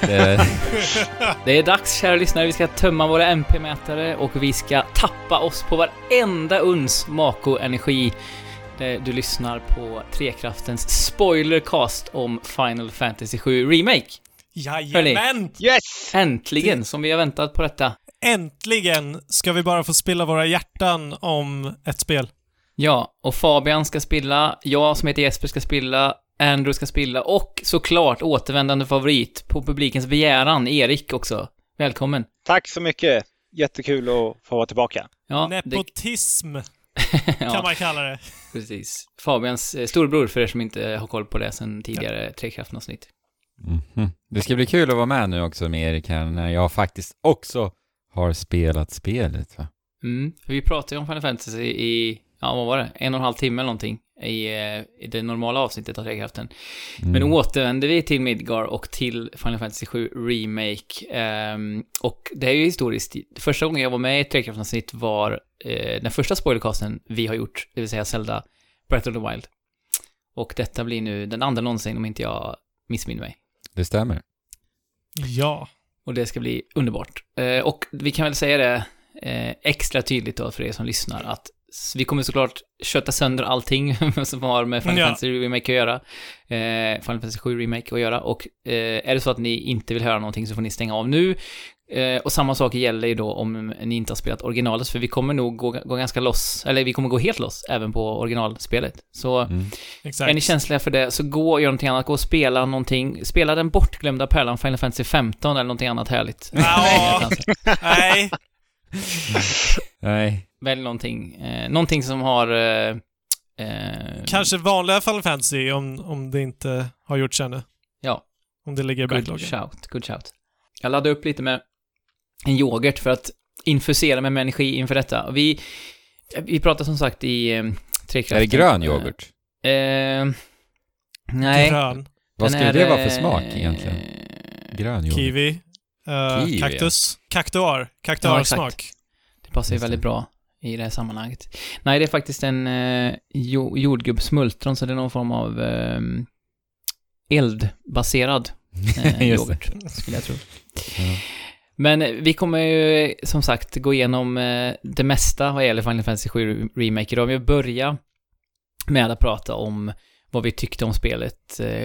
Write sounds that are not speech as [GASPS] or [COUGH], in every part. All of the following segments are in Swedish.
Det, Det är dags, kära lyssnare. Vi ska tömma våra MP-mätare och vi ska tappa oss på varenda uns Mako-energi. Du lyssnar på Trekraftens spoilercast om Final Fantasy 7 Remake. Jajamän! yes! Äntligen, som vi har väntat på detta. Äntligen ska vi bara få spilla våra hjärtan om ett spel. Ja, och Fabian ska spilla, jag som heter Jesper ska spilla, Andrew ska spilla och såklart återvändande favorit på publikens begäran, Erik också. Välkommen. Tack så mycket. Jättekul att få vara tillbaka. Ja, det, Nepotism [LAUGHS] kan ja man kalla det. precis. Fabians eh, storbror för er som inte har koll på det sen tidigare Trekraften-avsnitt. Mhm. Det ska bli kul att vara med nu också med Erik här när jag faktiskt också har spelat spelet va? Mm, för vi pratade ju om Final Fantasy i, ja vad var det, en och en halv timme eller någonting i, eh, i det normala avsnittet av Trekraften. Mm. Men återvänder vi till Midgar och till Final Fantasy 7 Remake. Ehm, och det är ju historiskt. Första gången jag var med i ett Trekraftsavsnitt var eh, den första spoilercasten vi har gjort, det vill säga Zelda Breath of the Wild. Och detta blir nu den andra någonsin om inte jag missminner mig. Det stämmer. Ja. Och det ska bli underbart. Eh, och vi kan väl säga det eh, extra tydligt då för er som lyssnar att vi kommer såklart köta sönder allting [LAUGHS] som har med Final Ja. Fantasy Remake att göra. Eh, Final Fantasy 7 Remake att göra. Och eh, är det så att ni inte vill höra någonting så får ni stänga av nu. Eh, och samma sak gäller ju då om ni inte har spelat originalet, för vi kommer nog gå, gå ganska loss, eller vi kommer gå helt loss även på originalspelet. Så Mm. Är ni känsliga för det, så gå och gör någonting annat. Gå och spela någonting. Spela den bortglömda pärlan Final Fantasy 15 eller någonting annat härligt. Ja. [LAUGHS] Nej. Nej. Välj någonting. Eh, någonting som har... Eh, eh, Kanske vanliga Final Fantasy om, om det inte har gjorts ännu. Ja. Om det ligger i Good backloggen. shout, good shout. Jag laddade upp lite med en yoghurt för att infusera mig med energi inför detta. Och vi, vi pratade som sagt i eh, Trekraften. Är det grön yoghurt? Eh, eh, nej. Grön. Vad skulle det vara för eh, smak egentligen? Grön yoghurt? Kiwi. eh, Kiwi, kaktus. Kaktuar. Kaktuarsmak. Det passar ju väldigt bra i det här sammanhanget. Nej, det är faktiskt en eh, jo, jordgubbsmultron, så det är någon form av eh, eldbaserad [LAUGHS] eh, yoghurt, skulle jag tro. Ja. Men eh, vi kommer ju som sagt gå igenom eh, det mesta vad gäller Final Fantasy 7 Remake idag. Vi börjar med att prata om vad vi tyckte om spelet eh,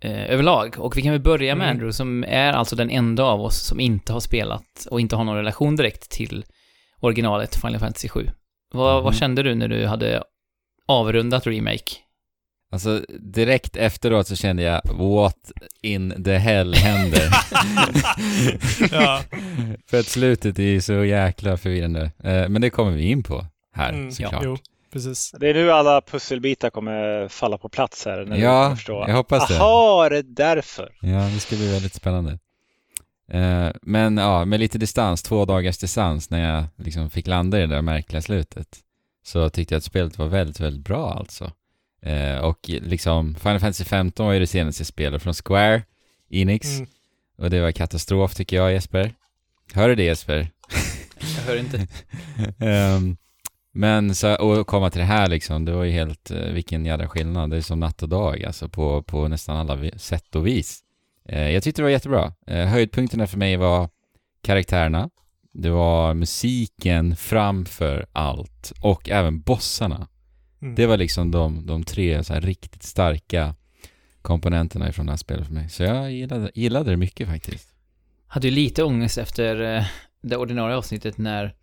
eh, överlag. Och vi kan väl börja med Mm. Andrew, som är alltså den enda av oss som inte har spelat och inte har någon relation direkt till originalet Final Fantasy 7. Vad, vad Mhm. kände du när du hade avrundat Remake? Alltså direkt efteråt så kände jag what in the hell händer? [LAUGHS] Ja. För att slutet är ju så jäkla förvirrande. Eh, Men det kommer vi in på här Mm, såklart. Jo, precis. Det är nu alla pusselbitar kommer falla på plats här. När Ja, jag hoppas det. Jaha, det är därför. Ja, det ska bli väldigt spännande. Eh, Men ja, med lite distans, två dagars distans när jag liksom fick landa i det där märkliga slutet så tyckte jag att spelet var väldigt, väldigt bra alltså. Eh, Och liksom, Final Fantasy 15 var ju det senaste spelet från Square, Enix, Mm. och det var katastrof tycker jag Jesper. Hör du det Jesper? [LAUGHS] Jag hör inte. [LAUGHS] Ehm, men så, och komma till det här liksom, det var ju helt, eh, vilken jädra skillnad. Det är som natt och dag alltså på, på nästan alla sätt och vis. Eh, jag tyckte det var jättebra. Eh, höjdpunkterna för mig var karaktärerna, det var musiken framför allt och även bossarna. Mm. Det var liksom de, de tre så här riktigt starka komponenterna ifrån det här spelet för mig. Så jag gillade, gillade det mycket faktiskt. hade ju lite ångest efter eh, det ordinarie avsnittet när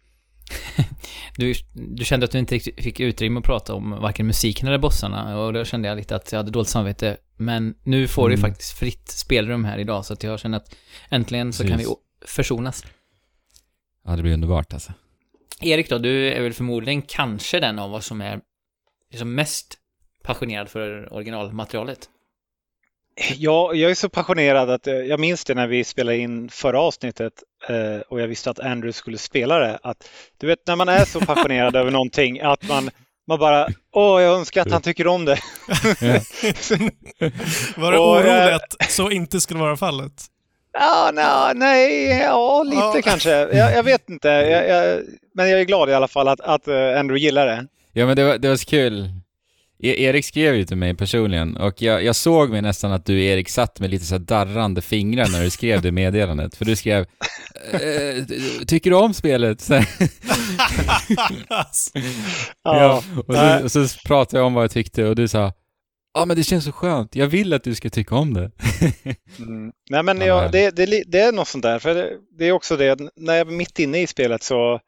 [LAUGHS] du, du kände att du inte riktigt fick utrymme att prata om varken musiken eller bossarna och då kände jag lite att jag hade dåligt samvete. Men nu får du Mm. faktiskt fritt spelrum här idag så att jag känner att äntligen så kan vi Precis. försonas. Ja, det blir underbart alltså. Erik då, du är väl förmodligen kanske den av oss som är liksom mest passionerad för originalmaterialet. Jag, jag är så passionerad att eh, jag minns det när vi spelade in förra avsnittet eh, och jag visste att Andrew skulle spela det. Att, du vet när man är så passionerad [LAUGHS] över någonting att man, man bara, åh jag önskar att han tycker om det. [LAUGHS] Var du Och, orolig eh, att så inte skulle vara fallet? Ja, nej, nej, ja, lite Ja. kanske. Jag, jag vet inte. Jag, jag, men jag är glad i alla fall att, att eh, Andrew gillar det. Ja men det var, det var så kul. E- Erik skrev ju till mig personligen och jag, jag såg mig nästan att du Erik satt med lite så här darrande fingrar när du skrev det meddelandet. För du skrev eh, Tycker du om spelet? [LAUGHS] Ja, och, så, och så pratade jag om vad jag tyckte och du sa Ja men det känns så skönt, jag vill att du ska tycka om det. [LAUGHS] Mm. Nej, men Ja, jag, det, det, det är något sånt där. För det, det är också det, när jag var mitt inne i spelet så,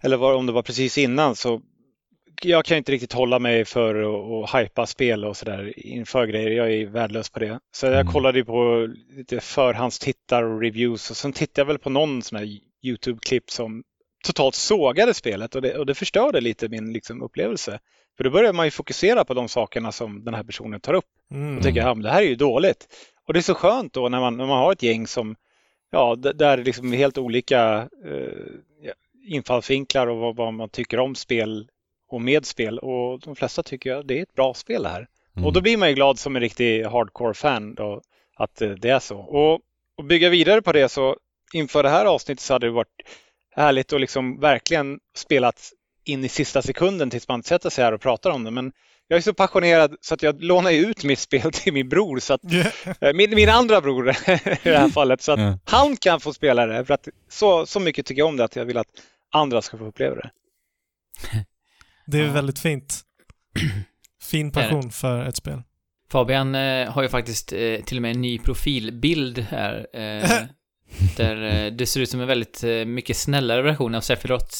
eller var, om det var precis innan, så jag kan inte riktigt hålla mig för att att hypa spel och sådär inför grejer. Jag är värdelös på det. Så jag Mm. kollade på lite förhandstittar och reviews och sen tittade jag väl på någon sån här YouTube-klipp som totalt sågade spelet och det, och det förstörde lite min liksom, upplevelse. För då börjar man ju fokusera på de sakerna som den här personen tar upp Mm. och tänker ja, men det här är ju dåligt. Och det är så skönt då när man, när man har ett gäng som, ja, där liksom är helt olika eh, infallsvinklar och vad, vad man tycker om spel och med spel. Och de flesta tycker att det är ett bra spel det här. Mm. Och då blir man ju glad som en riktig hardcore-fan då, att eh, det är så. Och, och bygga vidare på det så inför det här avsnittet så hade det varit härligt att liksom verkligen spelat in i sista sekunden tills man sätter sig här och pratar om det. Men jag är så passionerad så att jag lånar ut mitt spel [LAUGHS] till min bror, så att, eh, min, min andra bror [LAUGHS] i det här fallet, så att Ja. han kan få spela det. För att så, så mycket tycker jag om det att jag vill att andra ska få uppleva det. [LAUGHS] Det är Ja. väldigt fint. [CLEARS THROAT] Fin Det det. passion för ett spel. Fabian eh, har ju faktiskt eh, till och med en ny profilbild här. Eh, [LAUGHS] där eh, det ser ut som en väldigt eh, mycket snällare version av Sephiroth.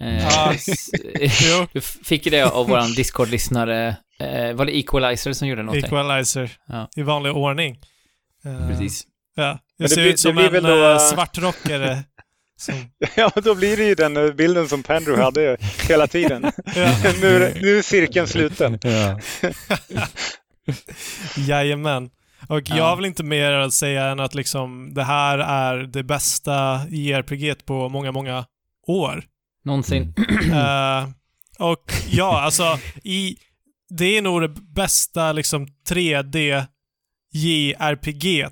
Eh, Ja. [LAUGHS] s- Jo. [LAUGHS] du fick ju det av våran Discord-lyssnare. Eh, var det Equalizer som gjorde någonting? Equalizer Ja. i vanlig ordning. Eh, Precis. Ja, jag det ser blir- ut som det en då, eh, eh, svartrockare. [LAUGHS] Ja, då blir det ju den eh, bilden som Pandrew hade hela tiden. [LAUGHS] ja, [LAUGHS] nu, nu är cirkeln sluten. Ja. jajamän. Och jag har väl inte mer att säga än att liksom det här är det bästa JRPG på många, många år. Någonsin. [CLEARS THROAT] Eh, och ja, alltså i, det är nog det bästa liksom 3D JRPG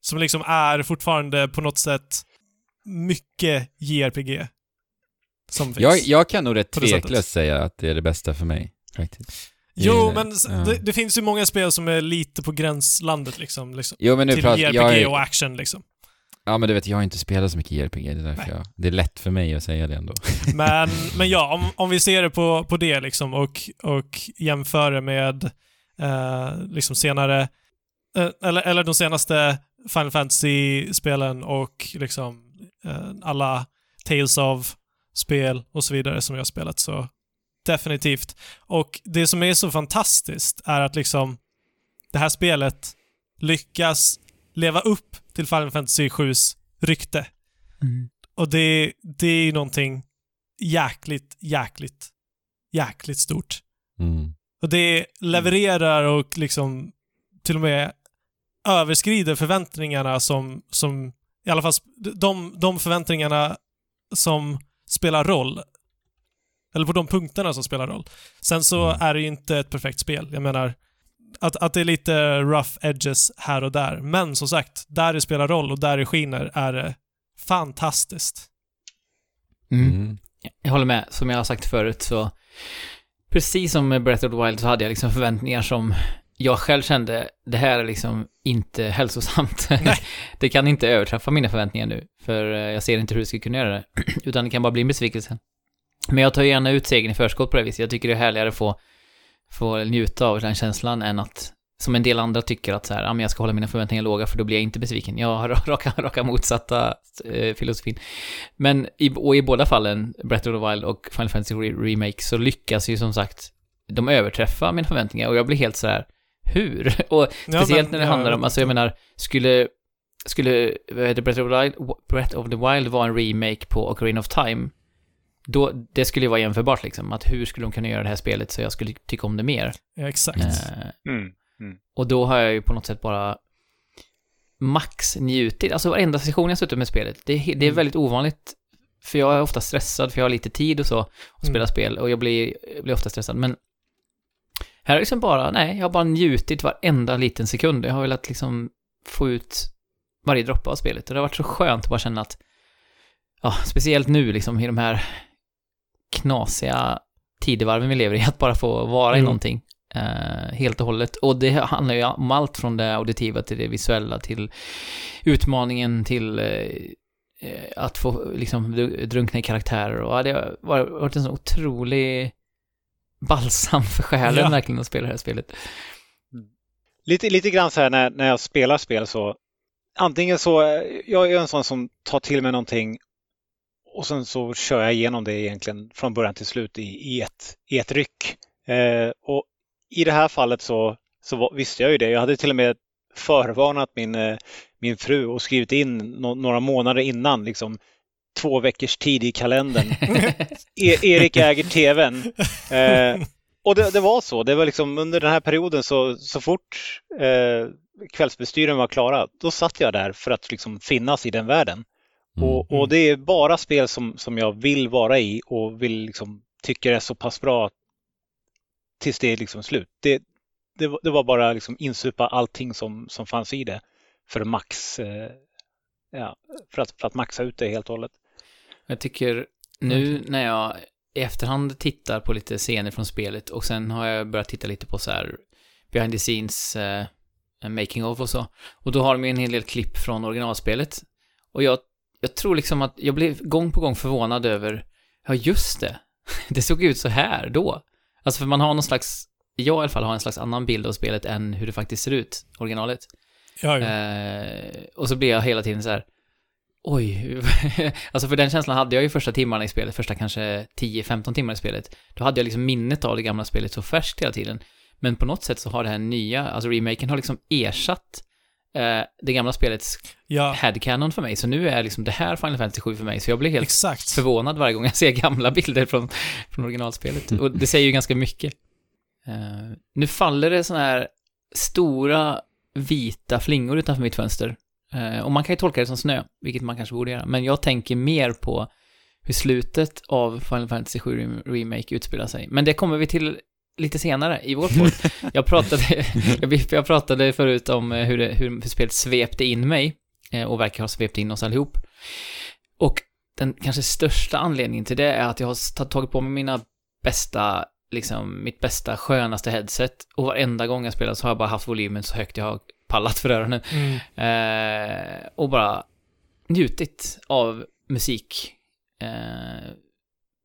som liksom är fortfarande på något sätt mycket JRPG som finns. Jag, jag kan nog rätt tveklöst säga att det är det bästa för mig, faktiskt. Jo, Eh, men ja. det, det finns ju många spel som är lite på gränslandet liksom. liksom Jo men nu till pratar JRPG är- och action liksom. Ja men du vet, jag har inte spelat så mycket JRPG, det är därför Nej. jag... Det är lätt för mig att säga det ändå. [LAUGHS] Men, men ja, om, om vi ser det på, på det liksom och, och jämför det med eh, liksom senare, eh, eller, eller de senaste Final Fantasy-spelen och liksom alla Tales of-spel och så vidare som jag har spelat så definitivt. Och det som är så fantastiskt är att liksom det här spelet lyckas leva upp till Final Fantasy 7s rykte. Och det, det är ju någonting jäkligt, jäkligt, jäkligt stort. Mm. Och det levererar och liksom till och med överskrider förväntningarna som, som i alla fall de, de förväntningarna som spelar roll. Eller på de punkterna som spelar roll. Sen så Mm. är det ju inte ett perfekt spel. Jag menar, att, att det är lite rough edges här och där. Men som sagt, där det spelar roll och där det skiner är det fantastiskt. Mm. Mm. Jag håller med. Som jag har sagt förut så, precis som med Breath of the Wild så hade jag liksom förväntningar som jag själv kände, det här är liksom inte hälsosamt. [LAUGHS] [LAUGHS] Det kan inte överträffa mina förväntningar nu, för eh, jag ser inte hur det ska kunna göra det. [CLEARS THROAT] Utan det kan bara bli en besvikelse. Men jag tar gärna ut segern i förskott på det viset. Jag tycker det är härligare att få, få njuta av den känslan än att, som en del andra tycker att så här, ja, men jag ska hålla mina förväntningar låga för då blir jag inte besviken. Jag har [LAUGHS] raka, raka motsatta eh, filosofin. Men i, och i båda fallen, Breath of the Wild och Final Fantasy Re- Remake, så lyckas ju som sagt de överträffa mina förväntningar och jag blir helt så här, hur? [LAUGHS] Och Ja, speciellt men- när det ja, handlar om, alltså jag menar, skulle, skulle vad heter Breath of the Wild, Breath of the Wild vara en remake på Ocarina of Time, då, det skulle ju vara jämförbart liksom, att hur skulle de kunna göra det här spelet så jag skulle tycka om det mer? Ja, exakt. Eh, Mm. och då har jag ju på något sätt bara max njutit. Alltså varenda session jag suttit med spelet, det, det är Mm. väldigt ovanligt. För jag är ofta stressad, för jag har lite tid och så, att spela Mm. spel. Och jag blir, jag blir ofta stressad. Men här är liksom bara, nej, jag har bara njutit varenda liten sekund. Jag har velat liksom få ut varje droppe av spelet. Och det har varit så skönt att bara känna att, ja, speciellt nu liksom i de här knasiga tidevarven vi lever i, [LAUGHS] att bara få vara i Mm. någonting eh, helt och hållet. Och det handlar ju om allt från det auditiva till det visuella, till utmaningen, till eh, att få liksom dru- drunkna i karaktärer. Och ja, det har varit en så otrolig balsam för själen Ja. verkligen att spela det här spelet. Lite, lite grann så här när, när jag spelar spel så antingen så, eh, jag är en sån som tar till mig någonting och sen så kör jag igenom det egentligen från början till slut i, i, ett, i ett ryck. Eh, och i det här fallet så, så var, visste jag ju det. Jag hade till och med förvarnat min, eh, min fru och skrivit in no, några månader innan, liksom två veckors tid i kalendern. [LAUGHS] E Erik äger tvn. Eh, och det, det var så. Det var liksom under den här perioden så, så fort eh, kvällsbestyren var klara, då satt jag där för att liksom finnas i den världen. Mm. Och, och det är bara spel som, som jag vill vara i och vill liksom, tycker är så pass bra tills det är liksom slut. Det, det, var- det var bara liksom insupa allting som, som fanns i det för max, eh, ja, för, att, för att maxa ut det helt och hållet. Jag tycker nu när jag i efterhand tittar på lite scener från spelet och sen har jag börjat titta lite på så här behind the scenes eh, making of och så. Och då har de ju en hel del klipp från originalspelet. Och jag, jag tror liksom att jag blev gång på gång förvånad över, ja just det, [LAUGHS] det såg ut så här då. Alltså för man har någon slags, jag i alla fall har en slags annan bild av spelet än hur det faktiskt ser ut, originalet. Ja, ja. Eh, och så blir jag hela tiden så här. Oj, [LAUGHS] alltså för den känslan hade jag ju första timmarna i spelet, första kanske 10-15 timmar i spelet. Då hade jag liksom minnet av det gamla spelet så färskt hela tiden. Men på något sätt så har det här nya, alltså remaken har liksom ersatt eh, det gamla spelets ja headcanon för mig. Så nu är liksom det här Final Fantasy 7 för mig, så jag blir helt exakt. förvånad varje gång jag ser gamla bilder från, från originalspelet. Och det säger ju ganska mycket. Eh, nu faller det såna här stora vita flingor utanför mitt fönster. Eh, och man kan ju tolka det som snö, vilket man kanske borde göra. Men jag tänker mer på hur slutet av Final Fantasy 7 Remake utspelar sig. Men det kommer vi till lite senare i vår podd. [LAUGHS] Jag pratade, jag, pratade förut om eh, hur, det, hur, spelet svepte in mig eh, och verkar ha svept in oss allihop. Och den kanske största anledningen till det är att jag har ta- tagit på mig mina bästa, liksom, mitt bästa, skönaste headset och varenda gång jag spelar så har jag bara haft volymen så högt jag har pallat för öronen. Mm. Eh, och bara njutit av musik. Eh,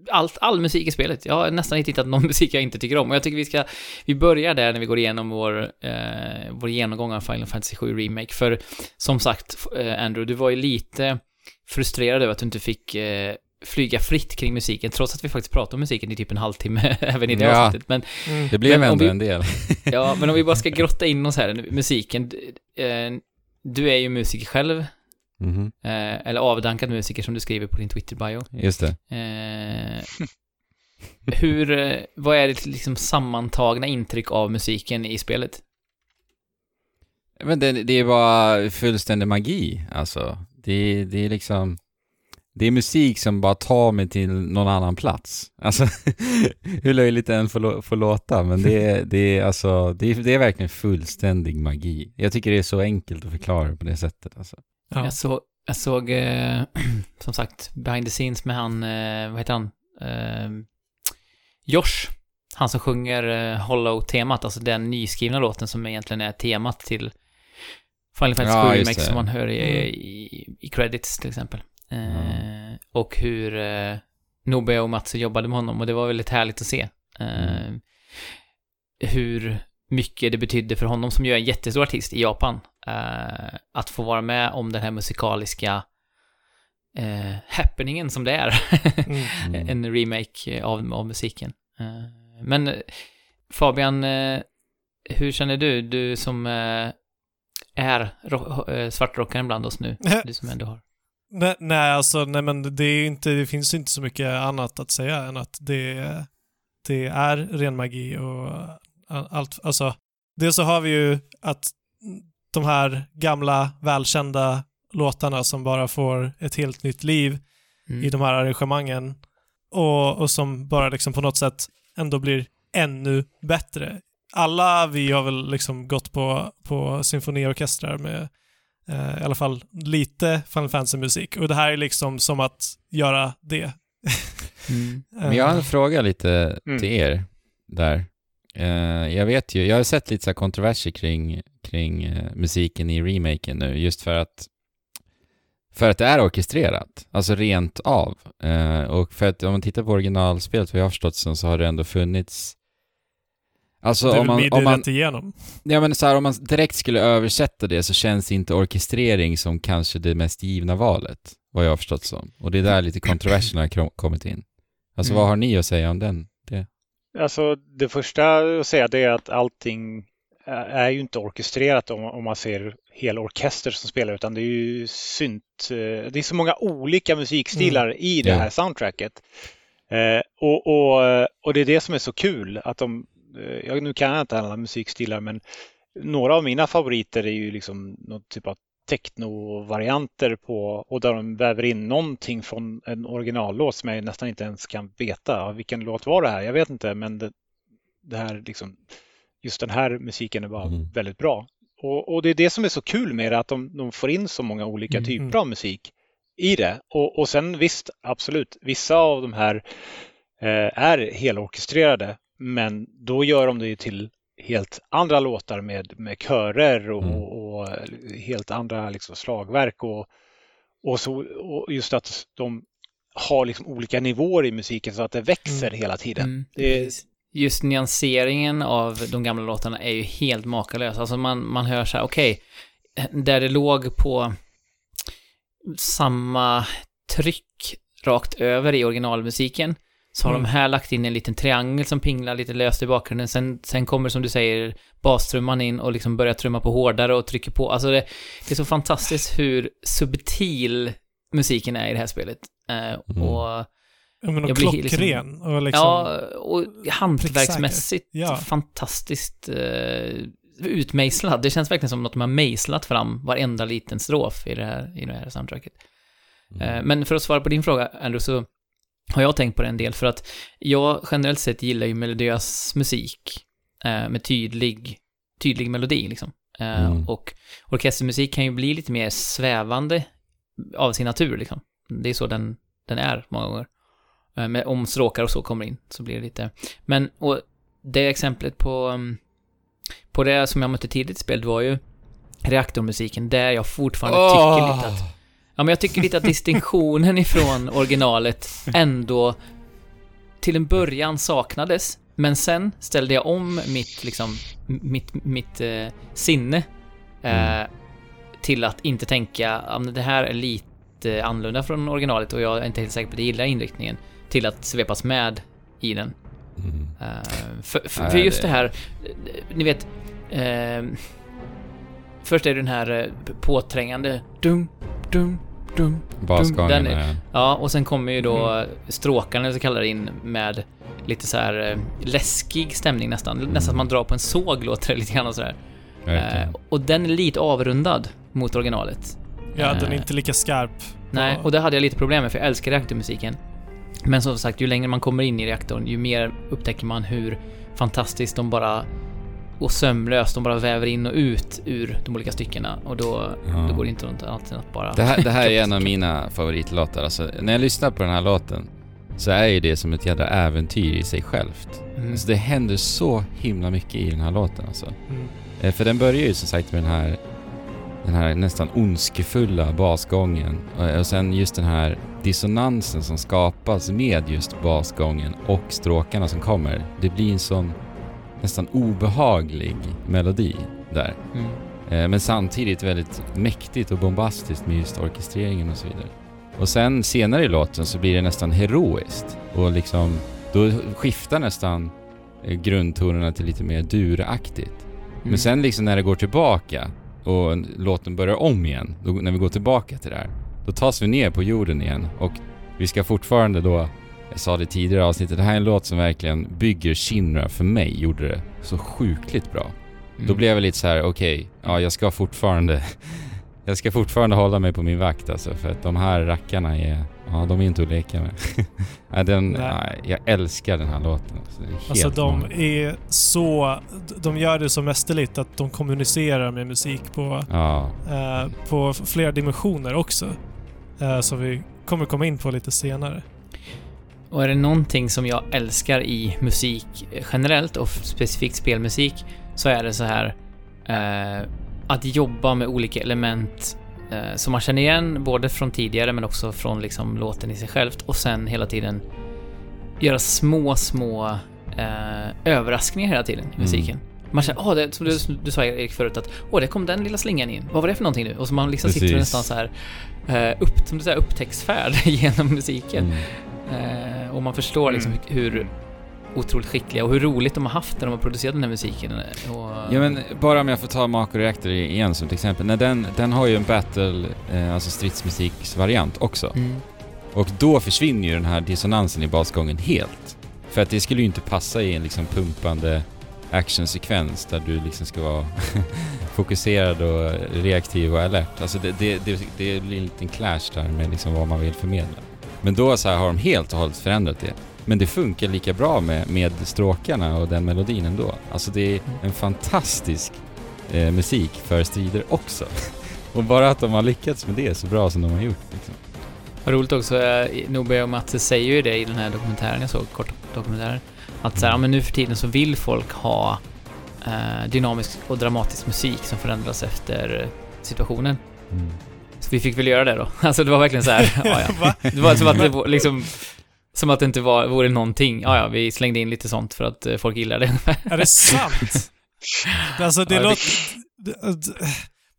allt, all musik i spelet. Jag har nästan inte hittat någon [LAUGHS] musik jag inte tycker om. Och jag tycker vi ska, vi börjar där när vi går igenom vår, eh, vår genomgång av Final Fantasy 7 Remake. För som sagt, eh, Andrew, du var ju lite frustrerad över att du inte fick eh, flyga fritt kring musiken, trots att vi faktiskt pratade om musiken i typ en halvtimme [LAUGHS] även i det Ja. avsnittet. Men Mm. Det blev Men ändå vi- en del. [LAUGHS] Ja, men om vi bara ska [LAUGHS] grotta in oss här, musiken. eh, Du är ju musiker själv, Mhm, eh, eller avdankad musiker som du skriver på din Twitter-bio. Just det. Eh, hur, eh, vad är ditt liksom sammantagna intryck av musiken i spelet? Men det, det är bara fullständig magi, alltså. Det, det är liksom... Det är musik som bara tar mig till någon annan plats. Alltså, [LAUGHS] hur löjligt det än får, lå- får låta, men det är, det är alltså, det är, det är verkligen fullständig magi. Jag tycker det är så enkelt att förklara på det sättet, alltså. Ja. Jag, så, jag såg, eh, [CLEARS THROAT] som sagt, behind the scenes med han, eh, vad heter han? Eh, Josh. Han som sjunger eh, Hollow-temat, alltså den nyskrivna låten som egentligen är temat till Final Fantasy Ja, 7 just Remake det. som man hör i, Mm. i, i credits till exempel. Ja. Och hur eh, och Matsu jobbade med honom och det var väldigt härligt att se. Mm. Hur mycket det betydde för honom som ju är en jättestor artist i Japan. eh, att få vara med om den här musikaliska eh, happeningen som det är. Mm. [LAUGHS] Mm. en remake av, av musiken. Men Fabian, hur känner du? Du som är ro- svartrockaren bland oss nu. [LAUGHS] Du som ändå har. Nej, nej, alltså, nej men det, är inte, det finns inte så mycket annat att säga än att det, det är ren magi och allt. Alltså, dels så har vi ju att de här gamla välkända låtarna som bara får ett helt nytt liv Mm. i de här arrangemangen och, och som bara liksom på något sätt ändå blir ännu bättre. Alla vi har väl liksom gått på, på symfoniorkestrar med i alla fall lite Final Fantasy-musik. Och det här är liksom som att göra det. Mm. [LAUGHS] Men jag har en fråga lite Mm. till er där. Eh, jag vet ju, jag har sett lite så här kontroverser kring, kring eh, musiken i remaken nu, just för att för att det är orkestrerat, alltså rent av. Eh, och för att om man tittar på originalspelet, vad jag har förstått så har det ändå funnits Alltså det är om man, om man, rätt igenom. ja, men så här, om man direkt skulle översätta det så känns inte orkestrering som kanske det mest givna valet, vad jag har förstått som. Och det är där lite kontroverserna har kommit in. Alltså Mm. vad har ni att säga om den? Det? Alltså det första att säga det är att allting är ju inte orkestrerat om, om man ser hela orkester som spelar utan det är ju synt. eh, Det är så många olika musikstilar i det Ja. här soundtracket. Eh, och, och, och det är det som är så kul att de, jag, nu kan jag inte alla musikstilar men några av mina favoriter är ju liksom någon typ av techno-varianter på och där de väver in någonting från en originallåt som jag nästan inte ens kan veta. Vilken låt var det här? Jag vet inte, men det, det här liksom, just den här musiken är bara Mm. väldigt bra. Och, och det är det som är så kul med det, att de, de får in så många olika Mm. typer av musik i det. Och, och sen visst, absolut, vissa av de här eh, är helorkestrerade, men då gör de det ju till helt andra låtar med, med körer och, Mm. och helt andra liksom slagverk och, och, så, och just att de har liksom olika nivåer i musiken så att det växer hela tiden. Mm. Det är, Just nyanseringen av de gamla låtarna är ju helt makalös. Alltså man, man hör så här, okej, där det låg på samma tryck rakt över i originalmusiken, så har Mm. de här lagt in en liten triangel som pinglar lite löst i bakgrunden. Sen, sen kommer, som du säger, bastrumman in och liksom börjar trumma på hårdare och trycker på. Alltså det, det är så fantastiskt hur subtil musiken är i det här spelet. Eh, Mm. Och Ja, men och Jag blir liksom- klockren. och liksom, Ja, och hantverksmässigt Ja. fantastiskt eh, utmejslad. Det känns verkligen som att de har mejslat fram varenda liten strof i det här, i det här soundtracket. Eh, men för att svara på din fråga, Andrew, så har jag tänkt på det en del för att jag generellt sett gillar ju melodiös musik eh, med tydlig, tydlig melodi liksom. Eh, Mm. Och orkestermusik kan ju bli lite mer svävande av sin natur liksom. Det är så den, den är många gånger. Eh, Med, om stråkar och så kommer in så blir det lite... Men, och det exemplet på, um, på det som jag mötte tidigt i spelet var ju reaktormusiken, där jag fortfarande tycker lite att... Ja, men jag tycker lite att distinktionen [LAUGHS] ifrån originalet ändå till en början saknades. Men sen ställde jag om mitt, liksom, mitt, mitt eh, sinne eh, Mm. till att inte tänka, men det här är lite annorlunda från originalet och jag är inte helt säker på att jag gillar inriktningen, till att svepas med i den. Mm. Eh, för, för, för just det- här, eh, ni vet, eh, först är det den här påträngande dum, dum, dum. Basgången den är- är... Ja, och sen kommer ju då stråkarna, eller så kallar det in, med lite så här eh, läskig stämning nästan. Nästan som man drar på en såg låter det lite grann och sådär. Eh, och den är lite avrundad mot originalet. ja, den är Eh, inte lika skarp. Nej, Ja. och det hade jag lite problem med för jag älskar reaktormusiken. Men som sagt, ju längre man kommer in i reaktorn, ju mer upptäcker man hur fantastiskt de bara och sömlöst de bara väver in och ut ur de olika styckena och då, Ja. då går det inte något annat än att bara... Det här, det här är [LAUGHS] en av mina favoritlåtar. Alltså, när jag lyssnar på den här låten så är ju det som ett jädra äventyr i sig självt. Mm. Alltså, det händer så himla mycket i den här låten alltså. Mm. Eh, För den börjar ju som sagt med den här, den här nästan ondskefulla basgången och, och sen just den här dissonansen som skapas med just basgången och stråkarna som kommer. Det blir en sån nästan obehaglig melodi där. Mm. Eh, Men samtidigt väldigt mäktigt och bombastiskt med just orkestreringen och så vidare. Och sen senare i låten så blir det nästan heroiskt och liksom då skiftar nästan eh, grundtonerna till lite mer duraktigt. Mm. Men sen liksom när det går tillbaka och låten börjar om igen, då, när vi går tillbaka till det här, då tas vi ner på jorden igen och vi ska fortfarande då, jag sa det tidigare i avsnittet, det här är en låt som verkligen bygger Shinra för mig, gjorde det så sjukligt bra. Mm. Då blev jag lite så här: okej, ja jag ska fortfarande, [LAUGHS] jag ska fortfarande hålla mig på min vakt alltså, för att de här rackarna är, ja, de är inte att leka med. [LAUGHS] den, Nej. jag älskar den här låten. Alltså, Alltså de magiskt. är så... De gör det så mästerligt att de kommunicerar med musik på, Ja, eh, på flera dimensioner också. Eh, som vi kommer komma in på lite senare. Och är det någonting som jag älskar i musik generellt och specifikt spelmusik så är det så här eh, att jobba med olika element eh, som man känner igen både från tidigare men också från liksom låten i sig självt och sen hela tiden göra små, små eh, överraskningar hela tiden i musiken. Man känner, åh, det, som du, som du sa Erik förut, att åh, där kom den lilla slingan in. Vad var det för någonting nu? Och så man liksom sitter Precis. nästan så här, eh, upp, som du säger, upptäcktsfärd [LAUGHS] genom musiken. mm. Eh, och man förstår liksom hur otroligt skickliga och hur roligt de har haft när de har producerat den här musiken. Och, Ja men bara om jag får ta Mako Reactor igen som ett exempel. När den, den har ju en battle, eh, alltså stridsmusiksvariant också. Mm. Och då försvinner ju den här dissonansen i basgången helt. För att det skulle ju inte passa i en liksom pumpande actionsekvens där du liksom ska vara [LAUGHS] fokuserad och reaktiv och alert. Alltså det, det, det, det blir en liten clash där med liksom vad man vill förmedla. Men då så har de helt och hållet förändrat det. Men det funkar lika bra med, med stråkarna och den melodin ändå. Alltså det är en fantastisk eh, musik för strider också. [LAUGHS] och bara att de har lyckats med det så bra som de har gjort. Liksom. Vad roligt också, eh, Nube och Mats säger ju det i den här dokumentären jag såg, kort dokumentär. Att så här, ja, men nu för tiden så vill folk ha eh, dynamisk och dramatisk musik som förändras efter eh, situationen. Mm. Så vi fick väl göra det då. [LAUGHS] Alltså det var verkligen så här, [LAUGHS] ja, ja. Det var som att det var liksom som att det inte var, vore någonting. Ja, ja, vi slängde in lite sånt för att eh, folk gillar det. Är det sant? [LAUGHS] alltså det Ja, låter...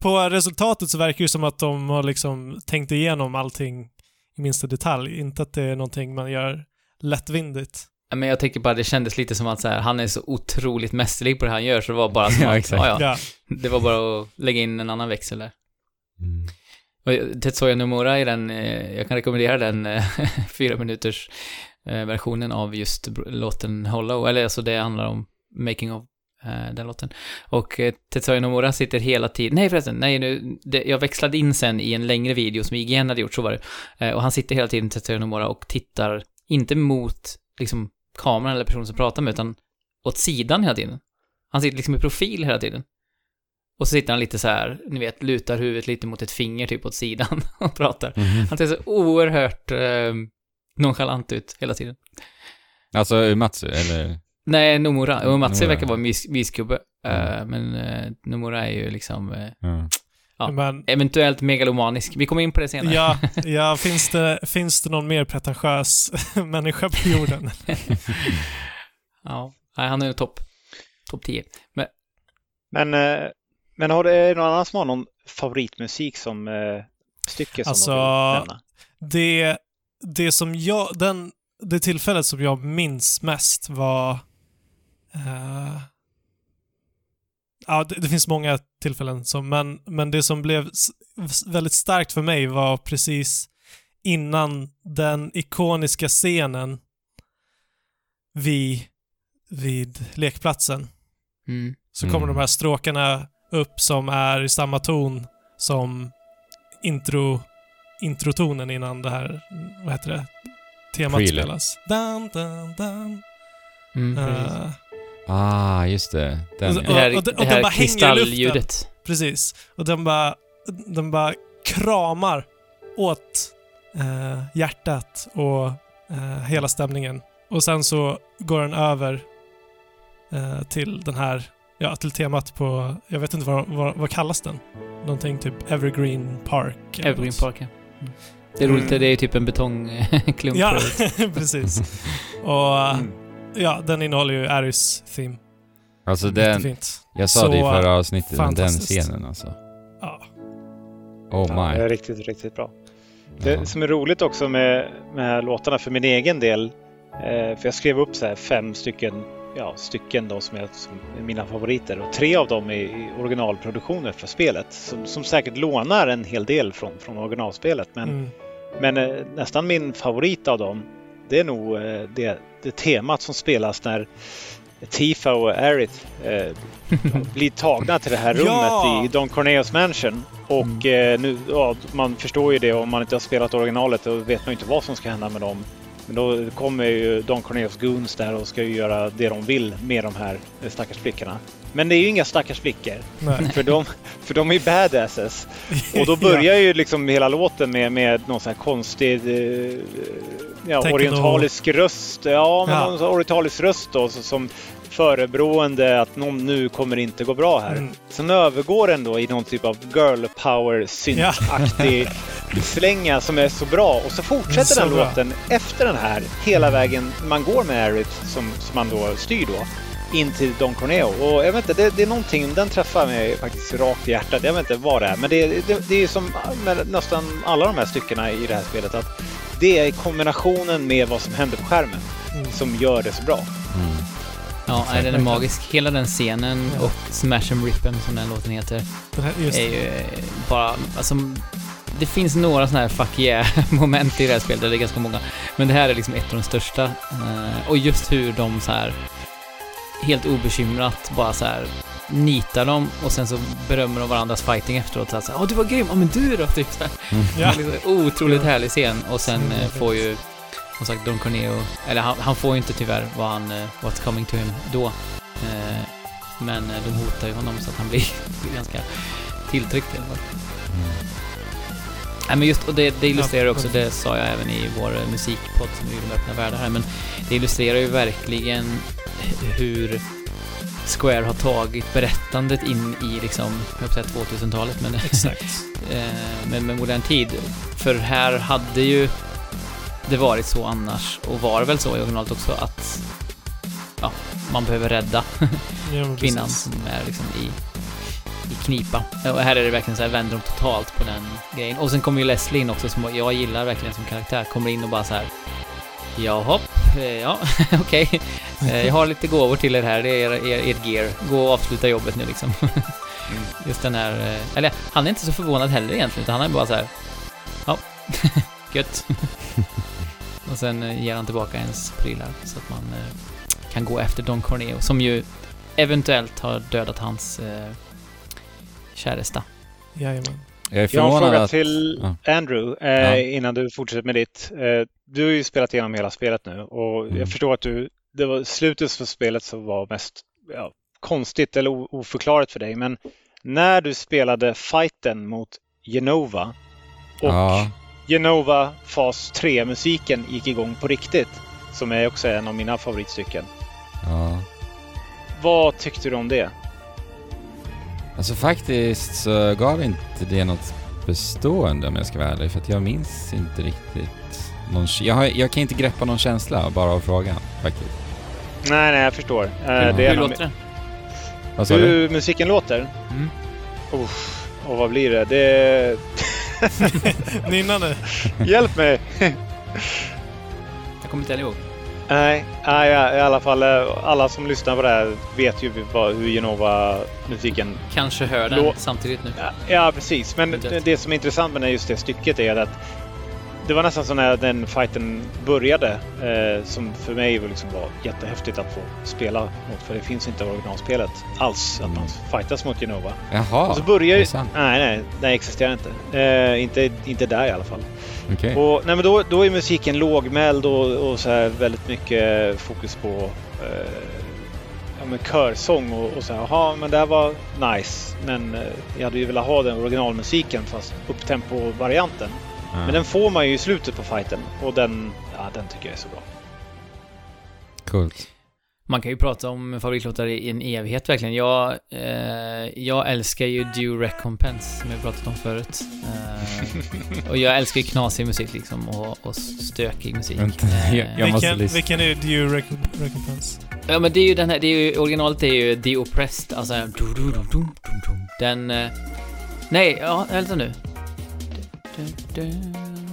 På resultatet så verkar det som att de har liksom tänkt igenom allting i minsta detalj. Inte att det är någonting man gör lättvindigt. Men jag tänker bara, det kändes lite som att så här, han är så otroligt mästerlig på det han gör, så det var bara som att, ja, Ja. det var bara att lägga in en annan växel där. Mm. Och eh, Tetsuya Nomura i den, eh, jag kan rekommendera den eh, [LAUGHS] fyra minuters-versionen av just låten Hollow, eller alltså det handlar om making of den låten. Och Tetsuya Nomura sitter hela tiden, nej förresten, nej nu, det, jag växlade in sen i en längre video som IGN hade gjort, så var det. Och han sitter hela tiden, Tetsuya Nomura, och tittar, inte mot liksom kameran eller personen som pratar med, utan åt sidan hela tiden. Han sitter liksom i profil hela tiden. Och så sitter han lite så här, ni vet, lutar huvudet lite mot ett finger typ åt sidan [LAUGHS] och pratar. Mhm. Han ser så oerhört eh, nonchalant ut hela tiden. Alltså Uematsu, eller? Nej, Nomura. Och Nomura. verkar vara mys mysgubbe. Eh, Mm. men eh, Nomura är ju liksom eh, Ja. Ja. Men eventuellt megalomanisk. Vi kommer in på det senare. ja, [LAUGHS] ja finns, det, finns det någon mer pretentiös [LAUGHS] människa på jorden? ja. Nej, han är ju topp. Topp 10. Men Men, men har det någon annan som har någon favoritmusik som eh, stycke som Alltså, de vill nämna? Det, det som jag, den, det tillfället som jag minns mest var... eh, ja, det, det finns många tillfällen som, men, men det som blev väldigt starkt för mig var precis innan den ikoniska scenen vid, vid lekplatsen. mm. Så kommer Mm. de här stråkarna upp som är i samma ton som intro, introtonen innan det här, vad heter det, temat Prelude. spelas. Dun, dun, dun. Mm. Eh, Ah, just det. Den, Och- det här, och- det och den här bara hänger i kristallljudet. precis. Och den bara, den bara kramar åt eh, hjärtat och eh, hela stämningen. Och sen så går den över till den här, ja, till temat på, jag vet inte vad, vad, vad kallas den? Någonting typ Evergreen Park. Evergreen. Park, ja. Mm. Det är roligt, Mm. det är ju typ en betongklump. [LAUGHS] Ja, på- [LAUGHS] precis. [LAUGHS] Och eh, Mm. ja, den innehåller ju Aris Theme. alltså den, Jättefint. jag sa det i Så förra avsnittet, men den scenen alltså. Ja. Oh Ja, det my. är riktigt, riktigt bra. Det Ja. som är roligt också med, med låtarna för min egen del, eh, för jag skrev upp så här fem stycken, ja, stycken då som är, som är mina favoriter och tre av dem är i originalproduktioner för spelet som, som säkert lånar en hel del från, från originalspelet. Men, Mm. men eh, nästan min favorit av dem, det är nog eh, det, det temat som spelas när Tifa och Aerith eh, [LAUGHS] blir tagna till det här rummet Ja! i Don Corneos mansion. Och eh, nu, ja, man förstår ju det om man inte har spelat originalet då vet man ju inte vad som ska hända med dem. Men då kommer ju Don Corneos Goons där och ska ju göra det de vill med de här stackars flickorna. Men det är ju inga stackars flickor. Nej. [LAUGHS] För de, för de är badasses. Och då börjar ju liksom hela låten med, med någon sån här konstig eh, ja, orientalisk röst. Ja, men Ja. orientalisk röst då som förebrående att någon nu kommer inte gå bra här. Mm. Sen övergår den då i någon typ av girl power synth-aktig [LAUGHS] slänga som är så bra. Och så fortsätter Så den bra. låten efter den här hela vägen man går med Aerith som, som man då styr då in till Don Corneo. Och jag vet inte, det, det är någonting, den träffar mig faktiskt rakt i hjärtat. Jag vet inte vad det är, men det, det, det är som med nästan alla de här styckena i det här spelet att det är kombinationen med vad som händer på skärmen Mm. som gör det så bra. Mm. Ja, nej, den är magisk. Hela den scenen Ja. och Smash and Rip 'em som den låten heter just, är ju eh, bara, alltså, det finns några sådana här fuck yeah-moment [LAUGHS] i det här spelet, det är ganska många. Men det här är liksom ett av de största. Eh, och just hur de så här helt obekymrat bara så här nitar dem och sen så berömmer de varandras fighting efteråt. Så här, så här, Åh, du var grym! Ja, men du då? Typ så här. ja. Liksom otroligt Ja. härlig scen. Och sen eh, får ju, som sagt, Don Corneo, eller han, han får ju inte tyvärr vad han, eh, what's coming to him då. Eh, men eh, de hotar ju honom så att han blir, [LAUGHS] ganska tilltryckt i alla fall. Nej men just, och det, det illustrerar också, det sa jag även i vår musikpodd som vi gjorde med Öppna Världar här, men det illustrerar ju verkligen hur Square har tagit berättandet in i liksom, jag säga 2000-talet, men [LAUGHS] Exakt. med, med modern tid. För här hade ju det varit så annars, och var väl så i originalet också, att ja, man behöver rädda Ja, kvinnan som är liksom i, i knipa. Och här är det verkligen så här, vänder de totalt på den grejen. Och sen kommer ju Leslie in också, som jag gillar verkligen som karaktär. Kommer in och bara så här. Jaha, eh, ja, [LAUGHS] okej. Eh, Jag har lite gåvor till er här, det är er, er, gear. Gå och avsluta jobbet nu liksom. Just den här, eh, eller han är inte så förvånad heller egentligen, utan han är bara så här. Ja, [LAUGHS] gött. Och sen eh, ger han tillbaka ens prylar så att man eh, kan gå efter Don Corneo, som ju eventuellt har dödat hans eh, käresta. Jajamän. Jag är Jag har en fråga att... till ja. Andrew eh, Ja. innan du fortsätter med ditt. Eh, du har ju spelat igenom hela spelet nu och Mm. jag förstår att du, det var slutet för spelet som var mest ja, konstigt eller oförklarligt för dig. Men när du spelade fighten mot Genova och Ja. Genova Fas 3-musiken gick igång på riktigt, som är också en av mina favoritstycken. Ja. Vad tyckte du om det? Alltså faktiskt så gav inte det något bestående om jag ska vara ärlig, för att jag minns inte riktigt någon... Jag, har, jag kan inte greppa någon känsla bara av frågan, faktiskt. Nej, nej, jag förstår. Eh, Hur, det är hur låter det? Vad sa du? Hur musiken låter? Mm. Uff, och vad blir det? det... [LAUGHS] [LAUGHS] Nynna nu. Hjälp mig! Jag kommer inte ihåg. Nej, nej, ja, i alla fall eh, alla som lyssnar på det här vet ju vad, hur Genova-musiken... Kanske hör den Lå- samtidigt nu. Ja, ja, precis. Men Eventuellt. det som är intressant med just det stycket är att det var nästan så när den fighten började eh, som för mig var, liksom var jättehäftigt att få spela mot. För det finns inte i originalspelet alls att man fightas mot Genova. Jaha, Och så börjar ju... Nej, nej, det existerar inte. Eh, inte. Inte där i alla fall. Okej. Och, nej, men då, då är musiken lågmäld och, och så här väldigt mycket fokus på eh, ja, men körsång och, och så här. Jaha, men det här var nice. Men eh, jag hade ju velat ha den originalmusiken fast upptempo-varianten. Ja. Men den får man ju i slutet på fighten och den, ja, den tycker jag är så bra. Coolt. Man kan ju prata om favoritlåtar i en evighet verkligen. Jag, eh, jag älskar ju Due Recompense som jag pratat om förut. Eh, och jag älskar ju knasig musik liksom och, och stökig musik. Vänta, Eh, jag- jag måste vilken, lyssna. vilken är due recom- recompense? Ja men det är ju den här, det är ju, originalet är ju The Oppressed, alltså. Den, eh, nej, ja, vänta nu.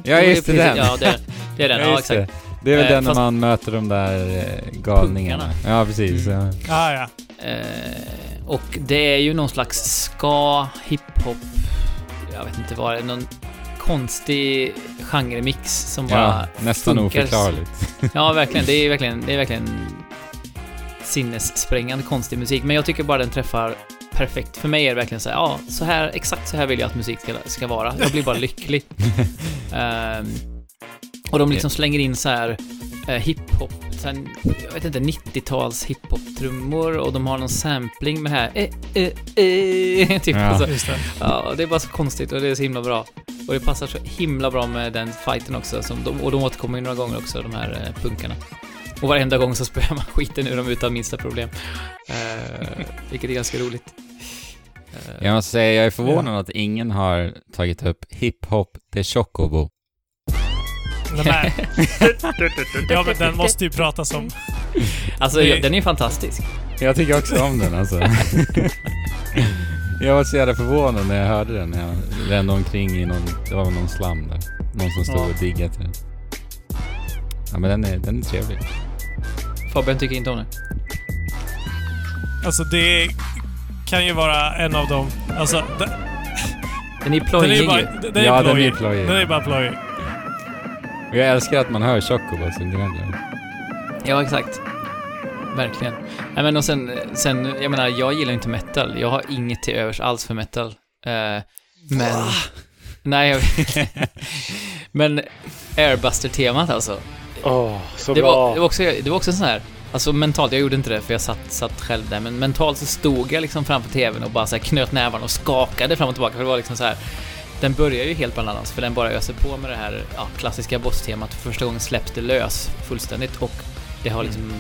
Ja, just det, den. Ja, det, det är [LAUGHS] den, ja, exakt. Det. det är väl Eh, den när man möter de där eh, galningarna. Punkarna. Ja, precis. Ja. Ah, ja. Eh, och det är ju någon slags ska, hiphop, jag vet inte vad det är, någon konstig genremix som bara Ja, nästan funkar. oförklarligt. [LAUGHS] Ja, verkligen. Det är verkligen, det är verkligen sinnessprängande konstig musik, men jag tycker bara den träffar perfekt. För mig är det verkligen så här, ja, så här, exakt så här vill jag att musik ska, ska vara. Jag blir bara [LAUGHS] lycklig. Ehm, och de liksom slänger in så här eh, hiphop, sen, jag vet inte, 90-tals hiphop-trummor och de har någon sampling med här eh, eh, eh, [LAUGHS] typ. Ja. Så, Just det. ja, det är bara så konstigt och det är så himla bra. Och det passar så himla bra med den fighten också, som de, och de återkommer ju några gånger också, de här eh, punkarna. Och varenda gång så spöar man [LAUGHS] skiten ur dem utan minsta problem. Eh, vilket är ganska roligt. Eh, Jag måste säga, jag är förvånad att ingen har tagit upp hiphop de Chocobo. Nej, [LAUGHS] ja, men den måste ju pratas om. Alltså, ja, den är fantastisk. Jag tycker också om den alltså. [LAUGHS] jag var så jävla förvånad när jag hörde den. Jag rände omkring i någon, det var någon slam där. Någon som stod Ja. och diggade till den. Ja men den är, den är trevlig. Fabian tycker inte om den. Alltså det kan ju vara en av dem. Alltså, den, Den är ju den är plojig bara... Den är Ja, den är plojig. plojig. Den är bara plojig. Och jag älskar att man hör Chocobo som gnäller. Ja, exakt. Verkligen. Nej, men och sen, sen, jag menar, jag gillar inte metal. Jag har inget till övers alls för metal. Eh, men... Nej, jag [LAUGHS] Men Airbuster-temat alltså. Åh, så Det bra. var, det var också, det var också sån här, alltså mentalt, jag gjorde inte det för jag satt, satt själv där, men mentalt så stod jag liksom framför tvn och bara så knöt nävarna och skakade fram och tillbaka, för det var liksom så här. Den börjar ju helt bananas, för den bara öser på med det här ja, klassiska bosstemat. För första gången släpps det lös fullständigt och det har liksom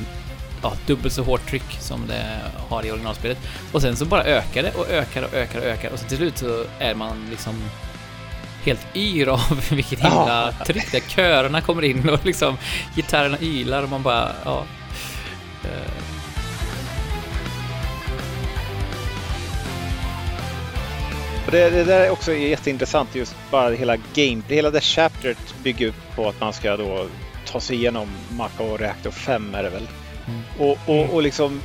ja, dubbelt så hårt tryck som det har i originalspelet. Och sen så bara ökar det och ökar och ökar och ökar och så till slut så är man liksom helt yr av [LAUGHS] vilket himla tryck det är. Körerna kommer in och liksom gitarrerna ylar och man bara, ja. Eh, Och det, det där är också jätteintressant just bara hela game, hela det chapteret bygger upp på att man ska då ta sig igenom Mako Reactor 5 är det väl. Mm. Och, och, och liksom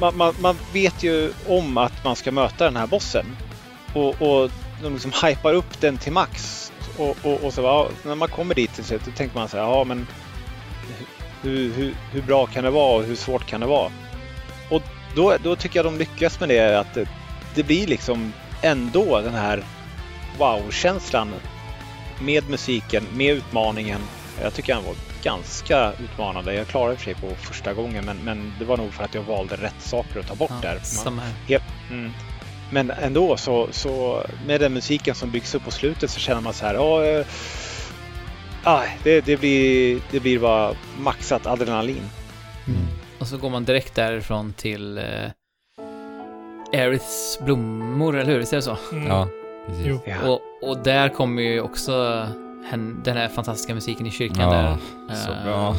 man, man, man vet ju om att man ska möta den här bossen. Och, och de liksom hypar upp den till max. Och, och, och så ja, när man kommer dit till slut, då tänker man så här, ja men hur, hur, hur bra kan det vara och hur svårt kan det vara? Och då, då tycker jag de lyckas med det att det, det blir liksom ändå den här wow-känslan med musiken, med utmaningen. Jag tycker han var ganska utmanande. Jag klarade för sig på första gången men, men det var nog för att jag valde rätt saker att ta bort ja, där. Man, här. Mm. Men ändå så, så med den musiken som byggs upp på slutet så känner man så här, ja, eh, ah, det, det, blir, det blir bara maxat adrenalin. Mm. Och så går man direkt därifrån till eh, Aeriths blommor, eller hur? Visst är det så? Mm. Ja, precis. Jo. Ja. Och, och där kommer ju också hen, den här fantastiska musiken i kyrkan där. Ja, så Eh, bra.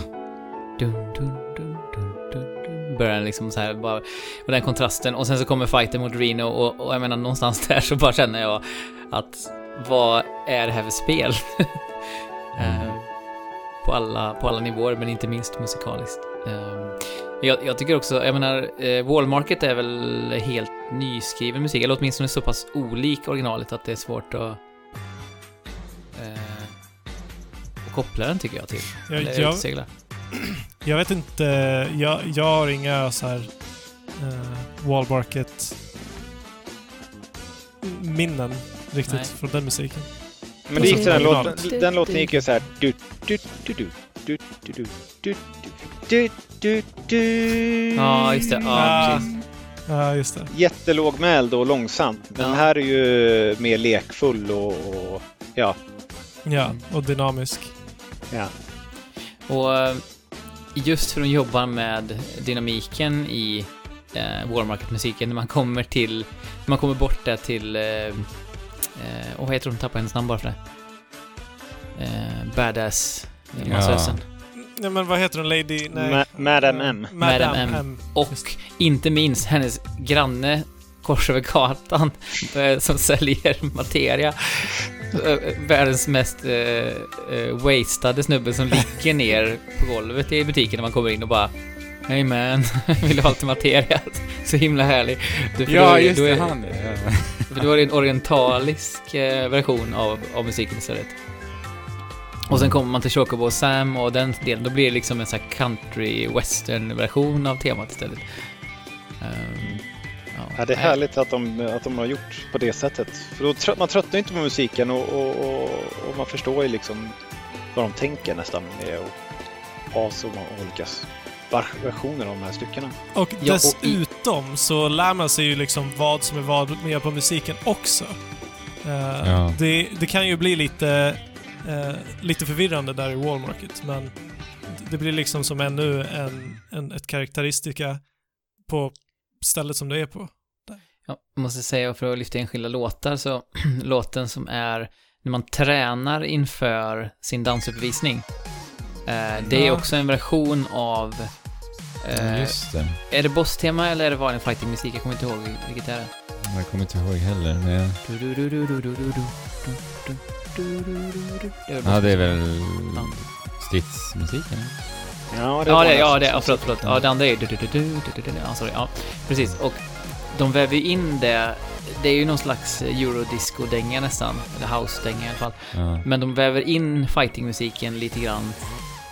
Dun, dun, dun, dun, dun, dun. Börjar den liksom så här bara, och den kontrasten. Och sen så kommer fighten mot Reno och, och jag menar någonstans [LAUGHS] där så bara känner jag att vad är det här för spel? [LAUGHS] Eh, på, alla, på alla nivåer, men inte minst musikaliskt. Eh, jag, jag tycker också, jag menar, eh, Wall Market är väl helt nyskriven musik, eller åtminstone så pass olik originalet att det är svårt att, eh, koppla den tycker jag till. Jag, eller jag, utsegla. [CLEARS THROAT] jag vet inte. Jag, jag har inga så här uh, Wallmarket minnen riktigt Nej. från den musiken. Men det gick så den, låten, den låten gick ju så här. Du, du, du, du, du, du, du, du, du, du, du. Ja, just det. Ja, Ah. precis. Ja, just det. Jättelågmäld och långsamt. Men Ja. den här är ju mer lekfull och, och ja. Ja, och dynamisk. ja. Och eh, just för att jobba med dynamiken i eh, Warmarket-musiken, när man kommer till, när man kommer bort där till, eh, eh, och vad heter hon, tappar hennes namn bara för det. Eh, badass, eh, Ja. Nej, men vad heter hon? Lady... Nej. Ma- Madame M. Madame M. M. Och inte minst hennes granne kors över gatan eh, som säljer materia. Eh, Världens mest eh, eh, wastade snubbe som ligger ner på golvet i butiken när man kommer in och bara Hey man, [LAUGHS] vill du ha lite materia? [LAUGHS] Så himla härlig. Du, Ja, då är- just då det, är- han ja. För är det en orientalisk eh, version av, av musiken istället. Och sen kommer man till Chocobo Sam och den delen, då blir det liksom en sån här country western-version av temat istället. Ehm, Ja, det är härligt att de, att de har gjort på det sättet. För då trött, man tröttnar inte på musiken och, och, och, och man förstår ju liksom vad de tänker nästan med att ha så många olika versioner av de här styckena. Och Ja, och i- dessutom så lär man sig ju liksom vad som är vad med på musiken också. Eh, Ja. det, det kan ju bli lite, eh, lite förvirrande där i Wallmarket, men det blir liksom som ännu en, en, ett karaktäristika på stället som det är på. Ja, jag måste säga för att lyfta enskilda låtar så [CLEARS THROAT] låten som är när man tränar inför sin dansuppvisning. Eh, det är också en version av Just det. Är det boss-tema eller är det vanlig fighting-musik? Jag kommer inte ihåg vilket är det Jag kommer inte ihåg heller, men... Ja, det är väl Ja. stridsmusiken? Ja, det, ja, nästan det, ja, förlåt, förlåt. Ja, det andra är. Ja, sorry. Ja, precis. Och de väver in det. Det är ju någon slags eurodisco-dänga nästan. Eller house-dänga i alla fall. Ja. Men de väver in fighting-musiken lite grann.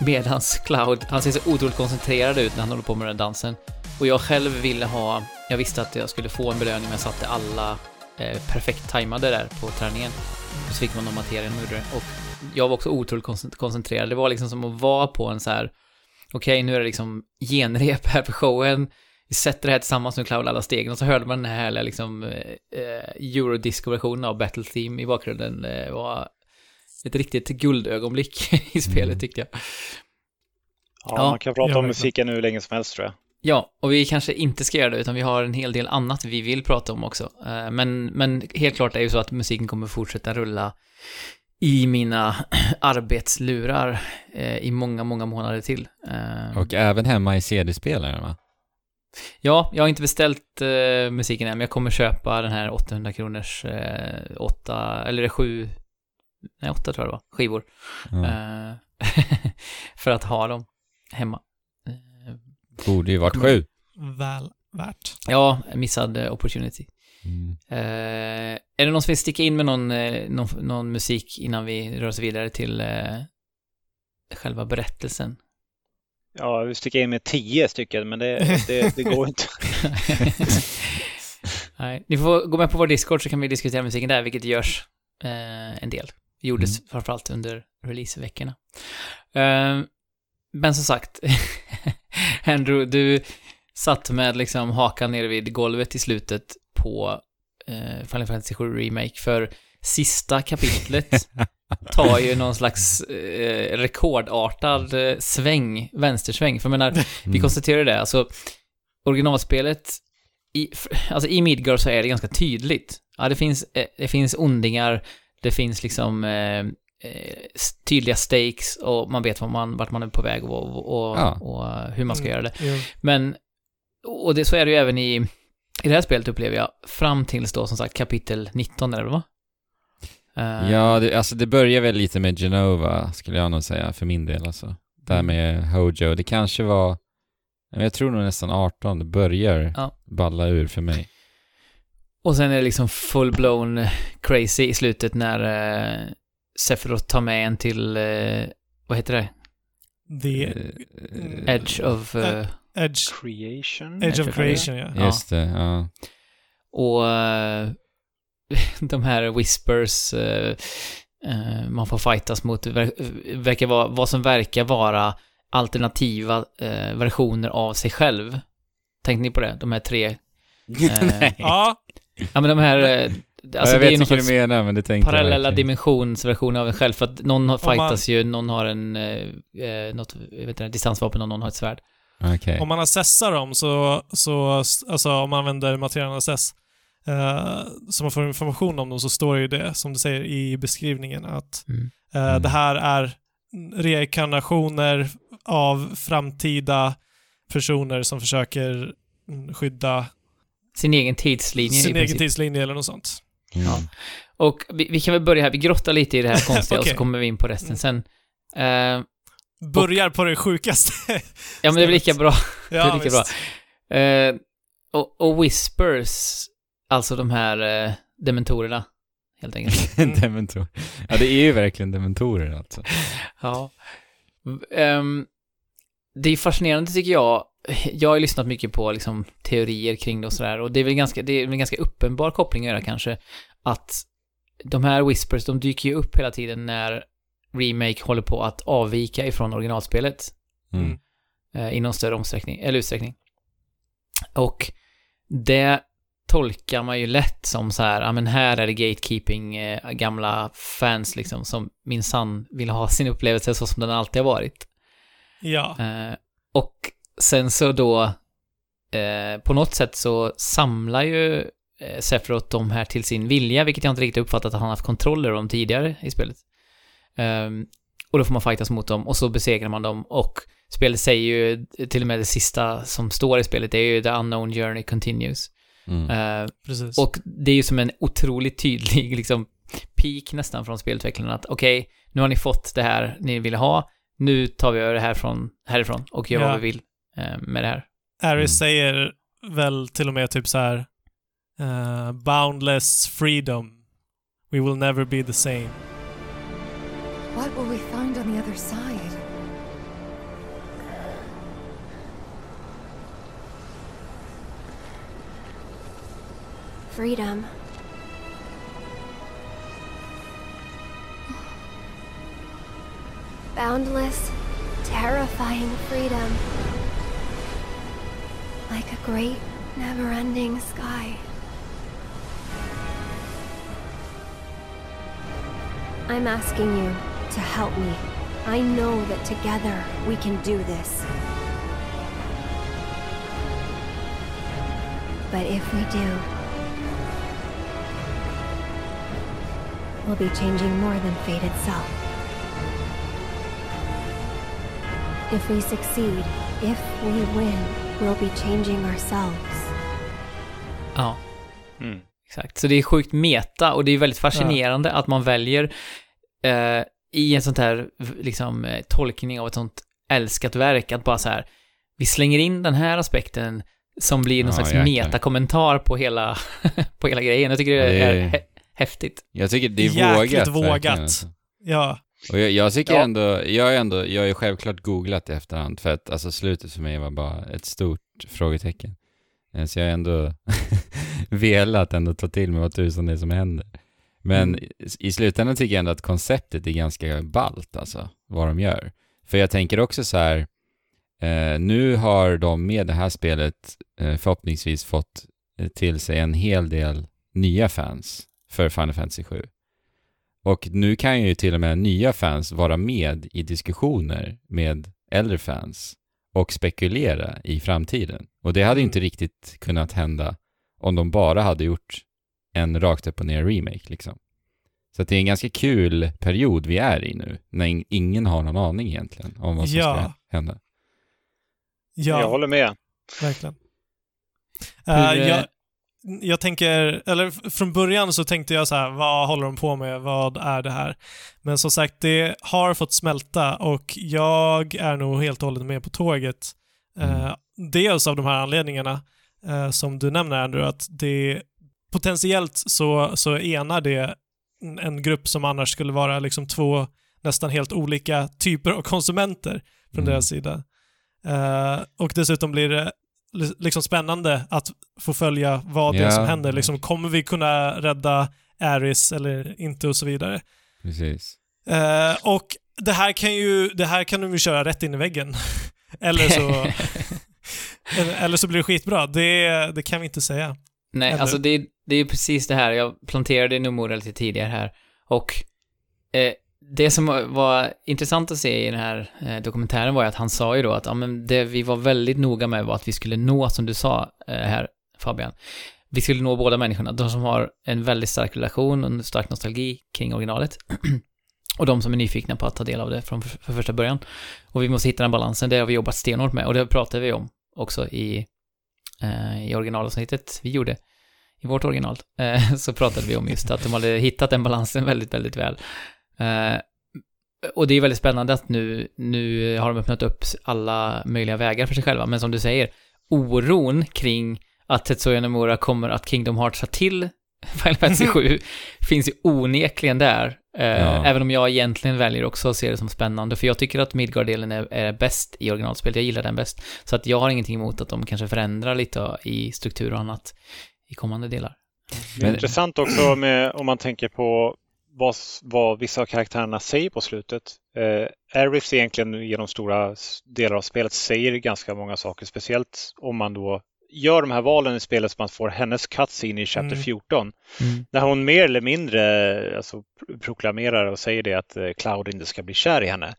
Medans Cloud, han ser så otroligt koncentrerad ut när han håller på med den dansen. Och jag själv ville ha... Jag visste att jag skulle få en belöning men jag satte alla eh, perfekt tajmade där på träningen. Och så fick man de materien och gjorde det. Och jag var också otroligt koncentrerad. Det var liksom som att vara på en så här okej, nu är det liksom genrep här för showen. Vi sätter det här tillsammans med Cloud alla stegen och så hörde man den här härliga liksom eh, eh eurodisco-versionen av Battle Theme i bakgrunden. Det var ett riktigt guldögonblick i spelet Mm. tyckte jag. Ja, Ja, man kan prata om musiken hur länge som helst tror jag. Ja, och vi kanske inte ska göra det utan vi har en hel del annat vi vill prata om också. Eh, Men, men helt klart är det ju så att musiken kommer fortsätta rulla i mina [CLEARS THROAT] arbetslurar eh, i många, många månader till. Eh, Och även hemma i CD-spelaren, va? Ja, jag har inte beställt musiken än, men jag kommer köpa den här 800 kronors, eh, åtta, eller är det sju, nej åtta tror jag det var, skivor. Eh, [LAUGHS] för att ha dem hemma. Eh, Borde ju varit sju. Väl värt. ja, missad opportunity. Mm. Eh, är det någon som vill sticka in med någon, eh, någon, någon musik innan vi rör oss vidare till eh, själva berättelsen? Ja, vi sticker in med tio stycken, men det, det, det går inte. [LAUGHS] Nej, ni får gå med på vår Discord så kan vi diskutera musiken där, vilket görs eh, en del. Gjordes Mm. framförallt under releaseveckorna. Eh, men som sagt, [LAUGHS] Andrew, du satt med liksom hakan nere vid golvet i slutet på eh, Final Fantasy 7 Remake, för sista kapitlet [LAUGHS] tar ju någon slags eh, rekordartad eh, sväng, vänstersväng. För jag menar, vi Mm. konstaterar det, alltså originalspelet, i, alltså i Midgard så är det ganska tydligt. Ja, det finns, eh, det finns ondingar, det finns liksom eh, eh, tydliga stakes och man vet var man, vart man är på väg och, och, och, Ja. och hur man ska Mm, göra det. jo. Men, och det, så är det ju även i, i det här spelet upplever jag, fram tills då som sagt kapitel 19 är det väl, va? Eh, Ja, det, alltså det börjar väl lite med Genova, skulle jag nog säga, för min del alltså. Där Mm. med Hojo, det kanske var, jag tror nog nästan 18, det börjar Ja. balla ur för mig. Och sen är det liksom full-blown crazy i slutet när eh, Sephiroth tar med en till, eh, vad heter det? The Eh, Edge of... eh, Edge, Creation? Edge of Creation, ja. Ja. Just det, ja. och [LAUGHS] de här whispers man får fightas mot, ver- verkar vara, vad som verkar vara alternativa versioner av sig själv. Tänkte ni på det? De här tre... [LAUGHS] Eh, Nej. Ja, ja men de här... Eh, alltså jag det är vet någon vilka du slags menar, men det tänkte jag parallella dimensionsversioner av en själv. För att någon har Om man- fightas ju, någon har en, eh, eh, något, jag vet inte, distansvapen och någon har ett svärd. Okej. om man assessar dem så, så alltså om man använder materialen assess, eh, så man får information om dem så står ju det, som du säger i beskrivningen, att Mm. eh, Mm. det här är reinkarnationer av framtida personer som försöker skydda Sin egen tidslinje sin egen princip. tidslinje eller något sånt. Mm. Ja. Och vi, vi kan väl börja här, vi grottar lite i det här [LAUGHS] konstiga och Okej. så kommer vi in på resten sen. Eh, Börjar på det sjukaste. [LAUGHS] ja men det är lika bra. ja, [LAUGHS] det är lika visst. bra. Eh, och, och Whispers, alltså de här eh, dementorerna, helt enkelt. Dementor. Ja, det är ju verkligen dementorer alltså. Ja. Ehm, det är fascinerande tycker jag. Jag har ju lyssnat mycket på liksom, teorier kring det och sådär och det är väl ganska, det är en ganska uppenbar koppling att göra kanske. Att de här whispers, de dyker ju upp hela tiden när Remake håller på att avvika ifrån originalspelet. Mm. eh, i någon större omsträckning, eller utsträckning. Och det tolkar man ju lätt som så här, ja men här är det gatekeeping, eh, gamla fans liksom som minsann vill ha sin upplevelse så som den alltid har varit. Ja. Eh, och sen så då, eh, på något sätt så samlar ju eh, Sephiroth de här till sin vilja, vilket jag inte riktigt uppfattat att han haft kontroll över dem tidigare i spelet. Ehm, och då får man fightas mot dem och så besegrar man dem och spelet säger ju till och med det sista som står i spelet, det är ju the unknown journey continues. Mm. Eh, Precis. och det är ju som en otroligt tydlig [LAUGHS] liksom peak nästan från spelutvecklarna att okej, nu har ni fått det här ni ville ha, nu tar vi över det här från, härifrån och gör Ja. vad vi vill med det här. Aris Mm. säger väl till och med typ så här eh, Boundless freedom. We will never be the same. What will we find on the other side? Freedom. Boundless, terrifying freedom. Like a great, never ending sky. I'm asking you to help me. I know that together we can do this. But if we do, we'll be changing more than fate itself. If we succeed, if we win, we'll be changing ourselves. Ja, Mm. exakt. Så det är sjukt meta och det är väldigt fascinerande att man väljer eh, i en sånt här liksom eh, tolkning av ett sånt älskat verk att bara så här, vi slänger in den här aspekten som blir någon Ja, slags jäklar. metakommentar på hela, [LAUGHS] på hela grejen. Jag tycker det Ja, det är, är- hä- häftigt. Jag tycker det är Jäkligt vågat. vågat. alltså. Ja. Och jag, jag tycker Ja. ändå, jag är ändå, jag har självklart googlat i efterhand för att alltså slutet för mig var bara ett stort frågetecken. Eh, Så jag har ändå [LAUGHS] velat ändå ta till mig vad tusan det är som händer. Men Mm. i- i slutändan tycker jag ändå att konceptet är ganska ballt alltså, vad de gör. För jag tänker också så här, eh, nu har de med det här spelet eh, förhoppningsvis fått eh, till sig en hel del nya fans för Final Fantasy 7. Och nu kan ju till och med nya fans vara med i diskussioner med äldre fans och spekulera i framtiden. Och det hade Mm. inte riktigt kunnat hända om de bara hade gjort en rakt upp och ner remake liksom. Så att det är en ganska kul period vi är i nu, när in- ingen har någon aning egentligen om vad som Ja. ska hända. Ja, Jag håller med. verkligen. Hur, Eh, eh, jag, jag tänker, eller från början så tänkte jag så här, vad håller de på med? Vad är det här? Men som sagt, det har fått smälta och jag är nog helt och hållet med på tåget. Eh, Mm. dels av de här anledningarna eh, som du nämner Andrew, att det potentiellt så, så enar det en- grupp som annars skulle vara liksom två nästan helt olika typer av konsumenter från Mm. deras sida. Eh, och dessutom blir det liksom spännande att få följa vad det är som händer. Liksom, kommer vi kunna rädda Aris eller inte och så vidare. Precis. Eh, och det här kan ju, det här kan de ju köra rätt in i väggen. [LAUGHS] eller så, [LAUGHS] eller, eller så blir det skitbra. Det, det kan vi inte säga. Nej, Eller- alltså det, det är ju precis det här, jag planterade Nomura lite tidigare här. Och eh, det som var intressant att se i den här eh, dokumentären var ju att han sa ju då att ja, men det vi var väldigt noga med var att vi skulle nå, som du sa eh, här Fabian, vi skulle nå båda människorna, de som har en väldigt stark relation och en stark nostalgi kring originalet. [CLEARS THROAT] och de som är nyfikna på att ta del av det från för, för första början. Och vi måste hitta den balansen, det har vi jobbat stenhårt med och det pratade vi om också i, eh, i originalavsnittet vi gjorde i vårt original, [LAUGHS] eh, så pratade vi om just att de hade hittat den balansen väldigt, väldigt väl. Eh, och det är väldigt spännande att nu, nu har de öppnat upp alla möjliga vägar för sig själva, men som du säger, oron kring att Tetsuya Nomura kommer att Kingdom Hearts ta till [LAUGHS] Final Fantasy 7 [LAUGHS] finns ju onekligen där. Eh, Ja. Även om jag egentligen väljer också att se det som spännande. För jag tycker att Midgard-delen är, är bäst i originalspelet. Jag gillar den bäst. Så att jag har ingenting emot att de kanske förändrar lite i struktur och annat i kommande delar. Det är Men- intressant också med, om man tänker på vad, vad vissa av karaktärerna säger på slutet. Eh, Aerith egentligen genom stora delar av spelet säger ganska många saker, speciellt om man då gör de här valen i spelet så man får hennes cutscene i Chapter Mm. 14. Mm. När hon mer eller mindre alltså, pro- proklamerar och säger det att eh, Cloud inte ska bli kär i henne.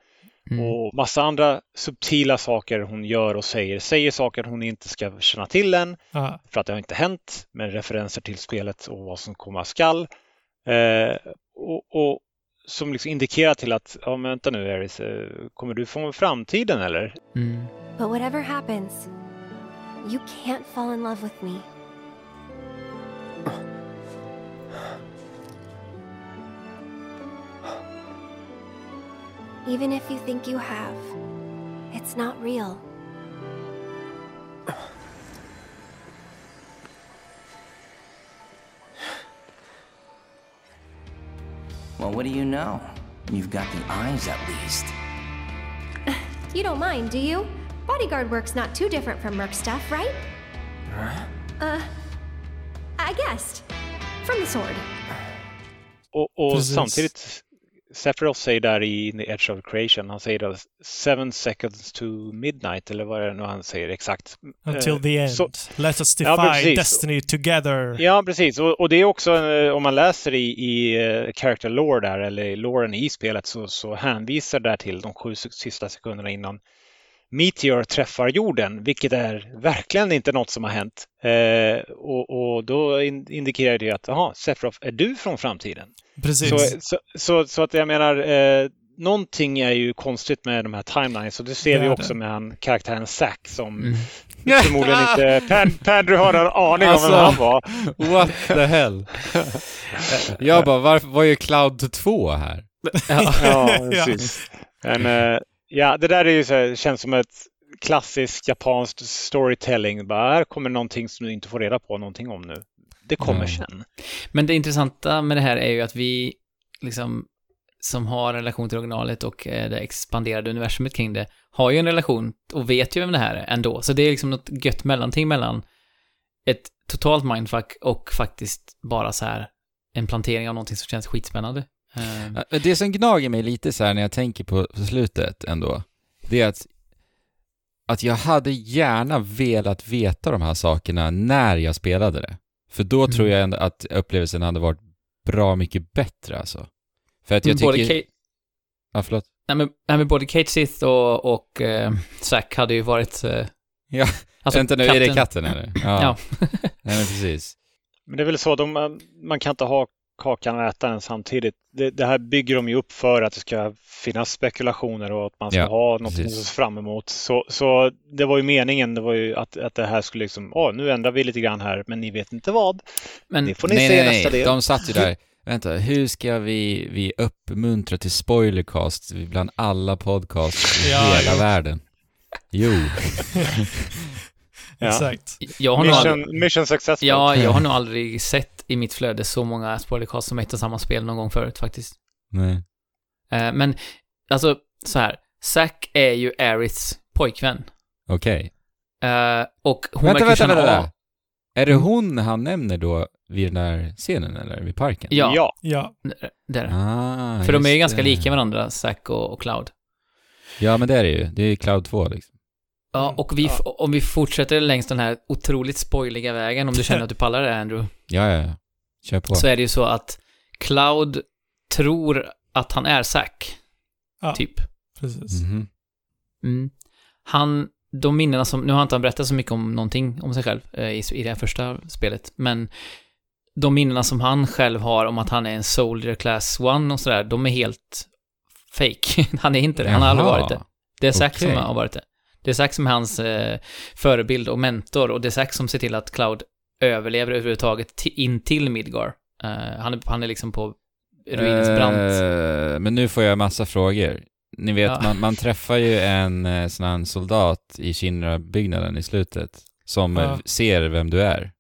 Mm. Och massa andra subtila saker hon gör och säger. Säger saker hon inte ska känna till än Ja. för att det har inte hänt med referenser till spelet och vad som komma skall. Eh, och, och som liksom indikerar till att, ja men vänta nu Eris, eh, kommer du få framtiden eller? Mm. But whatever happens, you can't fall in love with me. Even if you think you have, it's not real. Well, what do you know? You've got the eyes at least. [LAUGHS] You don't mind, do you? Bodyguard work's not too different from Merc stuff, right? Uh, I guessed. From the sword. Och, och samtidigt, Sephiroth säger där i The Edge of Creation, han säger då seven seconds to midnight eller vad är det nu han säger exakt. Until Eh, the end. så- Let us Ja, defy precis. destiny together. Ja, precis. Och, och det är också, eh, om man läser i, i eh, character lore där, eller i loren i spelet, så, så hänvisar där till de sju sista sekunderna innan Meteor träffar jorden, vilket är verkligen inte något som har hänt. Eh, och, och då in, indikerar det att, jaha, Sephiroth, är du från framtiden? Precis. Så, så, så, så att jag menar, eh, någonting är ju konstigt med de här timelines och det ser Det vi också det. med han, karaktären Zack som Mm. förmodligen [LAUGHS] inte Pad- Padre har en aning om Alltså. vem han var. What the hell? [LAUGHS] Jag bara, varför, vad är Cloud 2 här? [LAUGHS] Ja. Ja, precis. Men eh, ja, det där är ju så här, känns som ett klassiskt japanskt storytelling. Bara, här kommer någonting som du inte får reda på någonting om nu. Det kommer Mm. sen. Men det intressanta med det här är ju att vi, liksom, som har en relation till originalet och eh, det expanderade universumet kring det, har ju en relation och vet ju vem det här är ändå. Så det är liksom något gött mellanting mellan ett totalt mindfuck och faktiskt bara så här en plantering av någonting som känns skitspännande. Eh, Ja, Det som gnager mig lite så här när jag tänker på, på slutet ändå, det är att, att jag hade gärna velat veta de här sakerna när jag spelade det. För då tror Mm. jag ändå att upplevelsen hade varit bra mycket bättre alltså. För att jag både tycker... Kate, Ja, förlåt. nej, men, nej, men både Kate Sith och, och eh, Zack hade ju varit... Eh, [LAUGHS] Ja, alltså, Vänta nu, är det katten eller? Ja. Ja. Nej men precis. Men det är väl så, de, man kan inte ha kakan och äta den samtidigt. Det, det här bygger de ju upp för att det ska finnas spekulationer och att man ska Ja, ha något precis. att se fram emot. Så, så det var ju meningen, det var ju att, att det här skulle liksom, åh, nu ändrar vi lite grann här, men ni vet inte vad. Men Det får ni nej, se nej, nästa nej. del. De satt ju där. [LAUGHS] Vänta, hur ska vi, vi uppmuntra till spoilercast bland alla podcasts i Ja, hela jo. världen? Jo. [LAUGHS] Ja. Exakt. jag har nog aldrig, Mission, mission successful. ja, jag har nog aldrig sett i mitt flöde så många spoilercast som ett och samma spel någon gång förut faktiskt. Nej. Eh, men, alltså, så här. Zack är ju Aeriths pojkvän. Okej. Eh, och hon Vänta, verkar vänta, känna vänta. av- Är det Mm. hon han nämner då vid den där scenen eller vid parken? Ja, ja. Ja. det är det. Ah, För de är ju ganska det. lika varandra, Zack och, och Cloud. Ja, men det är det ju. Det är ju Cloud 2 liksom. Ja, och vi, om vi fortsätter längs den här otroligt spoiliga vägen, om du [LAUGHS] känner att du pallar det, Andrew, Ja, ja, ja. Kör på. så är det ju så att Cloud tror att han är Zack, Ja. typ. Precis. Mhm. Mm. Han, de minnena som, nu har inte han berättat så mycket om någonting om sig själv eh, i, i det här första spelet, men de minnena som han själv har om att han är en Soldier Class 1 och sådär, de är helt fake. [LAUGHS] han är inte det, han har aldrig varit det. Det är Zack Okej. som har varit det. Det är Zack som är hans eh, förebild och mentor och det är Zack som ser till att Cloud överlever överhuvudtaget in till Midgar. Eh, han, är, han är liksom på ruinens brant. Eh, men nu får jag massa frågor. Ni vet, Ja. man, man träffar ju en eh, sån här soldat i Shinra-byggnaden i slutet som Ja. ser vem du är.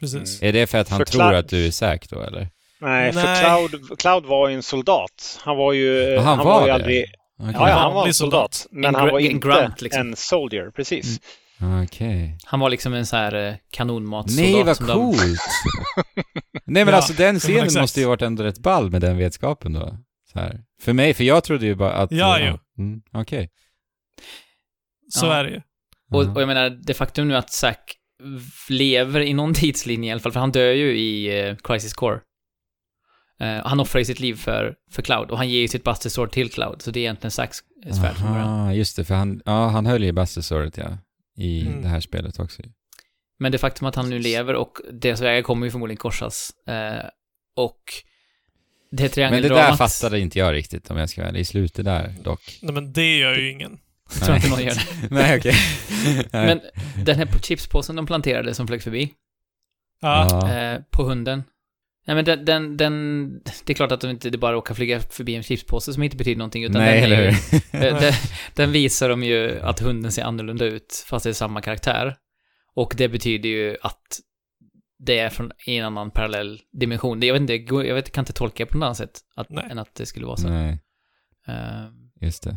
Precis. Är det för att han För tror Cloud- att du är säker då eller? Nej, för Nej. Cloud, Cloud var ju en soldat. Han var ju, han han var var ju det? aldrig... Okej. Ja, ja, han var en soldat. Men En han var inte grunt, liksom. en soldier, precis. Okej. Han var liksom en så här eh, kanonmatssoldat. Nej vad som de- coolt! [LAUGHS] Nej men Ja, alltså den [LAUGHS] ja, scenen exakt. måste ju varit ändå rätt ball med den vetskapen då. Så här. För mig, för jag trodde ju bara att... Ja, jo. Mm, Okej. Så Ja. är det ju. Och, Ja. och jag menar, det faktum nu att Zack lever i någon [LAUGHS] tidslinje i alla fall, för han dör ju i eh, Crisis Core. Eh, han offrar ju sitt liv för, för Cloud, och han ger ju sitt Buster Sword till Cloud, så det är egentligen Zacks eh, svärd från början. Just det, för han, ja, han höll ju Buster ja. I Mm. det här spelet också. Men det faktum att han nu lever och deras vägar kommer ju förmodligen korsas. Eh, och det Men det triangeldramat... där fattade inte jag riktigt om jag ska vara. I slutet där dock. Nej, men det gör ju ingen. Jag tror inte någon gör det. [LAUGHS] Nej, okej. [LAUGHS] Men den här chipspåsen de planterade som flög förbi, Ja. Eh, på hunden. Nej men den, den, den, det är klart att de inte, det bara råkar flyga förbi en chipspåse som inte betyder någonting, utan Nej, den, ju, hur? [LAUGHS] den, den visar de ju att hunden ser annorlunda ut, fast det är samma karaktär. Och det betyder ju att det är från en annan parallell dimension. Jag vet inte, jag vet, kan inte tolka det på något annat sätt att, än att det skulle vara så. Nej, Eh, just det.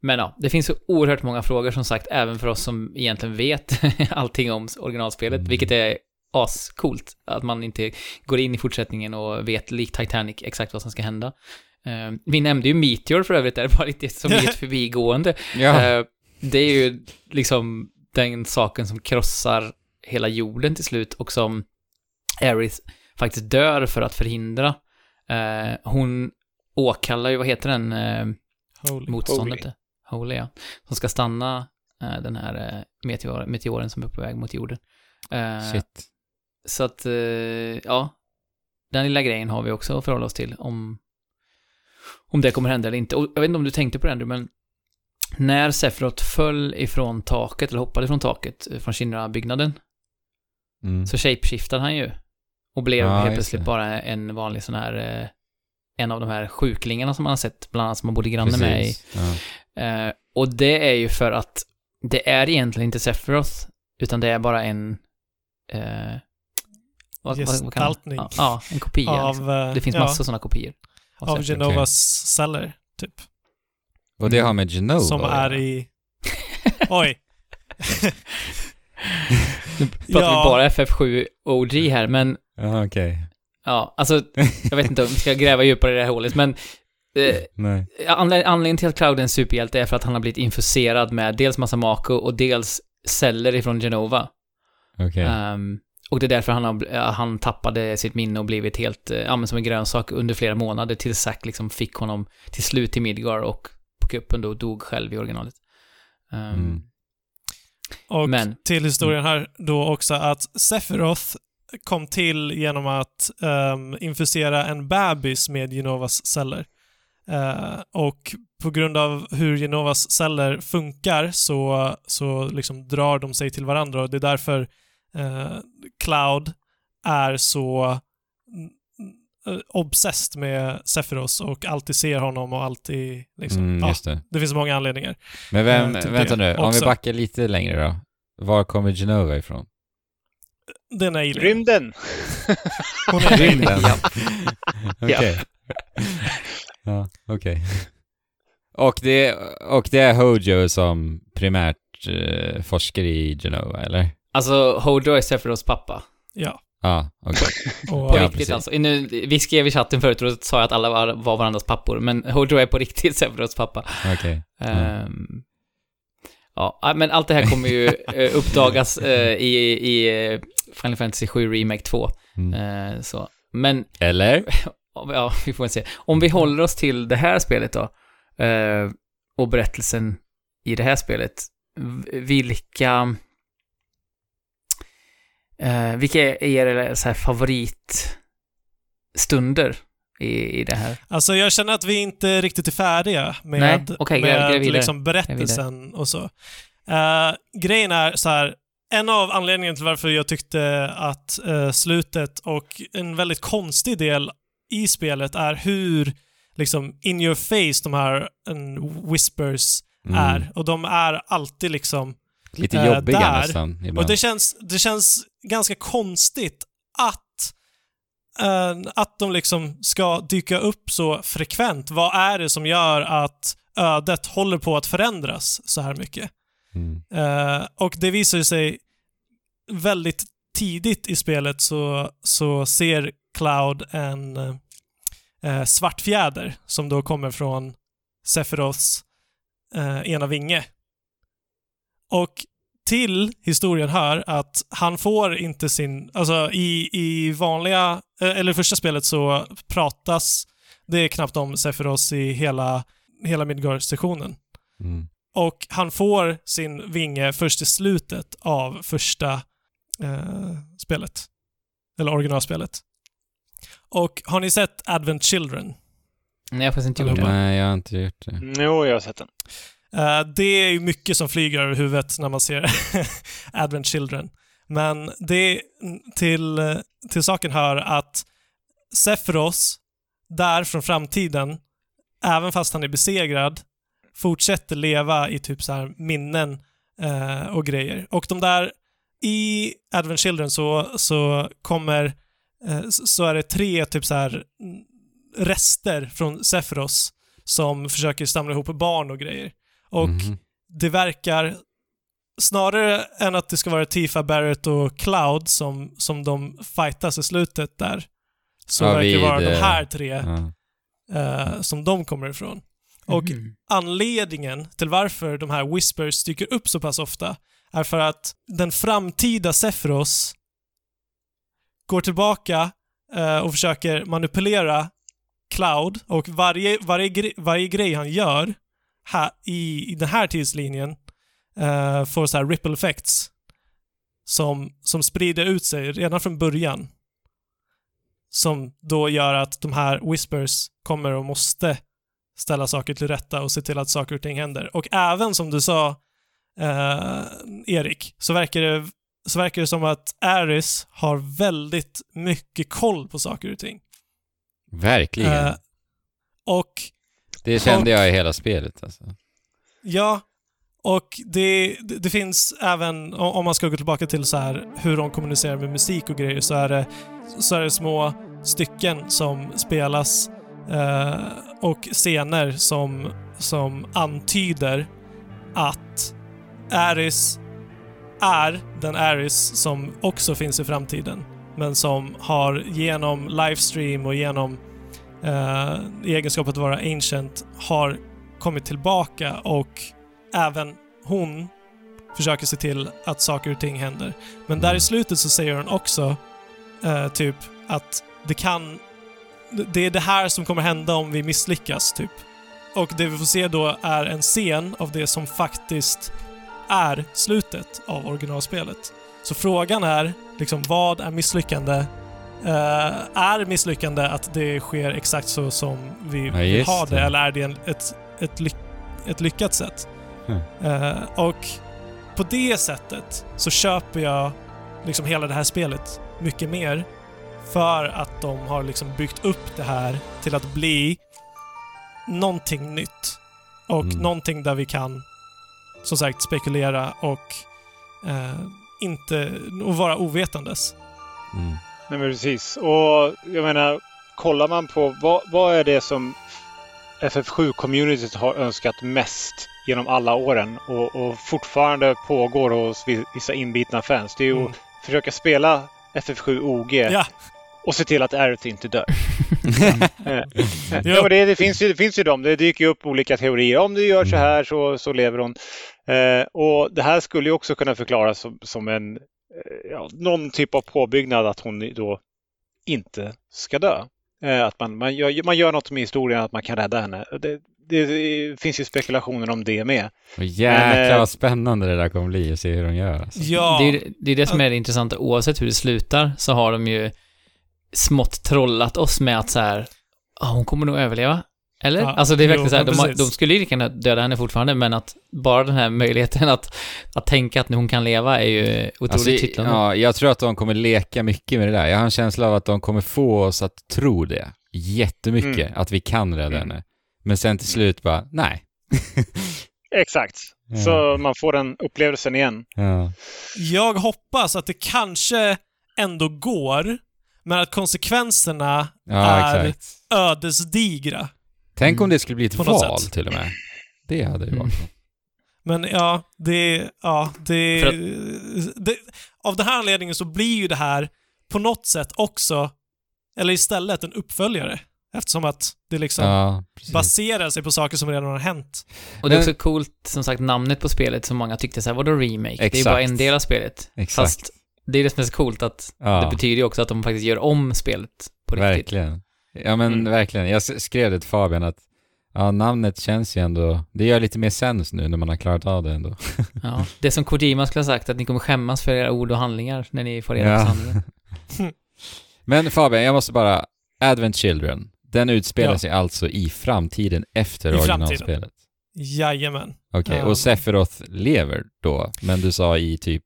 men ja, det finns så oerhört många frågor som sagt, även för oss som egentligen vet [LAUGHS] allting om originalspelet, Mm. vilket är ascoolt. Att man inte går in i fortsättningen och vet, likt Titanic, exakt vad som ska hända. Eh, vi nämnde ju Meteor för övrigt, där bara lite som [LAUGHS] i ett förbigående. Ja, Eh, det är ju liksom den saken som krossar hela jorden till slut och som Aerith faktiskt dör för att förhindra. Eh, hon åkallar ju, vad heter den? Eh, Holy. motståndet. Holy. Holy, ja. Som ska stanna den här meteor, meteoren som är på väg mot jorden. Shit. Så att, eh, ja. Den lilla grejen har vi också att förhålla oss till om, om det kommer hända eller inte. Och jag vet inte om du tänkte på det Andrew, men när Sephiroth föll ifrån taket, eller hoppade ifrån taket, eh, från Shinra-byggnaden, Mm. så shapeshiftade han ju. Och blev Ja, helt plötsligt bara en vanlig sån här, eh, en av de här sjuklingarna som man har sett, bland annat som man bodde granne med i. Ja. Och det är ju för att det är egentligen inte Sephiroth, utan det är bara en... Eh, vad, vad, vad Gestaltning. Ja, ja, en kopia. Av, liksom. eh, Det finns ja, massor sådana kopior. Av. Genovas celler, typ. Och det har med Genova Som är i... [LAUGHS] Oj. [LAUGHS] Nu pratar vi bara FF7 OG här, men Ja, okej. ja, alltså, jag vet inte om vi ska gräva djupare i det här hålet, men eh, Nej. anled- anledningen till att Cloud är en superhjälte är för att han har blivit infuserad med dels massa Mako och dels celler ifrån Genova. Okej. Ehm, och det är därför han, har, ja, han tappade sitt minne och blivit helt, eh, ja men som en grönsak under flera månader tills Zack liksom fick honom till slut till Midgar och på kuppen då dog själv i originalet. Ehm, Mm. Och Men- till historien här då också att Sephiroth kom till genom att um, infusera en bebis med Genovas celler. Eh, och på grund av hur Genovas celler funkar så, så liksom drar de sig till varandra och det är därför eh, Cloud är så mm, eh, obsessed med Sephiroth och alltid ser honom och alltid liksom, Mm, ja, just det. det finns många anledningar. Men vem, eh, typ vänta nu, om vi backar lite längre då. Var kommer Genova ifrån? Det är alien. Rymden! [LAUGHS] Hon är. Rymden? [LAUGHS] Okej. [LAUGHS] Ja, okej. Och det, och det är Hojo som primärt eh, forskar i Genova, eller? Alltså, Hojo är Sephiroths pappa. Ja. Ja, okej. [LAUGHS] På Ja, riktigt precis. alltså. Nu, vi skrev i chatten förut och då sa jag att alla var, var varandras pappor, men Hojo är på riktigt [LAUGHS] Sephiroths pappa. Okej. Mm. Ehm, ja, men allt det här kommer ju [LAUGHS] eh, uppdagas eh, i, i eh, Final Fantasy 7 Remake 2. Mm. Eh, så. Men Eller? Ja, vi får väl se. Om vi håller oss till det här spelet då, eh, och berättelsen i det här spelet, vilka... Eh, vilka är era så här favoritstunder i, i det här? Alltså jag känner att vi inte riktigt är färdiga med, Nej, gräv- med liksom berättelsen och så. Uh, grejen är så här, en av anledningarna till varför jag tyckte att eh, slutet och en väldigt konstig del i spelet är hur liksom in your face de här en, whispers Mm. är. Och de är alltid liksom Lite Eh, jobbiga där. nästan ibland. och det känns, det känns ganska konstigt att eh, att de liksom ska dyka upp så frekvent. Vad är det som gör att ödet håller på att förändras så här mycket? Mm. Eh, och det visar ju sig väldigt tidigt i spelet så, så ser Cloud en eh, svart fjäder som då kommer från Sephiroths ena vinge. Och till historien hör att han får inte sin, alltså i, i vanliga, eh, eller i första spelet så pratas det knappt om Sephiroth i hela, hela Midgard-sessionen. Mm. Och han får sin vinge först i slutet av första eh, spelet. Eller originalspelet. Och har ni sett Advent Children? Nej, jag har faktiskt inte gjort det. Nej, jag har inte gjort det. Jo, jag har sett den. Eh, det är ju mycket som flyger över huvudet när man ser [LAUGHS] Advent Children. Men det till, till saken hör att Sephiros, där från framtiden, även fast han är besegrad, fortsätter leva i typ så här minnen eh, och grejer. Och de där, i Advent Children så, så kommer, eh, så är det tre typ så här mm, rester från Sephiros som försöker samla ihop barn och grejer. Och Mhm. det verkar, snarare än att det ska vara Tifa, Barrett och Cloud som, som de fightas i slutet där, så Ja, verkar det vara de eh, här tre Ja. eh, som de kommer ifrån. Och Mhm. anledningen till varför de här whispers dyker upp så pass ofta är för att den framtida Sephiros går tillbaka eh, och försöker manipulera Cloud och varje, varje, gre varje grej han gör här, i, i den här tidslinjen eh, får så här ripple effects som, som sprider ut sig redan från början. Som då gör att de här whispers kommer och måste ställa saker till rätta och se till att saker och ting händer. Och även som du sa, eh, Erik, så verkar, det, så verkar det som att Aris har väldigt mycket koll på saker och ting. Verkligen. Eh, och det kände och- jag i hela spelet alltså. Ja, och det, det, finns även, om man ska gå tillbaka till så här hur de kommunicerar med musik och grejer, så är det, så är det små stycken som spelas eh, och scener som, som antyder att Aris är den Aris som också finns i framtiden, men som har genom livestream och genom eh, i egenskap att vara ancient har kommit tillbaka och även hon försöker se till att saker och ting händer. Men där i slutet så säger hon också eh, typ att det kan... Det är det här som kommer hända om vi misslyckas, typ. Och det vi får se då är en scen av det som faktiskt är slutet av originalspelet. Så frågan är, liksom, vad är misslyckande? Eh, är misslyckande att det sker exakt så som vi Ja, vill ha det, det. eller är det en, ett, ett, lyck, ett lyckat sätt? Eh, och på det sättet så köper jag liksom hela det här spelet mycket mer för att de har liksom byggt upp det här till att bli någonting nytt. Och Mm. någonting där vi kan, som sagt, spekulera och eh, inte... och vara ovetandes. Mm. Nej, men precis. Och jag menar, kollar man på vad, vad är det som FF7-communityt har önskat mest genom alla åren och, och fortfarande pågår hos vi- vissa inbitna fans. Det är ju Mm. att försöka spela FF7 OG Ja, och se till att Aerith inte dör. [LAUGHS] Eh, Jo. Ja, men det, det, finns ju, det finns ju de. Det dyker ju upp olika teorier. Om du gör så här så, så lever hon. Eh, och det här skulle ju också kunna förklaras som, som en, eh, ja, någon typ av påbyggnad att hon då inte ska dö. Eh, att man, man, gör, man gör något med historien att man kan rädda henne. Det, det, det finns ju spekulationer om det med. Och jäklar Men, eh, vad spännande det där kommer bli att se hur de gör. Alltså. ja. Det, är, det är det som är det intressanta. Oavsett hur det slutar så har de ju smått trollat oss med att så här, ah, hon kommer nog överleva. Eller? Ja, alltså det är verkligen jo, så här, de, de skulle ju lika gärna döda henne fortfarande, men att bara den här möjligheten att, att tänka att hon kan leva är ju otroligt Alltså, kittlande. ja, jag tror att de kommer leka mycket med det där. Jag har en känsla av att de kommer få oss att tro det jättemycket, Mm. att vi kan rädda Mm. henne. Men sen till slut bara, nej. [LAUGHS] Exakt. Ja. Så man får den upplevelsen igen. Ja. Jag hoppas att det kanske ändå går, men att konsekvenserna Ja, är exakt. ödesdigra. Tänk om det skulle bli ett val sätt. till och med. Det hade ju Mm. varit. Men ja, det... Ja, det, För det... Av den här anledningen så blir ju det här på något sätt också, eller istället en uppföljare. Eftersom att det liksom Ja, baserar sig på saker som redan har hänt. Och det är Men- också coolt, som sagt, namnet på spelet som många tyckte så här, vadå remake? Det är Exakt. bara en del av spelet. Exakt. Fast det är det som är så coolt att Ja. det betyder ju också att de faktiskt gör om spelet på riktigt. Verkligen. Ja men Mm. verkligen. Jag skrev det till Fabian att ja, namnet känns ju ändå, det gör lite mer sens nu när man har klarat av det ändå. [LAUGHS] Ja. Det som Kojima skulle ha sagt, att ni kommer skämmas för era ord och handlingar när ni får reda Ja. på sanningen. [LAUGHS] [LAUGHS] Men Fabian, jag måste bara, Advent Children, den utspelar Ja. sig alltså i framtiden efter I framtiden. originalspelet? Jajamän. Okej, Ja. och Sephiroth lever då, men du sa i typ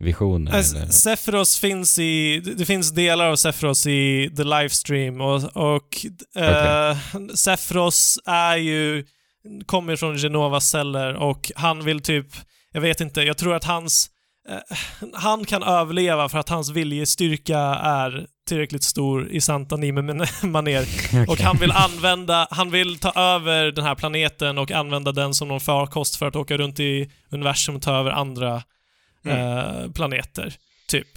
visioner Alltså, eller? Sephiroth finns i... Det finns delar av Sephiroth i The Livestream och, och eh, Sephiroth är ju... Kommer från Genovas celler och han vill typ... Jag vet inte, jag tror att hans... Eh, han kan överleva för att hans viljestyrka är tillräckligt stor i sant anime-manér. [LAUGHS] Och han vill använda, han vill ta över den här planeten och använda den som någon farkost för att åka runt i universum och ta över andra eh, planeter. Typ.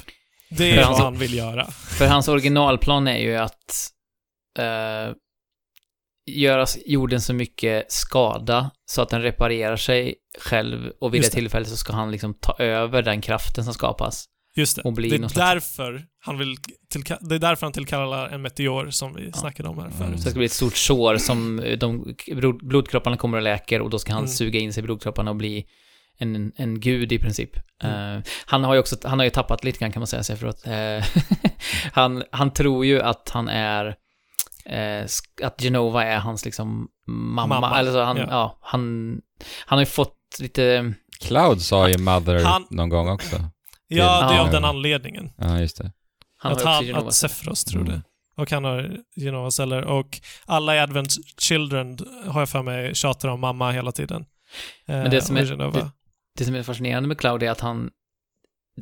Det är För vad han- han vill göra. För hans originalplan är ju att eh, göra jorden så mycket skada så att den reparerar sig själv och vid Just det tillfället så ska han liksom ta över den kraften som skapas. Just det. Och bli Det är någon slags- därför han vill det är därför han tillkallar en meteor som vi snackade om här Mm. förut. Så det ska bli ett stort sår som eh, de, blod- blodkropparna kommer och läker och då ska han Mm. suga in sig i blodkropparna och bli en, en gud i princip. Mm. Eh, han har ju också, han har ju tappat lite grann kan man säga, Sephiroth. Uh, [LAUGHS] han, han tror ju att han är, sk- att Genova är hans liksom mamma. Mamma, Eller så han, ja. ja. han, han har ju fått lite, Cloud sa ju Mother Han- någon gång också. Ja, det är av den anledningen. Ja, just det. han att, han, att Sephiroth tror Mm. det. Och han har Genova-celler. Och alla i Advent Children har jag för mig tjatar om mamma hela tiden. Men det som är- Genova. Det som är fascinerande med Cloud är att han,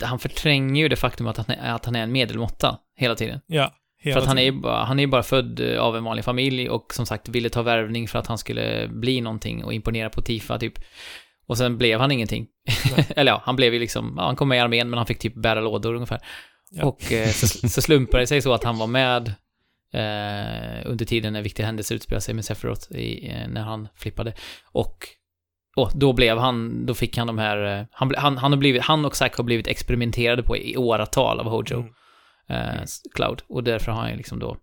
han förtränger ju det faktum att han är, att han är en medelmåtta hela tiden. Ja, hela För att han är, ju bara, han är bara född eh, av en vanlig familj och som sagt ville ta värvning för att han skulle bli någonting och imponera på Tifa typ. Och sen blev han ingenting. [LAUGHS] Eller ja, han blev ju liksom, ja, han kom med i armén men han fick typ bära lådor ungefär. Ja. Och eh, så, så slumpade det sig så att han var med eh, under tiden när viktiga händelser utspelade sig med Sephiroth i, eh, när han flippade. Och och då blev han, då fick han de här, eh, han, han, han, har blivit, han och Zack har blivit experimenterade på i åratal av Hojo Mm. eh, Cloud. Och därför har han liksom då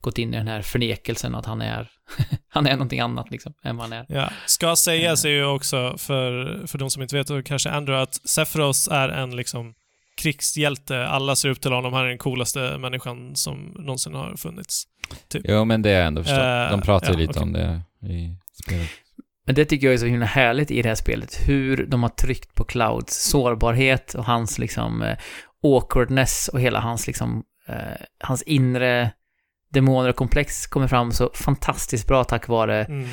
gått in i den här förnekelsen att han är, [LAUGHS] han är någonting annat liksom, än vad han är. Ja. Ska sägas är ju också, för, för de som inte vet, och kanske Andrew, att Sephiroth är en liksom krigshjälte. Alla ser upp till honom. Han är den coolaste människan som någonsin har funnits. Jo, men det är ändå förstått. Eh, De pratar ju ja, lite okej. om det i spelet. Men det tycker jag är så himla härligt i det här spelet, hur de har tryckt på Clouds sårbarhet och hans liksom eh, awkwardness och hela hans liksom, eh, hans inre demoner och komplex kommer fram så fantastiskt bra tack vare Mm.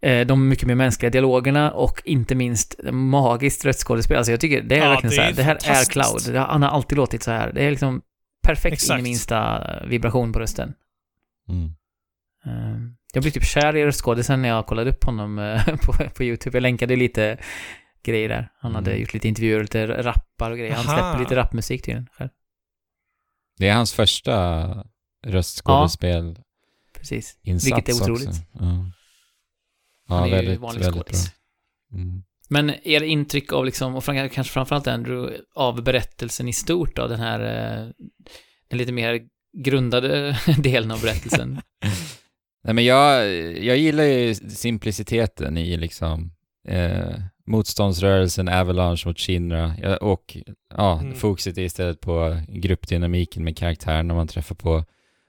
eh, de mycket mer mänskliga dialogerna och inte minst magiskt röstskådespel. Alltså jag tycker det är Ja, verkligen det så här, är det här är. Cloud. Det har- Han har alltid låtit så här. Det är liksom perfekt in Exakt. i minsta vibration på rösten. Mm. Jag blev typ kär i röstskådisen när jag kollade upp honom eh, [LAUGHS] på, på YouTube. Jag länkade lite grejer där. Han hade Mm. gjort lite intervjuer, lite rappar och grejer. Han Aha. släpper lite rapmusik tydligen själv. Det är hans första röstskådespel Precis. insats Vilket är otroligt. Också. Ja, ja Han är ju väldigt, vanlig väldigt bra. skådis. Mm. Men er intryck av liksom, och kanske framförallt Andrew, av berättelsen i stort då, den här, eh, den lite mer grundade [LAUGHS] delen av berättelsen. [LAUGHS] Nej men jag, jag gillar ju simpliciteten i liksom eh, motståndsrörelsen, Avalanche mot Shinra ja, och ja, Mm. fokuset är istället på gruppdynamiken med karaktärerna man träffar på.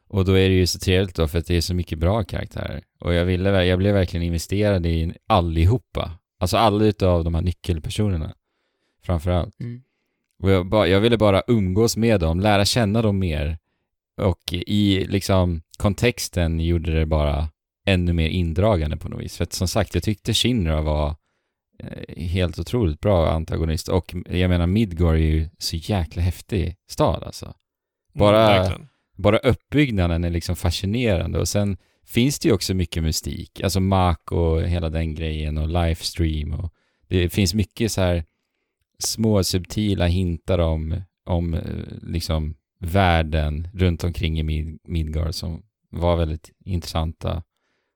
Och då är det ju så trevligt då för att det är så mycket bra karaktärer. Och jag, ville, jag blev verkligen investerad i allihopa. Alltså alla utav de här nyckelpersonerna. Framförallt. Mm. Och jag, bara, jag ville bara umgås med dem, lära känna dem mer. Och i liksom kontexten gjorde det bara ännu mer indragande på något vis. För att som sagt, jag tyckte Shinra var eh, helt otroligt bra antagonist. Och jag menar, Midgård är ju så jäkla häftig stad alltså. Bara- Mm. Bara uppbyggnaden är liksom fascinerande och sen finns det ju också mycket mystik. Alltså Mark och hela den grejen och livestream och det finns mycket så här små subtila hintar om, om eh, liksom världen runt omkring i Mid- Midgard som var väldigt intressanta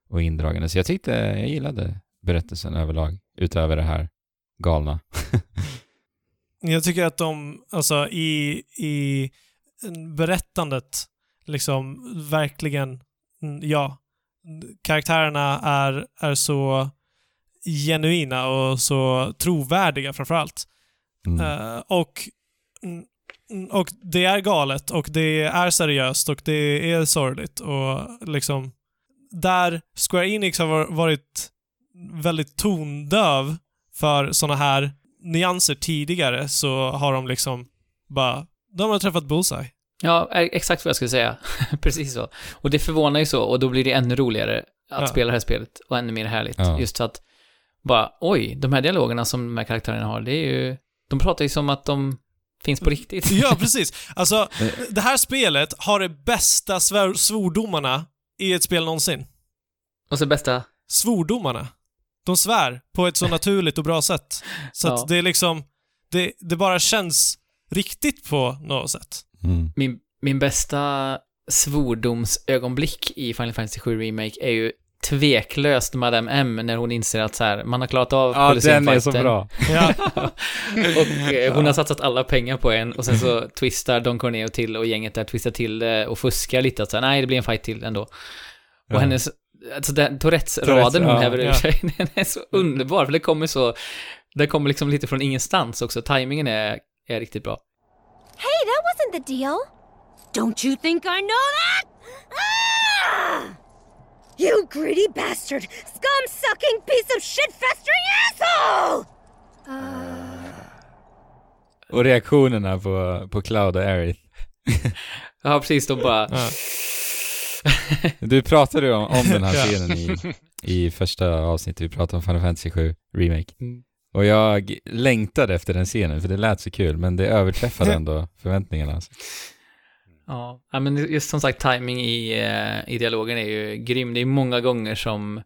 och indragande. Så jag tyckte, jag gillade berättelsen överlag, utöver det här galna. [LAUGHS] Jag tycker att de, alltså i, i berättandet, liksom verkligen, mm, ja, karaktärerna är, är så genuina och så trovärdiga framför allt. Mm. Eh, och, mm, och det är galet och det är seriöst och det är sorgligt och liksom där Square Enix har var- varit väldigt tondöv för såna här nyanser tidigare så har de liksom bara, de har träffat Bullseye. Ja, e- exakt vad jag skulle säga. [LAUGHS] Precis så. Och det förvånar ju så, och då blir det ännu roligare att Ja. spela det här spelet och ännu mer härligt. Ja. Just så att, bara, oj, de här dialogerna som de här karaktärerna har, det är ju, de pratar ju som att de finns på riktigt. Ja, precis. Alltså, [LAUGHS] det här spelet har de bästa svär- svordomarna i ett spel någonsin. Och så bästa, Svordomarna. De svär på ett så [LAUGHS] naturligt och bra sätt. Så Ja. att det är liksom, det, det bara känns riktigt på något sätt. Mm. min, min bästa svordomsögonblick i Final Fantasy 7 Remake är ju tveklöst Madame M när hon inser att så här, man har klarat av Ja, den är så bra. [LAUGHS] Ja, [LAUGHS] Och eh, hon har satsat alla pengar på en och sen så twistar Don Corneo till och gänget där twistar till det och fuskar lite att säga nej det blir en fight till ändå. Och Ja. hennes, alltså den Tourettes-raden hon ja, häver ur ja. sig, [LAUGHS] den är så underbar för det kommer så, det kommer liksom lite från ingenstans också, timingen är, är riktigt bra. Hey, that wasn't the deal. Don't you think I know that? [GASPS] Ah! You greedy bastard! Scum sucking piece of shit festering asshole! Och reaktionerna på, på Cloud och Aerith. [LAUGHS] Ja, precis, de bara, ja. Du pratade ju om, om den här scenen i, i första avsnittet, vi pratade om Final Fantasy 7 Remake. Mm. Och jag längtade efter den scenen, för det lät så kul, men det överträffade [LAUGHS] ändå förväntningarna. Alltså. Ja, men just som sagt timing i, eh, i dialogen är ju grym. Det är många gånger som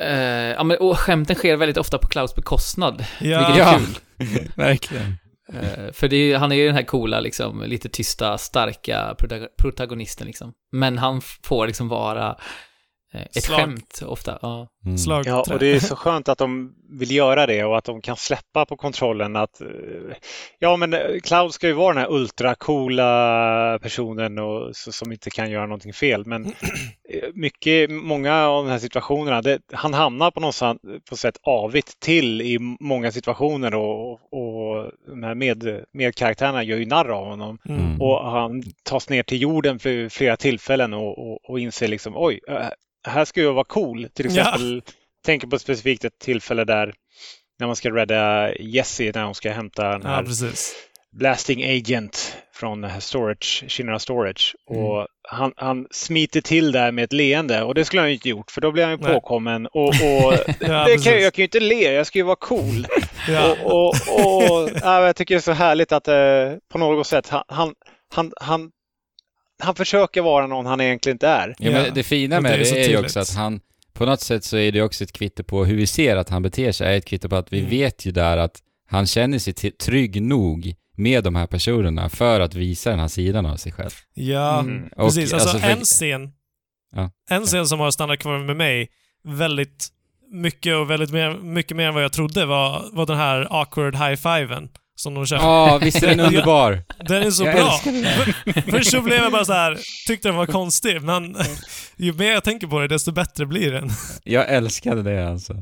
eh, ja, men, och skämten sker väldigt ofta på Clouds bekostnad. Ja. Vilket är kul. [LAUGHS] Verkligen. Eh, för det är, han är ju den här coola, liksom, lite tysta, starka prota- protagonisten liksom. Men han får liksom vara ett Slag. skämt ofta. Ja. Mm. Ja, och det är så skönt att de vill göra det och att de kan släppa på kontrollen att eh, ja, men eh, Cloud ska ju vara den här ultracoola personen och, som inte kan göra någonting fel. Men eh, mycket, många av de här situationerna, det, han hamnar på något sätt, på sätt avigt till i många situationer och, och de här med, medkaraktärerna gör ju narr av honom. Mm. Och han tas ner till jorden för flera tillfällen och, och, och inser liksom oj, här ska jag vara cool. Till Ja. exempel, tänker på specifikt ett tillfälle där när man ska rädda Jessie när hon ska hämta den Ja, här precis. blasting agent från storage, Shinra Storage. Mm. Och han, han smiter till där med ett leende och det skulle han ju inte gjort för då blir han ju Nej. påkommen. Och, och [LAUGHS] Ja, det kan, jag kan ju inte le, jag ska ju vara cool. [LAUGHS] Ja. Och, och, och ja, jag tycker det är så härligt att eh, på något sätt han, han, han, han, försöker vara någon han egentligen inte är. Ja, men det fina med det är det, är ju också att han, på något sätt så är det också ett kvitto på hur vi ser att han beter sig, är ett kvitto på att vi Mm. vet ju där att han känner sig trygg nog med de här personerna för att visa den här sidan av sig själv. Ja, Mm. Och, precis. Alltså, alltså, för- en scen, Ja. en scen som har stannat kvar med mig väldigt mycket och väldigt mer, mycket mer än vad jag trodde var, var den här awkward high-fiven som de kör. Ja, visst är den [LAUGHS] underbar? Den är så Jag bra. För- Först så blev jag bara så här, tyckte den var konstig, men [LAUGHS] ju mer jag tänker på det, desto bättre blir den. [LAUGHS] Jag älskade det alltså.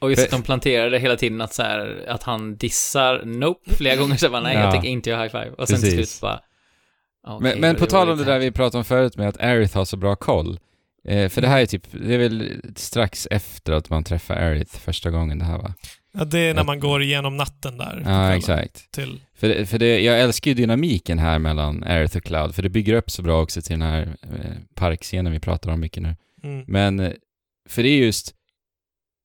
Och just att de planterade hela tiden att så här, att han dissar, nope, flera gånger så bara nej, Ja. jag tänker inte göra high five. Och sen till Precis. slut bara, okej, Men, men på tal om det där vi pratade om förut med att Aerith har så bra koll. Eh, för det här är typ, det är väl strax efter att man träffar Aerith första gången det här va? Ja, det är när man går igenom natten där. Ja, exakt. Till, För, för det, jag älskar ju dynamiken här mellan Aerith och Cloud, för det bygger upp så bra också till den här eh, parkscenen vi pratar om mycket nu. mm. Men, eh, för det är just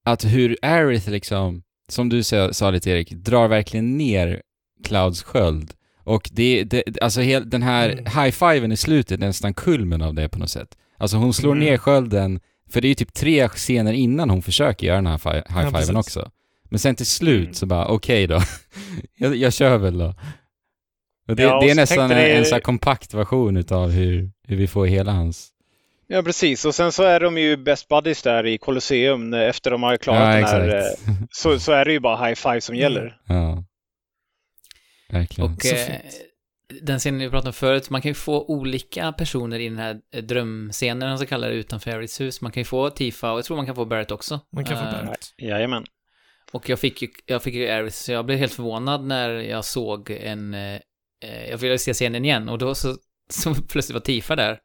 att hur Aerith liksom som du sa, sa lite Erik, drar verkligen ner Clouds sköld. Och det, det alltså hel, den här Mm. high-fiven i slutet är nästan kulmen av det på något sätt. Alltså hon slår Mm. ner skölden, för det är ju typ tre scener innan hon försöker göra den här fi- high-fiven precis. också. Men sen till slut Mm. så bara, okej då. [LAUGHS] jag, jag kör väl då. Och det, Ja, och det är nästan en, ni- en så här kompakt version utav hur, hur vi får hela hans... Ja, precis. Och sen så är de ju best buddies där i Colosseum eh, efter de har klarat ja, den här. exakt. eh, Så, så är det ju bara high five som Mm. gäller. ja. Verkligen. Och Så eh, den scenen vi pratade om förut, man kan ju få olika personer i den här eh, drömscenen, om så kallar det, utanför Harrys hus. Man kan ju få Tifa och jag tror man kan få Barrett också. Man kan få Eh, Barrett. Jajamän. Och jag fick ju, jag fick ju Aerith, så jag blev helt förvånad när jag såg en, eh, eh, jag ville se scenen igen och då så, [LAUGHS] så plötsligt var Tifa där.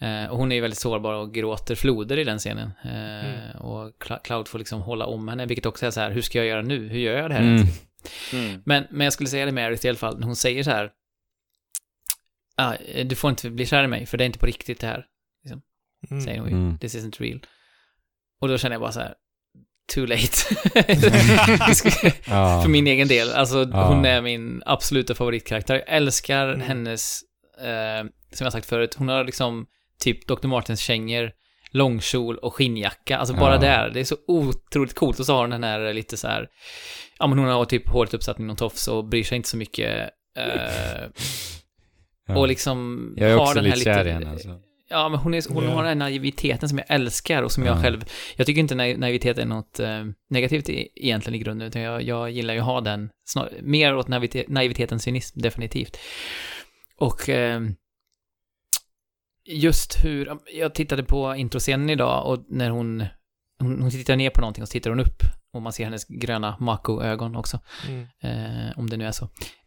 Eh, och hon är ju väldigt sårbar och gråter floder i den scenen. Eh, Mm. Och Cloud får liksom hålla om henne, vilket också är så här, hur ska jag göra nu? Hur gör jag det här? Mm. Mm. Men, men jag skulle säga det med Aerith i alla fall, när hon säger så här, ah, du får inte bli kär i mig, för det är inte på riktigt det här, Mm. säger hon ju. Mm. This isn't real. Och då känner jag bara så här, too late. [LAUGHS] Ja. För min egen del. Alltså, Ja. hon är min absoluta favoritkaraktär. Jag älskar Mm. hennes, eh, som jag sagt förut, hon har liksom typ Dr. Martens kängor, långkjol och skinnjacka. Alltså bara Ja. där, det är så otroligt coolt. Och så har hon den här lite så här, ja men hon har typ håret uppsatt i någon tofs och bryr sig inte så mycket. Eh, Ja. Och liksom Jag är har också den här lite kär i henne alltså. Ja, men hon, är, hon Ja. har den naiviteten som jag älskar och som jag Ja. själv... Jag tycker inte naiv- naivitet är något eh, negativt i, egentligen i grunden, utan jag, jag gillar ju att ha den, snar, mer åt naivitet, naivitet än cynism, definitivt. Och eh, just hur... Jag tittade på introscenen idag och när hon, hon... Hon tittar ner på någonting och så tittar hon upp och man ser hennes gröna Mako-ögon också. Mm. Eh, om det nu är så.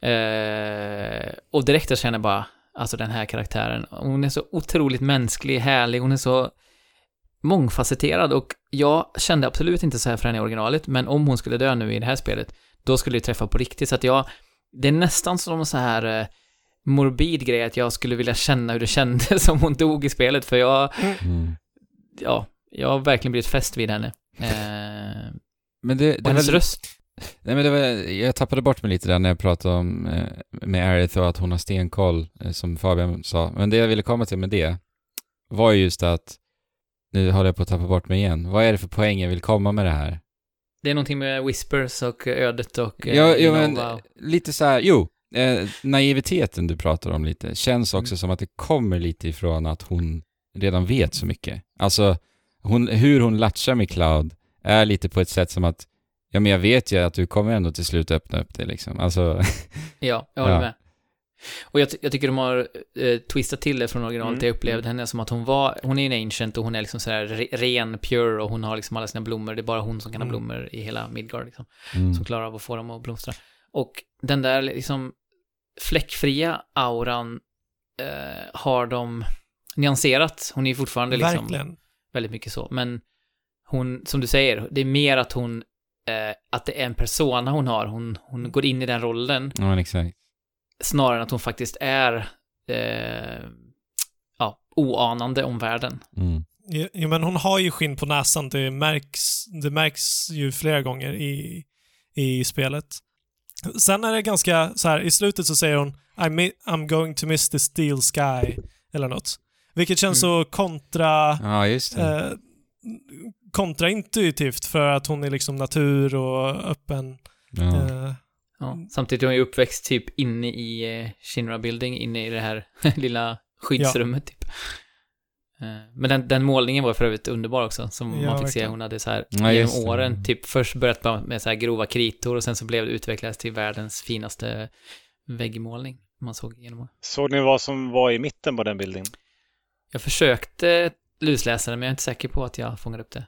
Eh, och direkt jag känner bara, alltså den här karaktären, hon är så otroligt mänsklig, härlig, hon är så mångfacetterad och jag kände absolut inte så här för henne i originalet, men om hon skulle dö nu i det här spelet, då skulle det träffa på riktigt, så att jag, det är nästan som så här eh, morbid grej att jag skulle vilja känna hur det [LAUGHS] kändes om hon dog i spelet, för jag, Mm. ja, jag har verkligen blivit fäst vid henne. Eh, Men det, det är hennes väl, röst, nej men det var, jag tappade bort mig lite där när jag pratade om eh, med Aerith och att hon har stenkoll, eh, som Fabian sa. Men det jag ville komma till med det var ju just att, nu håller jag på att tappa bort mig igen. Vad är det för poäng jag vill komma med det här? det är någonting med Whispers och ödet och eh, Ja, ja men lite så här, jo, eh, naiviteten du pratar om lite, känns också som att det kommer lite ifrån att hon redan vet så mycket. Alltså, hon, hur hon latchar med Cloud är lite på ett sätt som att, ja men jag vet ju att du kommer ändå till slut öppna upp det liksom. Alltså, [LAUGHS] Ja, jag håller Ja. med. Och jag, jag tycker de har eh, twistat till det från originalet. Mm. Jag upplevde henne som att hon var, hon är en ancient och hon är liksom så här re, ren, pure och hon har liksom alla sina blommor. Det är bara hon som kan ha Mm. blommor i hela Midgard liksom. mm, Som klarar av att få dem att blomstra. Och den där liksom fläckfria auran eh, har de nyanserat. Hon är fortfarande liksom Verkligen. väldigt mycket så. Men hon, som du säger, det är mer att hon, eh, att det är en persona hon har. Hon, hon går in i den rollen ja men exakt. snarare än att hon faktiskt är eh, ja, oanande om världen. Mm. Ja, men hon har ju skinn på näsan. Det märks, det märks ju flera gånger i, i spelet. Sen är det ganska så här, i slutet så säger hon I'm going to miss the steel sky, eller något. Vilket känns så kontra, Ja, just det. eh, kontraintuitivt för att hon är liksom natur och öppen. Ja. Eh, Ja. Samtidigt är hon ju uppväxt typ inne i eh, Shinra Building, inne i det här [LAUGHS] lilla skyddsrummet typ. Eh, Men den, den målningen var för övrigt underbar också, som Ja, man fick se. verkligen. Hon hade så här, Ja, genom åren, typ först börjat med så här grova kritor och sen så blev det utvecklats till världens finaste väggmålning. Man såg genom åren. Såg ni vad som var i mitten på den bilden? Jag försökte lusläsa det, men jag är inte säker på att jag fångade upp det.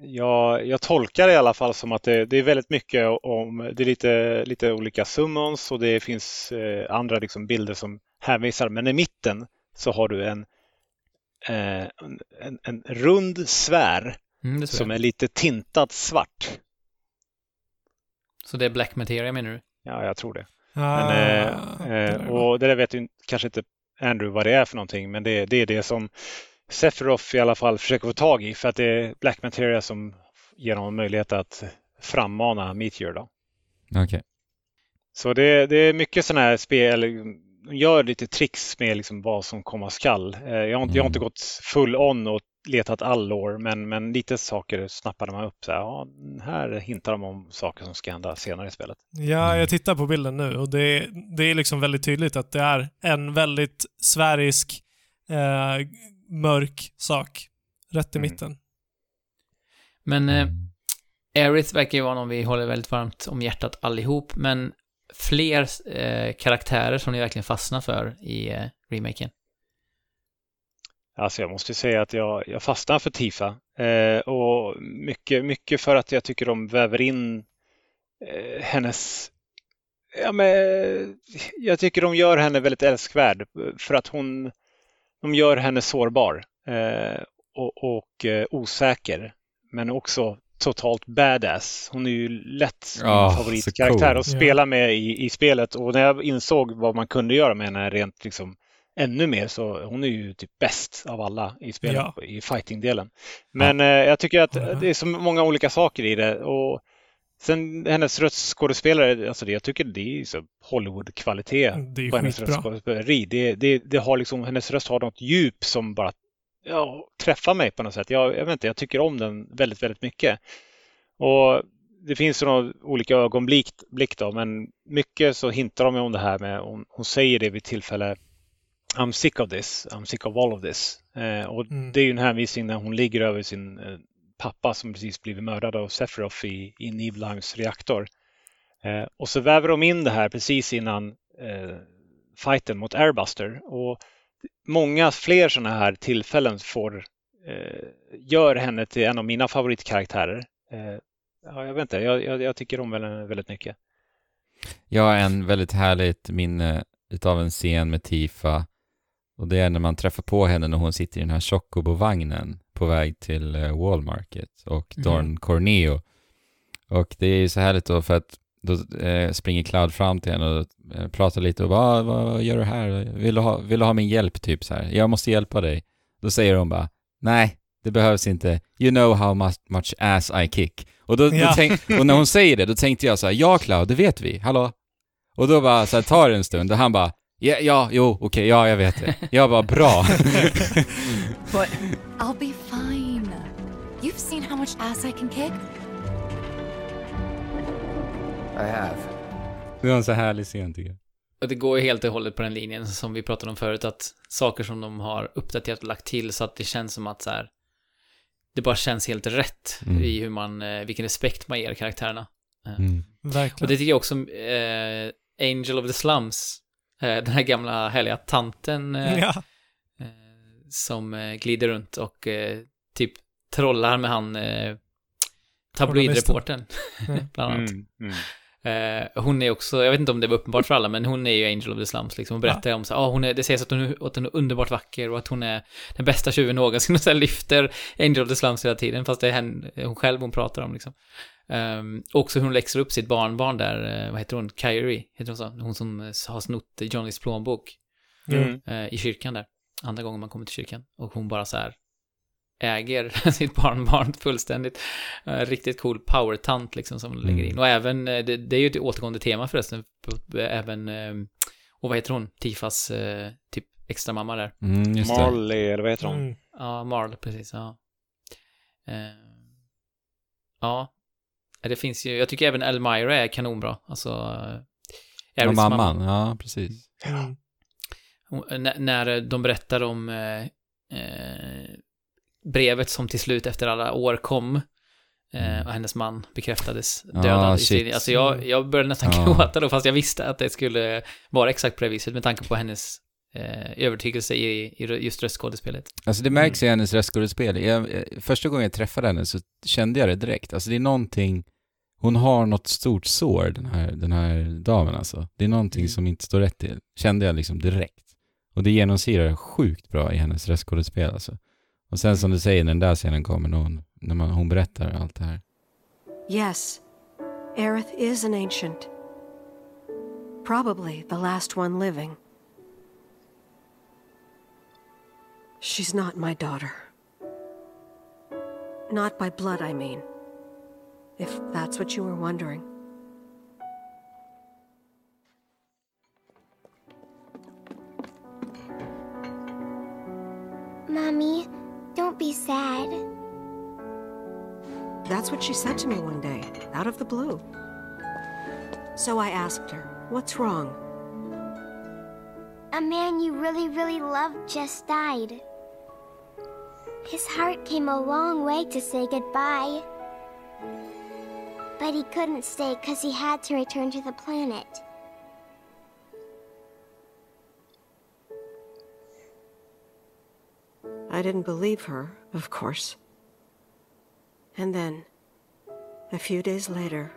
Jag, jag tolkar det i alla fall som att det, det är väldigt mycket om, det är lite, lite olika summons och det finns eh, andra liksom bilder som hänvisar. Men i mitten så har du en, eh, en, en, en rund sfär Mm, som är lite tintat svart. Så det är Black Materia menar du? Ja, jag tror det. Men, ah, eh, eh, och det där vet ju kanske inte Andrew vad det är för någonting, men det, det är det som Sephiroth i alla fall försöker få tag i för att det är Black Materia som ger honom möjlighet att frammana Meteor då. Okej. Så det, det är mycket sådana här spel, de gör lite tricks med liksom vad som komma skall. Eh, Jag har, inte, jag har inte Mm. gått full on och letat all lore, men, men lite saker snappade man upp. Så här, ja, här hintar de om saker som ska hända senare i spelet. Ja, jag tittar på bilden nu och det, det är liksom väldigt tydligt att det är en väldigt sfärisk, eh, mörk sak. Rätt i Mm. mitten. Men eh. Aerith verkar ju vara någon vi håller väldigt varmt om hjärtat allihop, men fler eh, karaktärer som ni verkligen fastnar för i eh, remaken. Alltså jag måste säga att jag, jag fastnar för Tifa. Eh, och mycket, mycket för att jag tycker de väver in eh, hennes... Ja, men, jag tycker de gör henne väldigt älskvärd för att hon... De gör henne sårbar eh, och, och eh, osäker. Men också totalt badass. Hon är ju lätt min Ah, så favoritkaraktär cool. att spela med i, i spelet. Och när jag insåg vad man kunde göra med henne rent liksom ännu mer så hon är ju typ bäst av alla i spelet Ja. i fighting-delen. Men eh, jag tycker att det är så många olika saker i det och sen hennes röstskådespelare, alltså det, jag tycker det är så Hollywood-kvalitet är på hennes röstskådespeleri. Det, det, det har liksom, hennes röst har något djup som bara ja, träffar mig på något sätt. Jag, jag vet inte, jag tycker om den väldigt, väldigt mycket. Och det finns några olika ögonblick blick då, men mycket så hintar de om det här med, hon, hon säger det vid tillfälle I'm sick of this, I'm sick of all of this. Eh, och Mm. det är ju en hänvisning när hon ligger över sin eh, pappa som precis blivit mördad av Sephiroth i, i Nivlheims reaktor. Eh, och så väver de in det här precis innan eh, fighten mot Airbuster. Och många fler sådana här tillfällen får eh, gör henne till en av mina favoritkaraktärer. Eh, ja, jag vet inte, jag, jag, jag tycker om henne väldigt mycket. Jag har en väldigt härligt minne utav en scen med Tifa. Och det är när man träffar på henne när hon sitter i den här Chocobo-vagnen på väg till eh, Wallmarket och Mhm. Don Corneo. Och det är ju så härligt då för att då eh, springer Cloud fram till henne och eh, pratar lite och bara "Ah, vad gör du här? Vill du, ha, vill du ha min hjälp typ så här? Jag måste hjälpa dig. Då säger hon bara nej, det behövs inte. You know how much, much ass I kick. Och, då, Ja. då tänk, och när hon [LAUGHS] säger det, då tänkte jag så här, ja Cloud, det vet vi, hallå? Och då bara så här, tar det en stund och han bara, ja, ja, jo, okej, ja, jag vet det. Jag bara, bra. [LAUGHS] [LAUGHS] But [LAUGHS] I'll be fine. You've seen how much ass I can kick? I have. det var en så härlig scen tycker jag. Och det går ju helt och hållet på den linjen som vi pratade om förut, att saker som de har uppdaterat och lagt till så att det känns som att så här, det bara känns helt rätt Mm. i hur man, eh, vilken respekt man ger karaktärerna. Mm. Och Verkligen. det tycker jag också, eh, Angel of the Slums, eh, den här gamla härliga tanten eh, Ja. Som eh, glider runt och eh, typ trollar med han eh, tabloidreportern, [LAUGHS] bland annat. Mm, mm. Eh, hon är också, jag vet inte om det var uppenbart för alla, men hon är ju Angel of the Slums liksom. Hon berättar om så ah, hon är, det sägs att hon, är- att hon är underbart vacker och att hon är den bästa tjuven någonsin [LAUGHS] och så här lyfter Angel of the Slums hela tiden, fast det är henne, hon själv hon pratar om liksom. Um, också hur hon läxar upp sitt barnbarn där, eh, vad heter hon, Kyrie, heter hon så? Hon som har snott Johnnys plånbok Mm. eh, i kyrkan där. Andra gången man kommer till kyrkan. Och hon bara så här äger [LAUGHS] sitt barnbarn fullständigt. Eh, riktigt cool power-tant liksom som lägger in. Och även, eh, det, det är ju ett återgående tema förresten. Även, eh, och vad heter hon? Tifas typ extra mamma där. Mm, just det. Marley, eller vad heter hon? Mm. Ja, Marl, precis. Ja. Ja. Det finns ju, jag tycker även Elmira är kanonbra. Alltså, Aeriths mamman, ja precis. Mm. Hon- När, de berättar om eh, eh, brevet som till slut efter alla år kom eh, Mm. och hennes man bekräftades Ah, dödad i shit. strid. Alltså jag, jag började nästan Ja. gråta då, fast jag visste att det skulle vara exakt på det viset med tanke på hennes eh, övertygelse i, i just röstskådespelet. Alltså det märks i hennes röstskådespel. Jag, eh, första gången jag träffade henne så kände jag det direkt. Alltså det är någonting, hon har något stort sår den här, den här damen alltså. Det är någonting Mm. som inte står rätt till. Kände jag liksom direkt. Och det genomsyrar sjukt bra i hennes röstskådespel alltså. Och sen som du säger, när den där scenen kommer, när hon, när man, hon berättar allt det här. Yes, Aerith is an ancient. Probably the last one living. She's not my daughter. Not by blood, I mean. if that's what you were wondering. Mommy, don't be sad. That's what she said to me one day, out of the blue. So I asked her, What's wrong? A man you really, really loved just died. His heart came a long way to say goodbye. But he couldn't stay because he had to return to the planet. I didn't believe her, of course. And then, a few days later,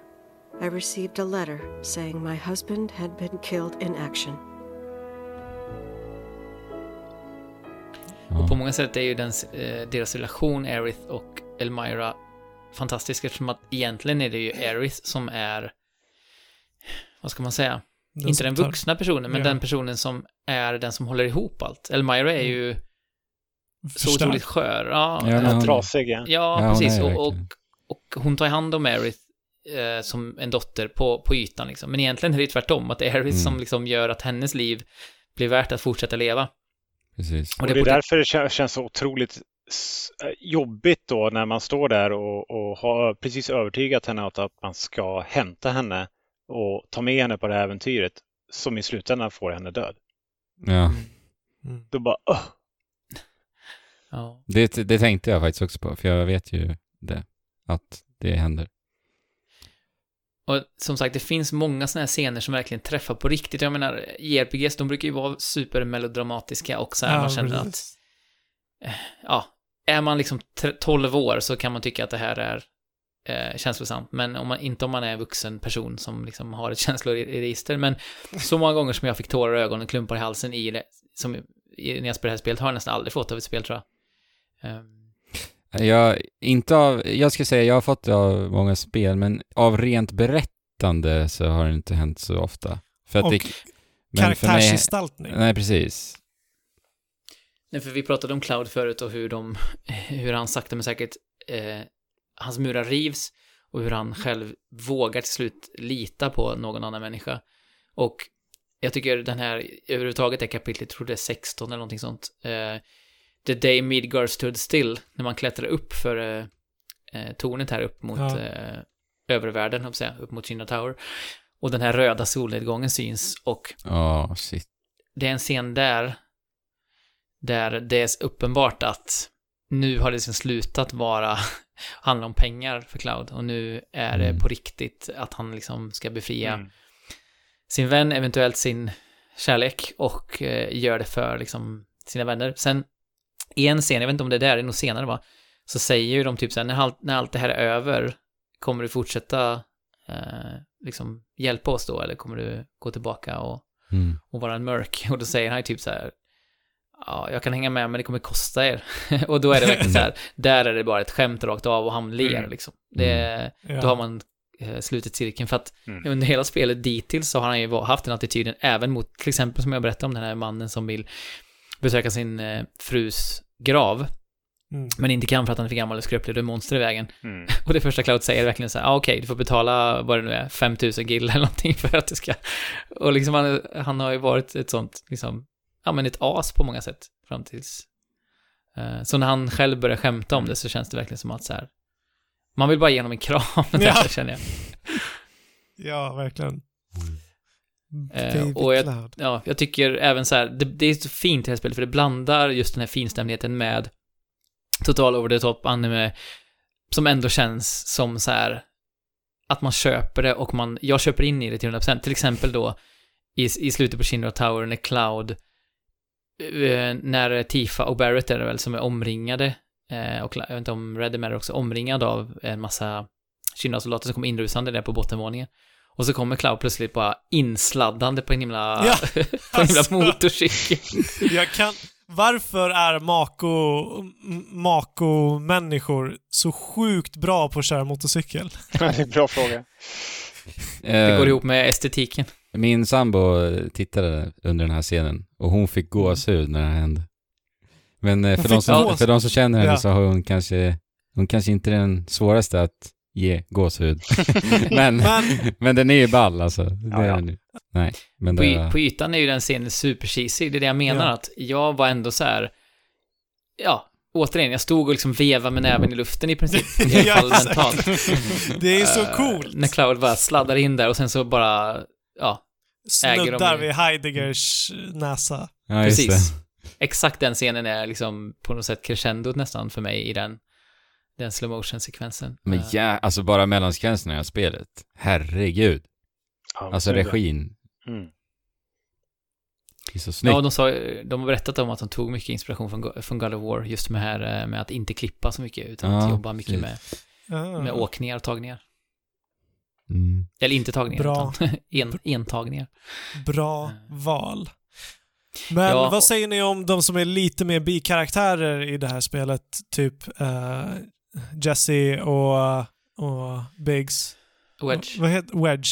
I received a letter saying my husband had been killed in action. Och på många sätt är ju den, eh, deras relation, Aerith och Elmira, fantastisk eftersom att egentligen är det ju Aerith som är, vad ska man säga, Den inte den tar- vuxna personen, men Ja. den personen som är den som håller ihop allt. Elmira är ju så otroligt skör. Ja, Ja, att- hon- Trasig, ja. ja, precis. är Och, och, och hon tar hand om Aerith eh, som en dotter på, på ytan liksom. Men egentligen är det ju tvärtom, att det är Aerith Mm. som liksom gör att hennes liv blir värt att fortsätta leva. Precis. Och Och det är därför det kä- känns så otroligt jobbigt då när man står där och, och har precis övertygat henne att att man ska hämta henne och ta med henne på det här äventyret som i slutändan får henne död. Ja, Mm. Då bara "Åh!" Ja. det, det tänkte jag faktiskt också på, för jag vet ju det, att det händer. Och som sagt, det finns många sådana här scener som verkligen träffar på riktigt. Jag menar, JRPGs, de brukar ju vara supermelodramatiska och så här, man känner att, precis. ja, är man liksom tre- 12 år så kan man tycka att det här är eh, känslosamt, men om man, inte om man är en vuxen person som liksom har ett [LAUGHS] känsloregister. Men så många gånger som jag fick tårar i ögonen, klumpar i halsen i det, som i, när jag spelar det här spelet, har jag nästan aldrig fått av ett spel tror jag. Ehm, Jag, inte av, jag ska säga, jag har fått det av många spel, men av rent berättande så har det inte hänt så ofta. För att Och det, karaktärsgestaltning. nej precis. Nej, för vi pratade om Cloud förut och hur de, hur han sakta men säkert, eh, hans murar rivs och hur han själv vågar till slut lita på någon annan människa. Och jag tycker den här, överhuvudtaget det kapitlet, jag tror det är 16 eller någonting sånt. Eh, The Day Midgar Stood Still, när man klättrar upp för eh, eh, tornet här upp mot Ja. eh, jag på att säga, upp mot Kina Tower. Och den här röda solnedgången syns och Ja, shit. det är en scen där, där det är uppenbart att nu har det liksom slutat vara, [LAUGHS] handla om pengar för Cloud och nu är det Mm. på riktigt att han liksom ska befria Mm. sin vän, eventuellt sin kärlek och eh, gör det för liksom sina vänner. Sen i en scen, jag vet inte om det är där, det är nog senare va, så säger ju de typ såhär, när allt, när allt det här är över, kommer du fortsätta eh, liksom hjälpa oss då eller kommer du gå tillbaka och Mm. och vara en mörk. [LAUGHS] Och då säger han ju typ så här, ja, jag kan hänga med men det kommer kosta er. [LAUGHS] och då är det verkligen så här, [LAUGHS] där är det bara ett skämt rakt av och han ler Mm. liksom. Det, Ja. Då har man eh, slutit cirkeln för att Mm. under hela spelet dittills så har han ju haft den attityden även mot, till exempel som jag berättade om den här mannen som vill besöka sin eh, frus grav, Mm. men inte kan för att han är för gammal och skröplig, det är monster i vägen. Mm. [LAUGHS] Och det första Cloud säger är verkligen så här, ah, okej, du får betala vad det nu är, 5000 gill eller någonting för att det ska... Och liksom han, han har ju varit ett sånt, liksom, ja men ett as på många sätt fram tills... eh, så när han själv börjar skämta om det så känns det verkligen som att så här, man vill bara ge honom en kram, [LAUGHS] Ja. känner jag. Ja, verkligen. Eh, David och jag- Cloud. Ja, jag tycker även så här, det, det är så fint i det här spelet, för det blandar just den här finstämligheten med total over the top anime, som ändå känns som så här, att man köper det och man, jag köper in i det till 100%. Till exempel då, i, i slutet på Shinra Tower, när Cloud, eh, när Tifa och Barrett är det väl, som är omringade, eh, och jag vet inte om Redem är också omringad av en massa Shinra-soldater som kommer inrusande där på bottenvåningen. Och så kommer Cloud plötsligt bara insladdande på en himla, Ja, [LAUGHS] på en himla alltså. motorcykel. [LAUGHS] Jag kan... Varför är Mako, M- Mako-människor så sjukt bra på att köra motorcykel? [LAUGHS] det är en bra fråga. Det Eh, går ihop med estetiken. Min sambo tittade under den här scenen och hon fick gåshud när det hände. Men eh, för, de som, för de som känner henne Ja. så har hon kanske, hon kanske inte är den svåraste att ge gåshud. [LAUGHS] men, Men- men den är ju ball alltså. Det Ja, är ja. Nej, men På, det på ytan är ju den scenen supercheesy, det är det jag menar Ja. att jag var ändå så här, ja, återigen, jag stod och liksom vevade med näven i luften i princip, i alla [LAUGHS] Ja, fall mentalt. Det är så Eh, coolt. När Cloud bara sladdar in där och sen så bara, ja, Snuddar vid Heideggers näsa. ja, precis. Exakt den scenen är liksom på något sätt crescendot nästan för mig i den, den slow motion sekvensen Men Eh, ja, alltså bara mellansekvenserna i spelet. Herregud. Ja, Alltså regin. Mm. Det är så snyggt. Ja, de, sa, de har berättat om att de tog mycket inspiration från, från God of War, just med, här, eh, med att inte klippa så mycket, utan att Ja, jobba mycket med, med åkningar och tagningar. Mm. Eller inte tagningar, Bra. utan [LAUGHS] en, entagningar. Bra val. Men Ja. vad säger ni om de som är lite mer bikaraktärer i det här spelet? Typ eh, Jesse och, och Biggs. Wedge. Vad heter Wedge?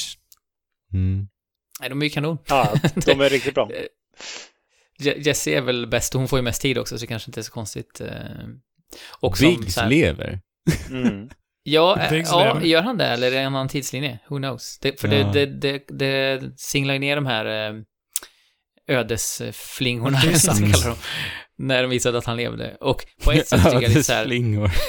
Mm. Nej, de är ju kanon. Ja, de är riktigt bra. [LAUGHS] Je- Jessie är väl bäst och hon får ju mest tid också, så det kanske inte är så konstigt. eh. Och som Biggs så här- lever. Mm. Ja, eh, Biggs ja, lever. gör han det eller är det en annan tidslinje? Who knows? Det, för Ja. det, det, det, det singlar ju ner de här eh, ödesflingorna, [LAUGHS] som man kallar dem, när de visade att han levde. Och på [LAUGHS] ett sätt tycker jag lite så här, Ödesflingor. [LAUGHS]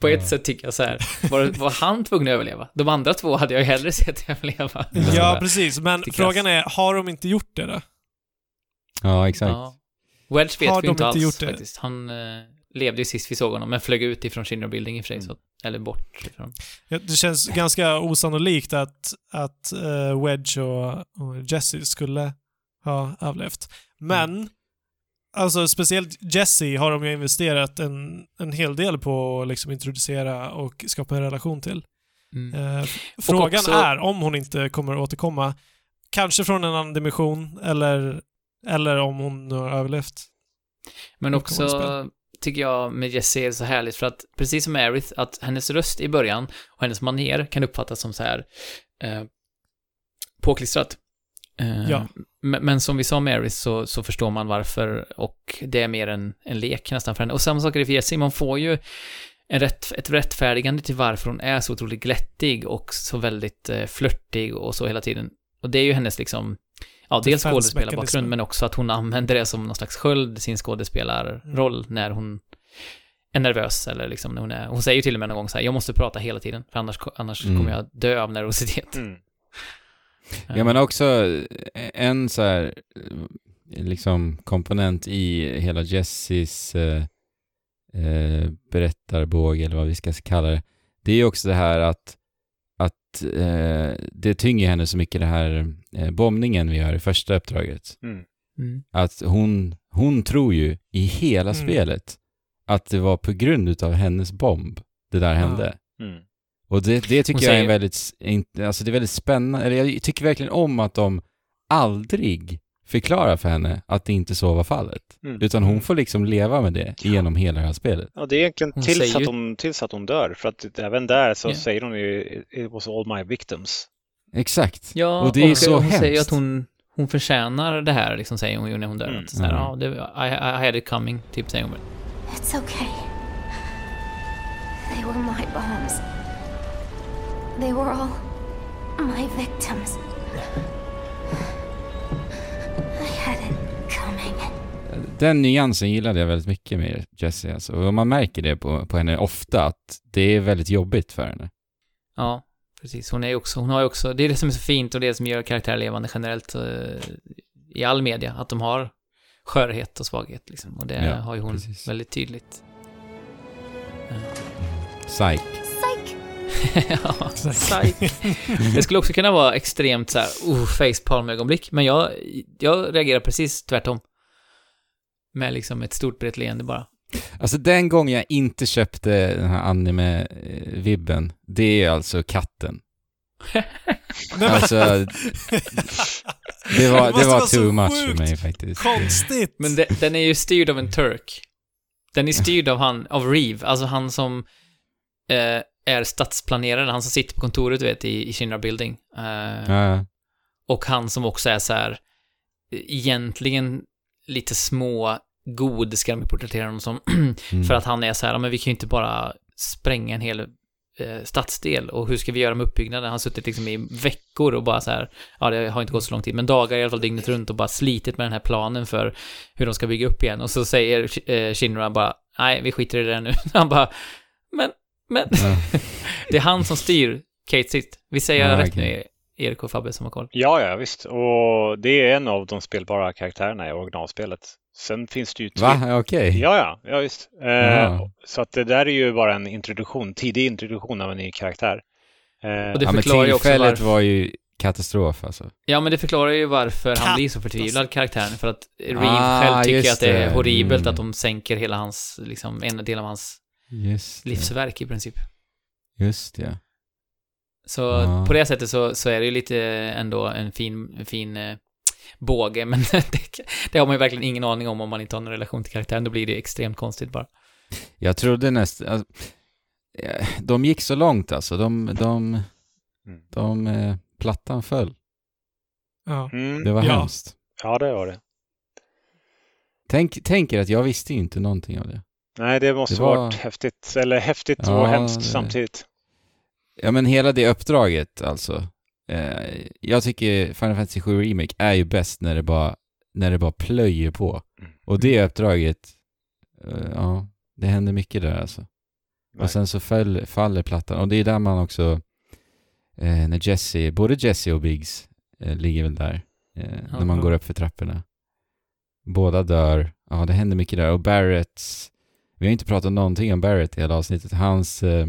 på ett sätt tycker jag så här, var, var han tvungen att överleva? De andra två hade jag ju hellre sett [LAUGHS] överleva. Ja, precis. Men frågan är, har de inte gjort det då? Ja, exakt. Ja. Wedge vet Har vi de inte alls gjort det? faktiskt. Han eh, levde ju sist vi såg honom, men flög ut ifrån Shinra Building i och för sig, Mm. så, eller bort ifrån. Ja, Det känns ganska osannolikt att, att eh, Wedge och, och Jesse skulle ha överlevt. Men, alltså speciellt Jesse har de ju investerat en, en hel del på att liksom introducera och skapa en relation till. Mm. Eh, frågan också- är om hon inte kommer återkomma. Kanske från en annan dimension eller, eller om hon har överlevt. Men också tycker jag med Jessie är så härligt för att precis som Aerith, att hennes röst i början och hennes maner kan uppfattas som så här eh, påklistrat. Eh, Ja. men, men som vi sa med Aerith så, så förstår man varför och det är mer en, en lek nästan för henne. Och samma sak är det för Jessie, man får ju en rätt, ett rättfärdigande till varför hon är så otroligt glättig och så väldigt eh, flörtig och så hela tiden. Och det är ju hennes liksom, ja, dels skådespelarbakgrund men också att hon använder det som någon slags sköld, sin skådespelarroll, när hon är nervös eller liksom när hon är, hon säger ju till och med någon gång så här, jag måste prata hela tiden, för annars, annars Mm. kommer jag dö av nervositet. Mm. Ja men också eh, en så här eh, liksom komponent i hela Jessies eh, eh, berättarbåge eller vad vi ska kalla det. Det är också det här att, att eh, det tynger henne så mycket det här eh, bombningen vi gör i första uppdraget. Mm. Mm. Att hon, hon tror ju i hela Mm. spelet att det var på grund utav hennes bomb det där hände. Mm. Och det, det tycker Hon jag är säger- en väldigt, alltså det är väldigt spännande, eller jag tycker verkligen om att de aldrig förklarar för henne att det inte så var fallet. Mm. Utan hon får liksom leva med det genom hela det här spelet. Ja, det är egentligen Hon tills säger att, hon, tills att hon dör. För att även där så Ja. säger hon ju It was all my victims. Exakt. Ja, och det är och så hon hemskt. säger att hon, hon förtjänar det här, liksom säger hon ju när hon dör. Mm. Att Så här, Mm. ja, det, I, I had it coming, typ säger hon. It's okay. They were my bombs. They were all my victims. I had it coming. Den nyansen gillade jag väldigt mycket med Jessie alltså. Och man märker det på, på henne ofta att det är väldigt jobbigt för henne. Ja, precis. Hon är också, hon har ju också, det är det som är så fint och det som gör karaktärer levande generellt eh, i all media, att de har skörhet och svaghet liksom. Och det Ja, har ju hon precis. väldigt tydligt. Psych. [LAUGHS] Ja. Det skulle också kunna vara extremt så här, uh, facepalm-ögonblick, men jag, jag reagerar precis tvärtom. Med liksom ett stort brett leende bara. Alltså den gång jag inte köpte den här anime-vibben, det är alltså katten. [LAUGHS] Alltså, det var, måste det var too much för mig faktiskt. Konstigt! Men det, den är ju styrd av en turk. Den är styrd av han, av Reeve, alltså han som eh, är stadsplanerare, han som sitter på kontoret, du vet, i, i Shinra Building. Eh, Ja, Och han som också är så här, egentligen lite små god ska de porträttera honom som. [CLEARS THROAT] mm. För att han är så här, men vi kan ju inte bara spränga en hel eh, stadsdel och hur ska vi göra med uppbyggnaden? Han har suttit liksom i veckor och bara så här, ja det har inte gått så lång tid, men dagar i alla fall dygnet runt och bara slitit med den här planen för hur de ska bygga upp igen och så säger eh, Shinra bara, nej vi skiter i det nu. [LAUGHS] Han bara, men, men, Ja. [LAUGHS] det är han som styr Kate sitt. Vi säger Ja, rätt okej. nu, Erik och Fabbe som har koll. Ja, ja visst. Och det är en av de spelbara karaktärerna i originalspelet. Sen finns det ju... tre- Va? Okej. Ja, ja, ja visst. Eh, så att det där är ju bara en introduktion, tidig introduktion av en ny karaktär. Eh, Och det Ja, men förklarar ju också varför- var ju katastrof alltså. Ja, men det förklarar ju varför han blir så förtvivlad, karaktären. För att Reeve Ah, själv tycker att det är horribelt Mm. att de sänker hela hans, liksom, en del av hans Just livsverk i princip. Just det. Så Ja. på det sättet så, så är det ju lite ändå en fin, en fin eh, båge, [LAUGHS] men det, det har man ju verkligen ingen aning om om man inte har någon relation till karaktären. Då blir det extremt konstigt bara. Jag trodde nästan... Alltså, eh, de gick så långt alltså. De... de, Mm. de eh, plattan föll. Ja. mm, Det var Ja. hemskt. ja, det var det. Tänk, tänk er att jag visste ju inte någonting av det. Nej, det måste Det var- varit häftigt. Eller häftigt Ja, och hemskt samtidigt. Ja men hela det uppdraget alltså. Eh, jag tycker Final Fantasy 7 Remake är ju bäst när det bara, när det bara plöjer på. Mm. Och det uppdraget, eh, ja, det händer mycket där alltså. Nej. Och sen så föll, faller plattan. Och det är där man också, eh, när Jesse, både Jesse och Biggs eh, ligger väl där. Eh, när man går upp för trapporna. Båda dör. Ja, det händer mycket där. Och Barretts, vi har inte pratat någonting om Barrett i hela avsnittet. Hans, eh,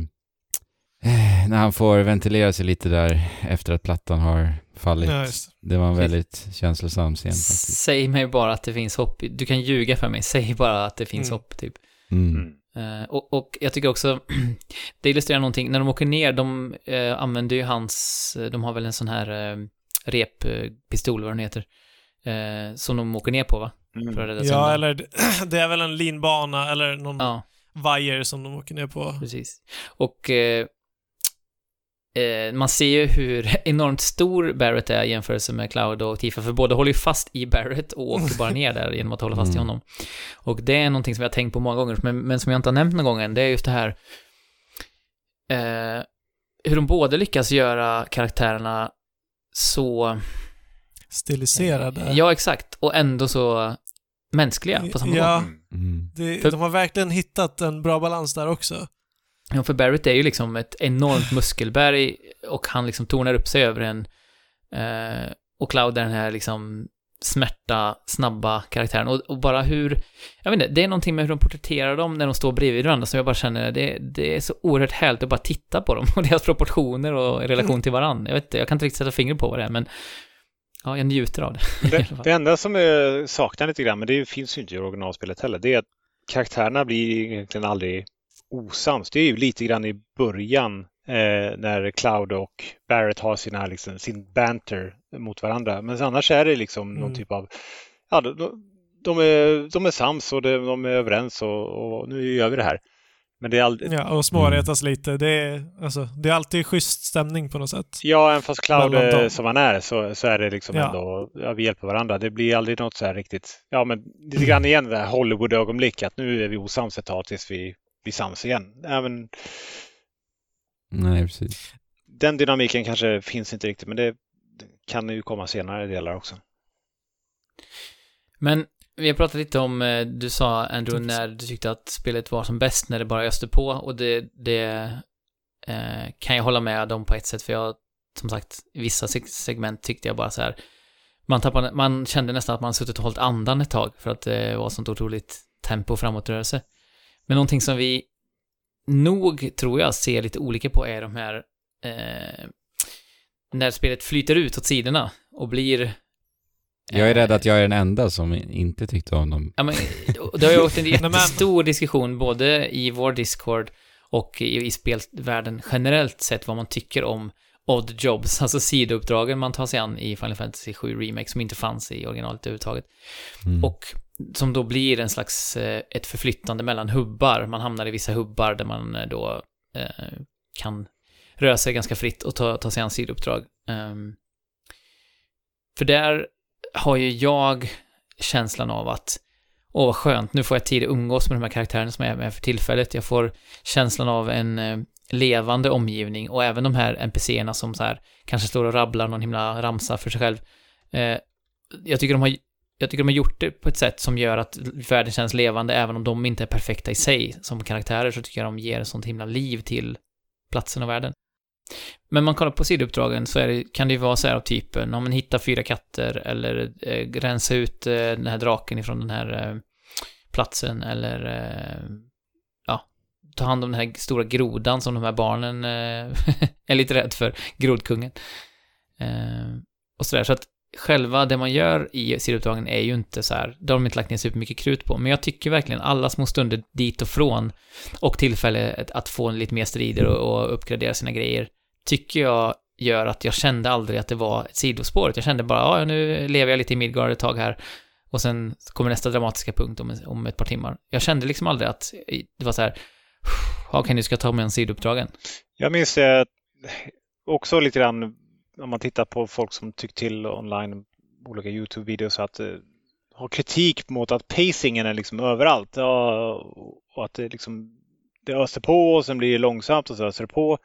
eh, när han får ventilera sig lite där efter att plattan har fallit. Ja, det var en väldigt känslosam scen faktiskt. Säg mig bara att det finns hopp. Du kan ljuga för mig. Säg bara att det finns Mm. hopp, typ. Mm. Eh, och, och jag tycker också, [CLEARS THROAT] det illustrerar någonting, när de åker ner, de eh, använder ju hans, de har väl en sån här eh, reppistol, vad den heter, eh, som de åker ner på va? Mm. För att rädda sig Ja, eller [CLEARS THROAT] det- är väl en linbana eller någon Ja, vajer som de åker ner på. precis. Och eh, eh, man ser ju hur [LAUGHS] enormt stor Barrett är i jämförelse med Cloud och Tifa, för båda håller ju fast i Barrett och åker bara ner där genom att hålla fast i Mm. honom. Och det är någonting som jag har tänkt på många gånger, men, men som jag inte har nämnt någon gång än, det är just det här eh, hur de både lyckas göra karaktärerna så, Stiliserade. ja exakt, och ändå så mänskliga på samma Ja. gång. Mm. Det, För- de har verkligen hittat en bra balans där också. Ja, för Barrett är ju liksom ett enormt muskelberg och han liksom tornar upp sig över en eh, och Cloud är den här liksom smärta, snabba karaktären och, och bara hur, jag vet inte, det är någonting med hur de porträtterar dem när de står bredvid varandra som jag bara känner, det, det är så oerhört härligt att bara titta på dem och [LAUGHS] deras proportioner och relation till varandra. Jag vet inte, jag kan inte riktigt sätta fingret på vad det är, men ja, jag njuter av det. [LAUGHS] Det, det enda som jag saknar lite grann, men det finns ju inte i originalspelet heller, det är att karaktärerna blir egentligen aldrig osams. Det är ju lite grann i början eh, när Cloud och Barrett har sina, liksom, sin banter mot varandra. Men annars är det liksom någon Mm. typ av, ja, de, de, är, de är sams och de, de är överens och, och nu gör vi det här. Men det är aldrig, Ja, och småretas lite. Det är, alltså, det är alltid schysst stämning på något sätt. Ja, även fast Cloud är som han är så, så är det liksom Ja. ändå, ja, vi hjälper varandra. Det blir aldrig något så här riktigt, ja men lite grann igen det här Hollywood-ögonblick att nu är vi osams ett tag tills vi blir sams igen. Även Nej, precis. den dynamiken kanske finns inte riktigt, men det kan ju komma senare delar också. Men vi har pratat lite om, eh, du sa Andrew, när du tyckte att spelet var som bäst när det bara öste på och det, det eh, kan jag hålla med om på ett sätt för jag, som sagt, vissa seg- segment tyckte jag bara så här, man, tappade, man kände nästan att man suttit och hållit andan ett tag för att det var sånt otroligt tempo och framåtrörelse. Men någonting som vi nog, tror jag, ser lite olika på är de här eh, när spelet flyter ut åt sidorna och blir Jag är rädd eh, att jag är den enda som inte tyckte om dem. Ja, men det har ju varit en [LAUGHS] jättestor diskussion både i vår Discord och i, i spelvärlden generellt sett vad man tycker om odd jobs, [LAUGHS] alltså sidouppdragen man tar sig an i Final Fantasy 7 Remake som inte fanns i originalet överhuvudtaget. Mm. Och som då blir en slags, eh, ett förflyttande mellan hubbar. Man hamnar i vissa hubbar där man eh, då eh, kan röra sig ganska fritt och ta, ta sig an sidouppdrag. Ehm, för där har ju jag känslan av att åh vad skönt, nu får jag tid att umgås med de här karaktärerna som jag är med för tillfället. Jag får känslan av en eh, levande omgivning och även de här NPCerna som så här kanske står och rabblar någon himla ramsa för sig själv. Eh, jag tycker de har jag tycker de har gjort det på ett sätt som gör att världen känns levande, även om de inte är perfekta i sig som karaktärer, så tycker jag de ger ett sånt himla liv till platsen och världen. Men man kollar på sidouppdragen så är det, kan det ju vara så här av typen, om man hittar fyra katter eller eh, rensa ut eh, den här draken ifrån den här eh, platsen eller eh, ja, ta hand om den här stora grodan som de här barnen eh, [LAUGHS] är lite rädd för, grodkungen. Eh, och sådär, så att själva det man gör i sidouppdragen är ju inte så här, det har de inte lagt ner supermycket krut på, men jag tycker verkligen alla små stunder dit och från och tillfälle att få lite mer strider och, och uppgradera sina grejer, tycker jag gör att jag kände aldrig att det var ett sidospår. Jag kände bara, ja, nu lever jag lite i Midgard ett tag här och sen kommer nästa dramatiska punkt om, om ett par timmar. Jag kände liksom aldrig att det var så här, okej, okay, nu ska jag ta mig en sidouppdragen. Jag minns det också lite grann om man tittar på folk som tyckt till online, olika Youtube-videos, att eh, ha kritik mot att pacingen är liksom överallt. Ja, och att det liksom det öser på och sen blir det långsamt och så öser det på.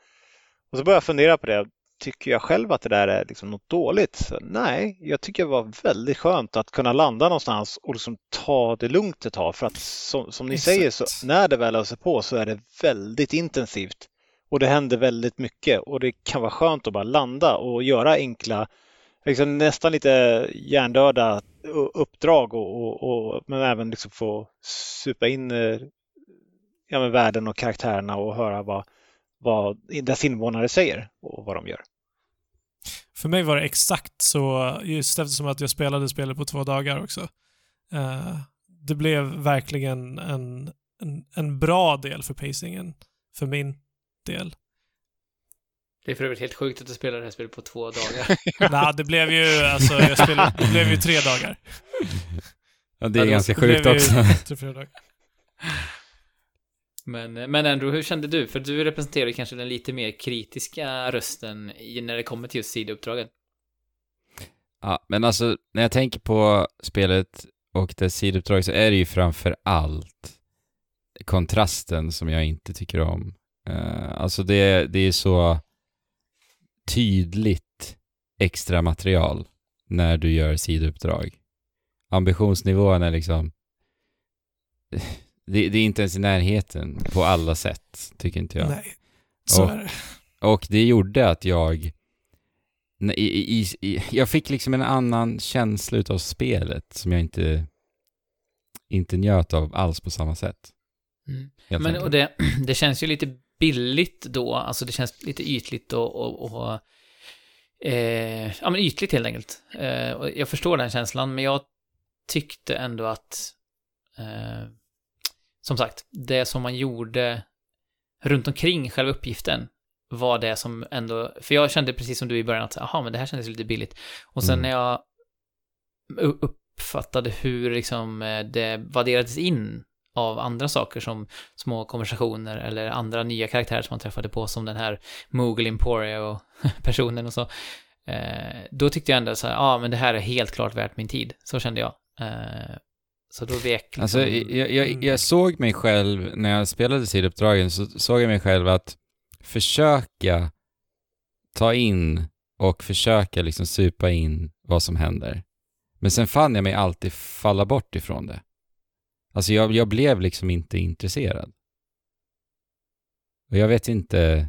Och så börjar jag fundera på det. Tycker jag själv att det där är liksom något dåligt? Så, nej, jag tycker det var väldigt skönt att kunna landa någonstans och liksom ta det lugnt ett tag. För att som, som ni Exakt. säger, så, när det väl öser på så är det väldigt intensivt. Och det händer väldigt mycket och det kan vara skönt att bara landa och göra enkla, liksom nästan lite hjärndöda uppdrag och, och, och men även liksom få supa in eh, ja, världen och karaktärerna och höra vad, vad dess invånare säger och vad de gör. För mig var det exakt så, just eftersom att jag spelade spelet på två dagar också. Uh, det blev verkligen en, en, en bra del för pacingen för min del. Det är för övrigt helt sjukt att du spelar det här spelet på två dagar. [LAUGHS] Nej, det blev ju, alltså, jag spelade, det blev ju tre dagar. Ja, det är ja, ganska sjukt också. Tre, fyra dagar. Men, men Andrew, hur kände du? För du representerar kanske den lite mer kritiska rösten när det kommer till just sidouppdragen. Ja, men alltså, när jag tänker på spelet och dess sidouppdrag så är det ju framför allt kontrasten som jag inte tycker om. Uh, alltså det, det är så tydligt extra material när du gör sidouppdrag. Ambitionsnivån är liksom... Det, det, är inte ens i närheten på alla sätt, tycker inte jag. Nej, så och, är det. Och det gjorde att jag... I, i, i, jag fick liksom en annan känsla av spelet som jag inte, inte njöt av alls på samma sätt. Mm. Men och det, [CLEARS THROAT] det känns ju lite billigt då, alltså det känns lite ytligt och, och, och eh, ja men ytligt helt enkelt. Eh, och jag förstår den känslan, men jag tyckte ändå att, eh, som sagt, det som man gjorde runt omkring själva uppgiften var det som ändå, för jag kände precis som du i början att, jaha, men det här kändes lite billigt. Och sen mm. när jag uppfattade hur liksom eh, det värderades in av andra saker som små konversationer eller andra nya karaktärer som man träffade på som den här Moogle Emporio [LAUGHS] personen och så. Eh, då tyckte jag ändå så här, ja ah, men det här är helt klart värt min tid. Så kände jag. Eh, så då vek liksom... Alltså, jag, jag, jag, såg mig själv, när jag spelade sidouppdragen, så såg jag mig själv att försöka ta in och försöka liksom supa in vad som händer. Men sen fann jag mig alltid falla bort ifrån det. Alltså jag, jag blev liksom inte intresserad. Och jag vet inte...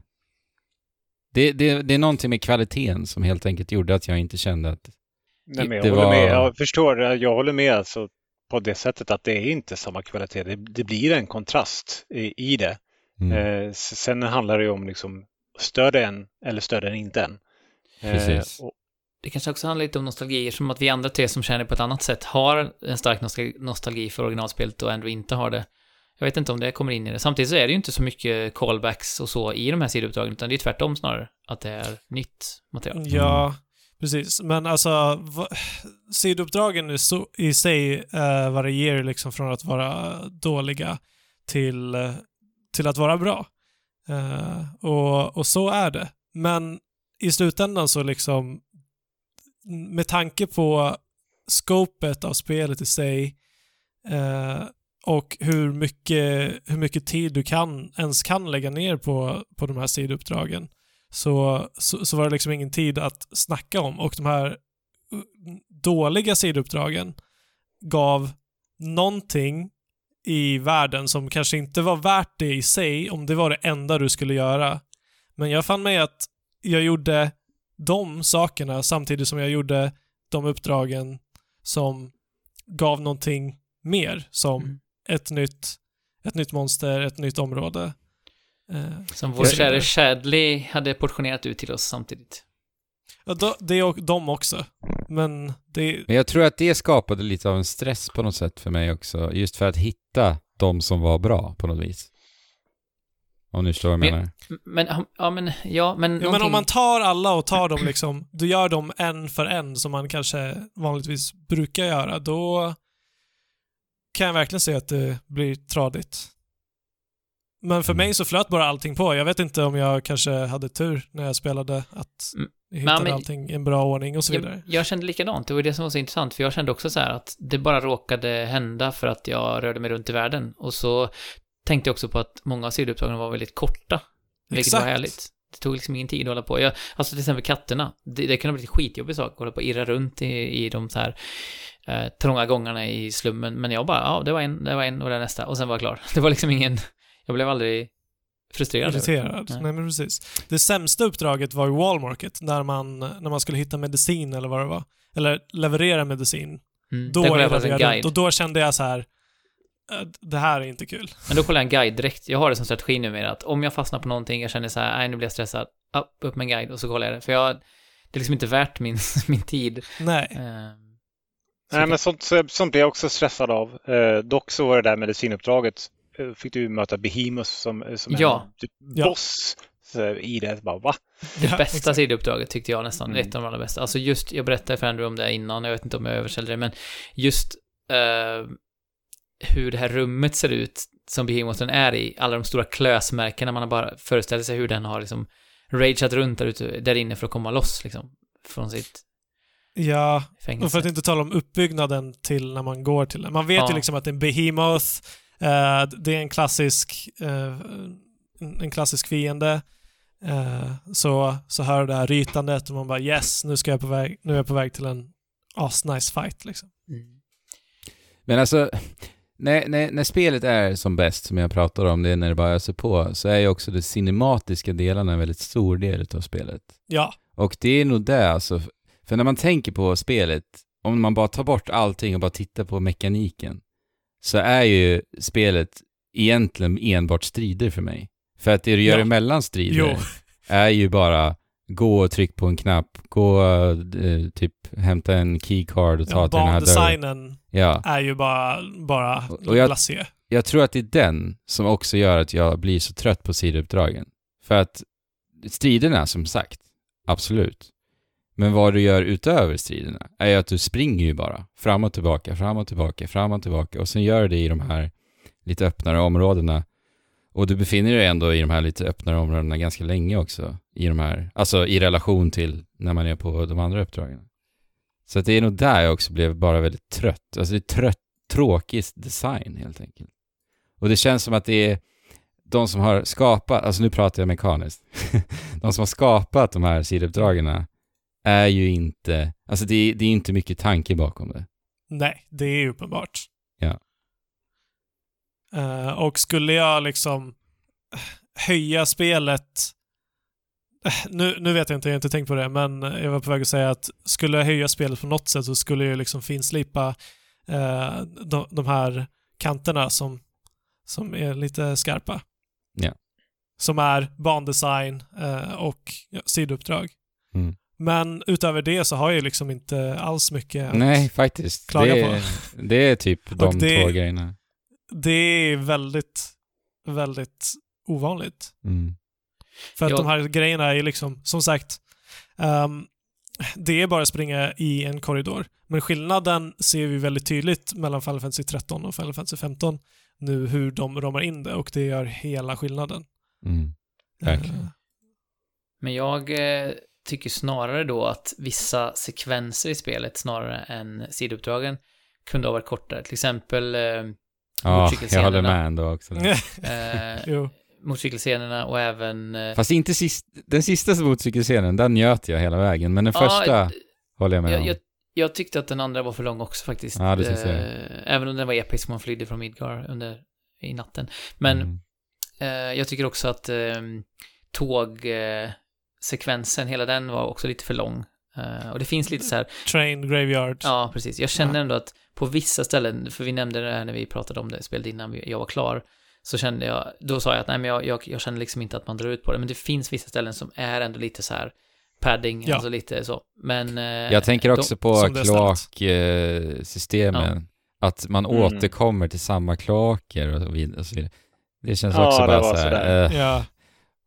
Det, det, det är någonting med kvaliteten som helt enkelt gjorde att jag inte kände att Nej, men jag, håller var... med. jag förstår, jag håller med alltså på det sättet att det är inte samma kvalitet. Det, det blir en kontrast i, i det. Mm. Eh, sen handlar det ju om liksom stöd en eller stöd en inte en. Eh, och, det kanske också handlar lite om nostalgi, som att vi andra tre som känner på ett annat sätt har en stark nostalgi för originalspelet och ändå inte har det. Jag vet inte om det kommer in i det. Samtidigt så är det ju inte så mycket callbacks och så i de här sidouppdragen, utan det är tvärtom snarare, att det är nytt material. Ja, precis. Men alltså, sidouppdragen i, i sig eh, varierar liksom från att vara dåliga till, till att vara bra. Eh, och, och så är det. Men i slutändan så liksom med tanke på skopet av spelet i sig, eh, och hur mycket, hur mycket tid du kan, ens kan lägga ner på, på de här sidouppdragen så, så, så var det liksom ingen tid att snacka om och de här uh, dåliga sidouppdragen gav någonting i världen som kanske inte var värt det i sig om det var det enda du skulle göra. Men jag fann mig att jag gjorde de sakerna samtidigt som jag gjorde de uppdragen som gav någonting mer som Mm. ett, nytt, ett nytt monster, ett nytt område. Eh, Som vår käre Shadley hade portionerat ut till oss samtidigt. Ja, då- det och de också. Men det... Men jag tror att det skapade lite av en stress på något sätt för mig också, just för att hitta de som var bra på något vis. Om ni förstår vad jag Men- menar. Men, ja men, ja, men Ja, men om man tar alla och tar dem liksom, du gör dem en för en som man kanske vanligtvis brukar göra, då kan jag verkligen se att det blir tradigt. Men för Mm. mig så flöt bara allting på. Jag vet inte om jag kanske hade tur när jag spelade, att Mm. jag hittade men- allting i en bra ordning och så vidare. Jag, jag kände likadant, det var det som var så intressant, för jag kände också så här att det bara råkade hända för att jag rörde mig runt i världen. Och så tänkte jag också på att många av sidouppdragen var väldigt korta, vilket Exakt. var härligt. Det tog liksom ingen tid att hålla på. Jag, alltså till exempel katterna, det, det kunde bli en skitjobbig sak att hålla på och irra runt i, i de så här eh, trånga gångarna i slummen. Men jag bara, ja, det var en, det var en och det nästa, och sen var jag klar. [LAUGHS] Det var liksom ingen, jag blev aldrig frustrerad. Irriterad. Nej. Nej. men precis. Det sämsta uppdraget var i Wall Market, när man, när man skulle hitta medicin eller vad det var. Eller leverera medicin. Mm. Då jag jag guide. runt och då kände jag så här. "Eh, Det här är inte kul. Men då kollar jag en guide direkt. Jag har det som strategi numera att om jag fastnar på någonting, jag känner så här, nej nu blir jag stressad, upp, upp med en guide och så kollar jag det. För jag, det är liksom inte värt min, [LAUGHS] min tid. Nej. Så Nej, men sånt, så- sånt blir jag också stressad av. Eh, dock så var det där medicinuppdraget. Fick du möta Behemoth som, som Ja. en typ Ja. boss så, i det. Bara, va? Det Ja, bästa exakt. sidouppdraget tyckte jag nästan, Mm. ett av de allra bästa. Alltså just, jag berättade för Andrew om det innan, jag vet inte om jag överställde det, men just eh, hur det här rummet ser ut som Behemouthen är i, alla de stora klösmärkena, man har bara föreställt sig hur den har liksom rageat runt där ute, där inne för att komma loss liksom, från sitt Ja, fängelse. och för att inte tala om uppbyggnaden till när man går till den. Man vet Ja. ju liksom att det är en behemoth, eh, det är en klassisk, eh, en klassisk fiende. Eh, så, så hör det här rytandet och man bara yes, nu, ska jag på väg, nu är jag på väg till en asnice fight liksom. Mm. Men alltså, när, när, när spelet är som bäst, som jag pratar om, det är när det bara öser på, så är ju också de cinematiska delarna en väldigt stor del av spelet. Ja, Och det är nog det alltså, för när man tänker på spelet, om man bara tar bort allting och bara tittar på mekaniken, så är ju spelet egentligen enbart strider för mig. För att det du gör Ja. emellan strider Jo. är ju bara gå och tryck på en knapp, gå eh, typ hämta en keycard och ta ja till den här dörren. Ja. är ju bara, bara Och jag- blasé. Jag tror att det är den som också gör att jag blir så trött på sidouppdragen. För att striderna, som sagt, absolut. Men vad du gör utöver striderna är ju att du springer ju bara fram och tillbaka, fram och tillbaka, fram och tillbaka och sen gör du det i de här lite öppnare områdena. Och du befinner dig ändå i de här lite öppnare områdena ganska länge också. I de här, alltså i relation till när man är på de andra uppdragen. Så att det är nog där jag också blev bara väldigt trött. Alltså det är trött, tråkig design helt enkelt. Och det känns som att det är de som har skapat, alltså nu pratar jag mekaniskt, [LAUGHS] de som har skapat de här sidouppdragen är ju inte, alltså det är, det är inte mycket tanke bakom det. Nej, det är uppenbart. Ja. Eh, och skulle jag liksom höja spelet eh, nu, nu vet jag inte, jag har inte tänkt på det, men jag var på väg att säga att skulle jag höja spelet på något sätt så skulle jag liksom finslipa eh, de, de här kanterna som, som är lite skarpa. Ja. Som är bandesign eh, och ja, sidouppdrag. Mm. Men utöver det så har jag liksom inte alls mycket att Nej, faktiskt. klaga det, på. är, det är typ [LAUGHS] de det- två grejerna. Det är väldigt, väldigt ovanligt. Mm. För att Ja. de här grejerna är liksom, som sagt, ehm, det är bara att springa i en korridor. Men skillnaden ser vi väldigt tydligt mellan Final Fantasy 13 och Final Fantasy 15 nu hur de ramar in det och det gör hela skillnaden. Mm. Verkligen. Eh, Men jag eh, tycker snarare då att vissa sekvenser i spelet, snarare än sidouppdragen, kunde ha varit kortare. Till exempel eh, Ja, jag håller med ändå också. [LAUGHS] Eh, Jo. motorcykelscenerna och även... Eh, Fast inte sist, den sista motorcykelscenen, den njöt jag hela vägen. Men den ja, första eh, håller jag med jag, om. jag, jag tyckte att den andra var för lång också faktiskt. Ja, det jag. Eh, Även om den var episk, man flydde från Midgar under, i natten. Men Mm. eh, jag tycker också att eh, tågsekvensen, hela den var också lite för lång. Eh, och det finns lite så här, Train Graveyard. ja precis, jag känner Ja. ändå att på vissa ställen, för vi nämnde det här när vi pratade om det spelet innan jag var klar, så kände jag, då sa jag att nej men jag, jag, jag känner liksom inte att man drar ut på det, men det finns vissa ställen som är ändå lite så här padding, Ja. alltså lite så. Men... eh, Jag tänker de- också på är ställt. kloaksystemen. Att man Mm. återkommer till samma kloaker och, så vidare. Det känns Ja, också bara så här, sådär. eh, Ja.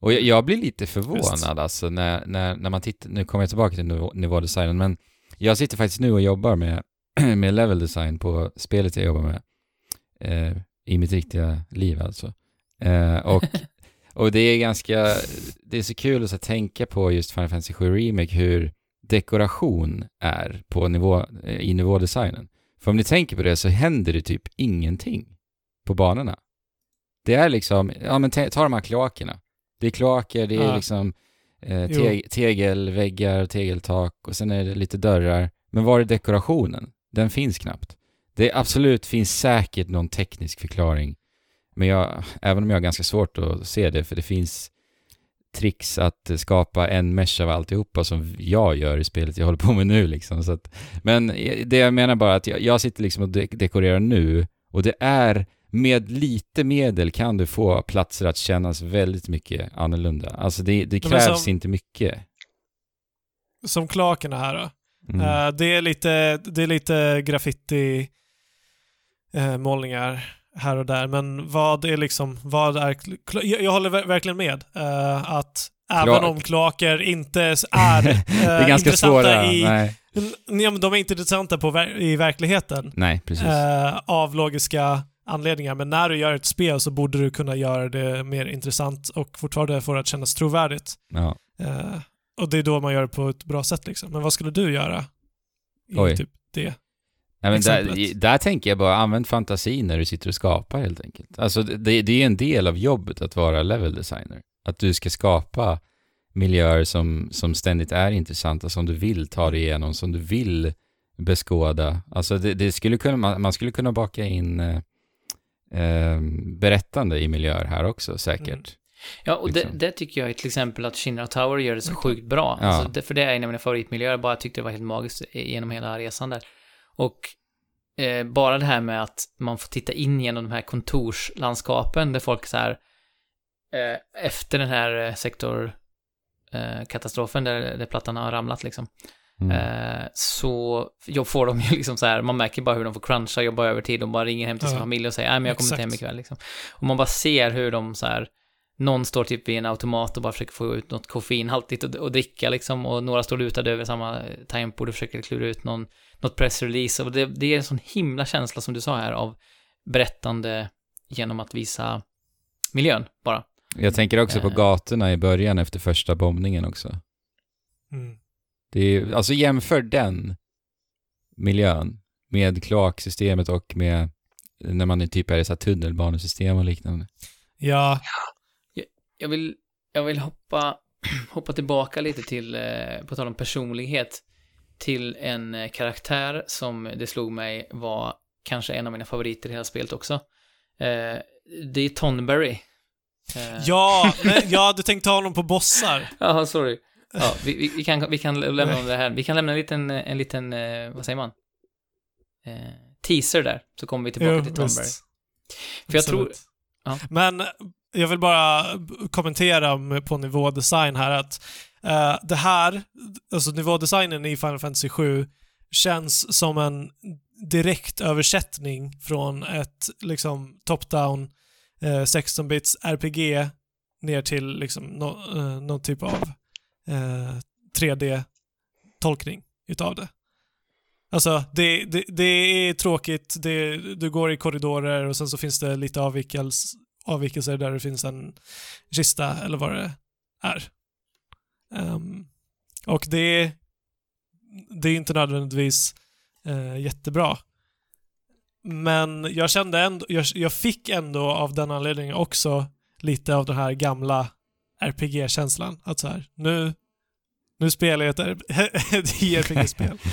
Och jag, jag blir lite förvånad Visst. alltså när, när, när man tittar, nu kommer jag tillbaka till nivå, nivådesignen, men jag sitter faktiskt nu och jobbar med, [CLEARS THROAT] med level design på spelet jag jobbar med. Eh, I mitt riktiga liv alltså. Eh, och, [LAUGHS] och det är ganska, det är så kul att så tänka på just Final Fantasy 7 Remake hur dekoration är på nivå, i nivådesignen. För om ni tänker på det så händer det typ ingenting på banorna. Det är liksom, ja men ta de här kloakerna. Det är kloaker, det är Ja. liksom eh, Jo. te tegelväggar, tegeltak och sen är det lite dörrar. Men var är dekorationen? Den finns knappt. Det absolut finns säkert någon teknisk förklaring. Men jag, även om jag har ganska svårt att se det, för det finns tricks att skapa en mesh av alltihopa som jag gör i spelet jag håller på med nu liksom. Så att, men det jag menar bara att jag, jag sitter liksom och de dekorerar nu och det är med lite medel kan du få platser att kännas väldigt mycket annorlunda. Alltså det, det krävs som- inte mycket. Som klakerna här då. Mm. Eh, det, är lite, det är lite graffiti eh, målningar här och där, men vad är liksom, vad är, jag, jag håller ver- verkligen med eh, att även om kloaker inte är, [LAUGHS] eh, det är ganska intressanta svåra. i, Nej. Ja, men de är inte intressanta på i verkligheten Nej, precis. eh, av logiska anledningar, men när du gör ett spel så borde du kunna göra det mer intressant och fortfarande få det att kännas trovärdigt. Ja. Eh, och det är då man gör det på ett bra sätt liksom. Men vad skulle du göra? I Oj. typ det? Ja, men där, där tänker jag bara, använd fantasi när du sitter och skapar helt enkelt. Alltså det, det är en del av jobbet att vara level designer. Att du ska skapa miljöer som, som ständigt är intressanta, som du vill ta dig igenom, som du vill beskåda. Alltså det, det skulle kunna, man, man skulle kunna baka in eh, berättande i miljöer här också säkert. Mm. Ja, och Liksom. det, det tycker jag till exempel att Shinra Tower gör det så sjukt bra. Ja. Alltså, det, för det är en av mina favoritmiljöer, jag bara tyckte det var helt magiskt genom hela resan där. Och eh, bara det här med att man får titta in genom de här kontorslandskapen där folk så här, eh, efter den här eh, sektorkatastrofen eh, katastrofen där, där plattan har ramlat liksom, Mm. eh, så jag får de ju [LAUGHS] liksom så här, man märker bara hur de får cruncha, jobba över tid, de bara ringer hem till sin Ja. familj och säger, nej men jag kommer inte hem ikväll liksom. Och man bara ser hur de så här, någon står typ vid en automat och bara försöker få ut något koffeinhaltigt och, och dricka liksom, och några står lutade över samma tangentbord och försöker klura ut någon, något pressrelease, och det, det är en sån himla känsla som du sa här av berättande genom att visa miljön bara. Jag tänker också på Eh. gatorna i början efter första bombningen också. Mm. Det är, alltså jämför den miljön med kloaksystemet och med när man är typ är i så här tunnelbanesystem och liknande. Ja, Jag vill, jag vill hoppa, [CLEARS THROAT] hoppa tillbaka lite till, eh, på tal om personlighet, till en eh, karaktär som det slog mig var kanske en av mina favoriter i hela spelet också. Eh, det är Tonberry. Eh, ja, [LAUGHS] men, ja, du tänkte ha honom på bossar. Jaha, sorry. Ja, vi, vi, vi, kan, vi kan lämna det här. Vi kan lämna en liten, en liten eh, vad säger man? Eh, teaser där, så kommer vi tillbaka Jo, till visst. För jag tror, ja. Men jag vill bara kommentera på nivådesign här att eh, det här, alltså nivådesignen i Final Fantasy 7 känns som en direkt översättning från ett liksom top-down eh, 16-bits RPG ner till liksom no, eh, någon typ av eh, 3D-tolkning utav det. Alltså, det, det, det är tråkigt, det, du går i korridorer och sen så finns det lite avvikels, avvikelser där det finns en kista eller vad det är. Um, och det, det är inte nödvändigtvis eh, jättebra. men jag kände ändå, jag, jag fick ändå av den anledningen också lite av den här gamla RPG-känslan. Att så här, nu, nu spelar jag ett, [LAUGHS] ett JRPG-spel. [LAUGHS]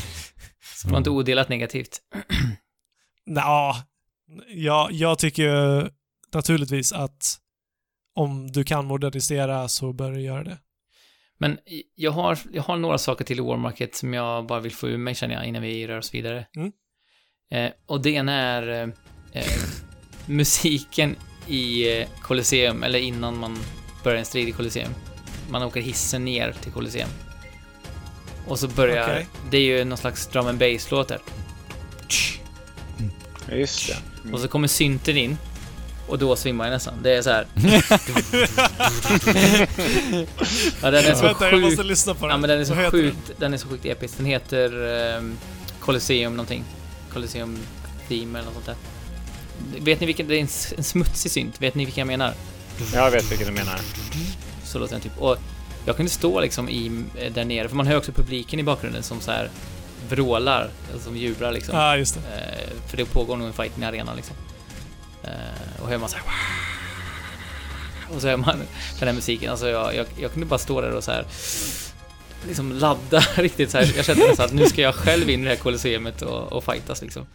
Så det var inte odelat negativt. [CLEARS THROAT] Nja, jag, jag tycker ju naturligtvis att om du kan modernisera så bör du göra det. Men jag har, jag har några saker till i War Market som jag bara vill få ur mig känner jag innan vi rör oss vidare. Mm. Eh, och det ena är eh, eh, [LAUGHS] musiken i eh, Colosseum, eller innan man börjar en strid i Colosseum. Man åker hissen ner till Colosseum. Och så börjar, Okej. det är ju någon slags drum and bass-låt där. Ja, just det. Mm. Och så kommer synten in. Och då svimmar jag nästan. Det är så här. [LAUGHS] ja, den är så Vänta, jag måste lyssna på den. Ja, men den är så Vad heter sjukt, den är så sjukt episk. Den heter um, Colosseum någonting. Colosseum Theme eller något sånt där. Vet ni vilken, det är en smutsig synt. Vet ni vilken jag menar? Jag vet vilken du menar. Så låter den typ. Och jag kunde stå liksom i, eh, där nere, för man hör också publiken i bakgrunden som så här vrålar, alltså som jublar liksom. Ja, just det. Eh, för det pågår nog en fight i arenan liksom. Eh, och hör man så här. Och så hör man [LAUGHS] den här musiken. Alltså jag, jag, jag kunde bara stå där och så här liksom ladda [LAUGHS] riktigt så här. Jag kände nästan att nu ska jag själv in i det här kolosseumet och, och fightas liksom.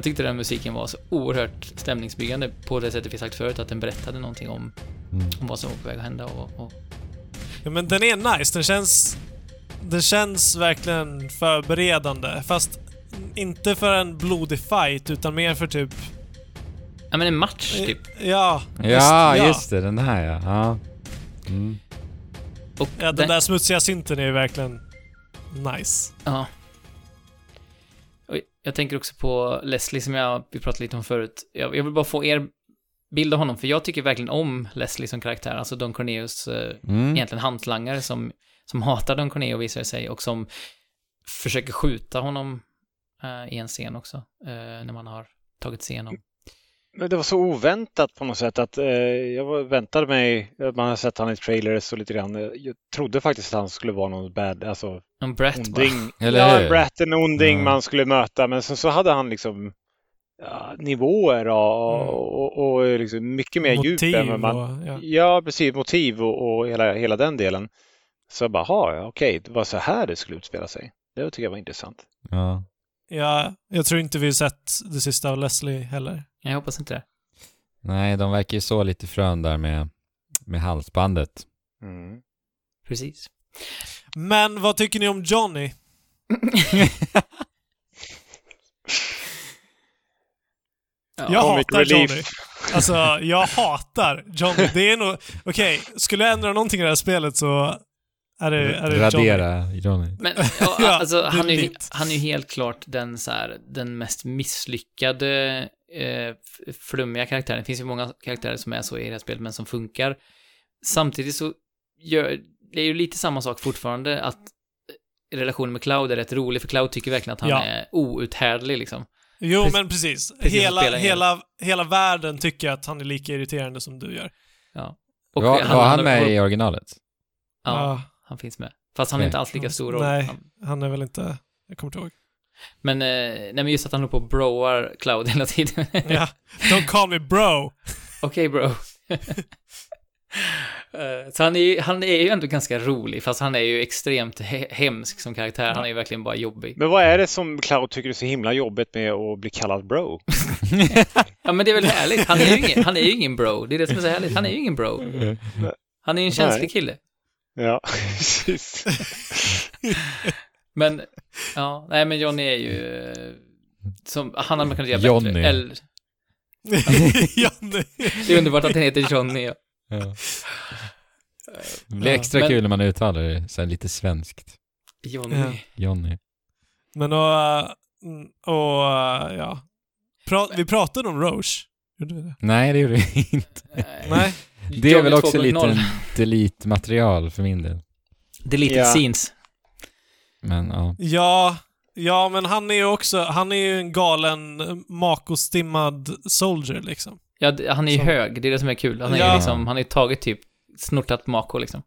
Jag tyckte den musiken var så oerhört stämningsbyggande på det sättet vi sagt förut, att den berättade någonting om, Mm. om vad som var på väg att hända och, och Ja, men den är nice. Den känns... Den känns verkligen förberedande. Fast inte för en blodig fight, utan mer för typ... Ja men en match typ. Ja, Ja, just det, den här ja. ja. Mm. Och Ja, den den- där smutsiga synten är ju verkligen nice. Ja. Jag tänker också på Leslie som jag, vi pratade lite om förut. Jag, jag vill bara få er bild av honom, för jag tycker verkligen om Leslie som karaktär. Alltså Don Corneos eh, Mm. egentligen hantlangare som, som hatar Don Corneo visar det sig och som försöker skjuta honom eh, i en scen också. eh, när man har tagit sig igenom. Men det var så oväntat på något sätt att eh, jag väntade mig, man har sett han i trailers och lite grann. Jag trodde faktiskt att han skulle vara någon bad, alltså En onding. Eller ja, hur? Brat, en onding Ja. man skulle möta. Men sen så hade han liksom ja, nivåer och, Mm. och, och liksom mycket mer djup Motiv än man... och... Ja. Ja, precis. Motiv och, och hela, hela den delen. Så jag bara, "Ha, ja, okej, det var så här det skulle utspela sig. Det tycker jag var intressant. Ja. Ja, jag tror inte vi har sett det sista av Leslie heller. Jag hoppas inte det. Nej, de verkar ju så lite frön där med, med halsbandet. Mm. Precis. Men vad tycker ni om Johnny? Jag Comic hatar relief. Johnny. Alltså, jag hatar Johnny. Det är nog... Okej, skulle jag ändra någonting i det här spelet så är det, är det. Radera Johnny. Men [LAUGHS] ja, Ja, alltså, han, är ju, han är ju helt klart den, så här, den mest misslyckade eh, flummiga karaktären. Det finns ju många karaktärer som är så i det här spelet, men som funkar. Samtidigt så gör, det är ju lite samma sak fortfarande, att eh, relationen med Cloud är rätt rolig, för Cloud tycker verkligen att han Ja. är outhärdlig liksom. Jo, Precis- men precis. precis hela, hela, hela världen tycker att han är lika irriterande som du gör. Ja. Var, var han med har- i originalet? Ja, han finns med. Fast han är inte alls lika stor roll. Nej, Han- är väl inte... Jag kommer inte ihåg. Men, eh, nej men just att han håller på och broar Cloud hela tiden. [LAUGHS] Ja. Don't call me bro. [LAUGHS] Okej bro. [LAUGHS] Eh, Så han är, ju, han är ju ändå ganska rolig, fast han är ju extremt he- hemsk som karaktär. Han är ju verkligen bara jobbig. Men vad är det som Cloud tycker är så himla jobbigt med att bli kallad bro? Ja, men det är väl härligt. Han är ju ingen, han är ju ingen bro. Det är det som är så härligt. Han är ju ingen bro. Han är ju en känslig kille. Ja, [LAUGHS] precis. [LAUGHS] Men, ja, nej men Johnny är ju... Som, han hade man kunnat göra Johnny. bättre. Eller, [LAUGHS] Johnny. det är underbart att den heter Johnny. Ja. Ja. Det blir Ja, extra men- kul när man uttalar det så här lite svenskt. Johnny. Ja. Johnny. Men och... och ja. Pra, vi pratade om Roche. Gjorde vi det? Nej, det gjorde vi inte. Nej. Det är väl också 2.0. lite delete-material för min del. Deleted Ja. scenes. Men ja. Ja, ja, men han är ju också... Han är ju en galen makostimmad soldier liksom. Ja, han är ju hög. Det är det som är kul. Han är Ja. liksom, han ju tagit typ snortat Mako liksom.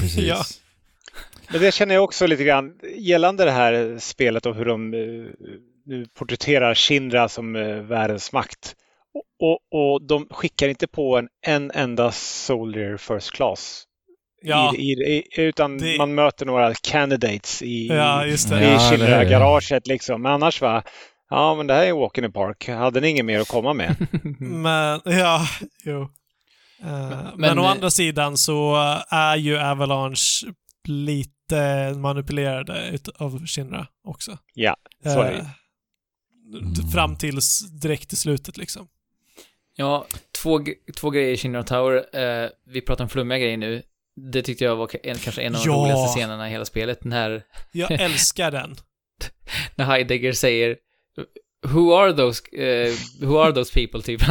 Precis. [LAUGHS] Ja. Men det känner jag också lite grann gällande det här spelet och hur de nu porträtterar Shinra som eh, världens makt. Och, och, de skickar inte på en, en enda Soldier First Class. Ja. I, i, i, utan Det- man möter några candidates i, Ja, i Ja. Shinra-garaget liksom. Men annars va, ja men det här är walk in the park. Hade ni inget mer att komma med? [LAUGHS] Men, ja, jo. Eh, men, men, å eh, andra sidan så är ju Avalanche lite manipulerade ut- av Shinra också. Ja, så är det. Eh, Fram tills direkt i slutet liksom. Ja, två, två grejer i Shinra Tower. Eh, vi pratar om flummiga grejer nu. Det tyckte jag var en, kanske en av de Ja. roligaste scenerna i hela spelet. När, Jag [LAUGHS] älskar den. [LAUGHS] när Heidegger säger Who are those, eh, who are those people, typ. [LAUGHS]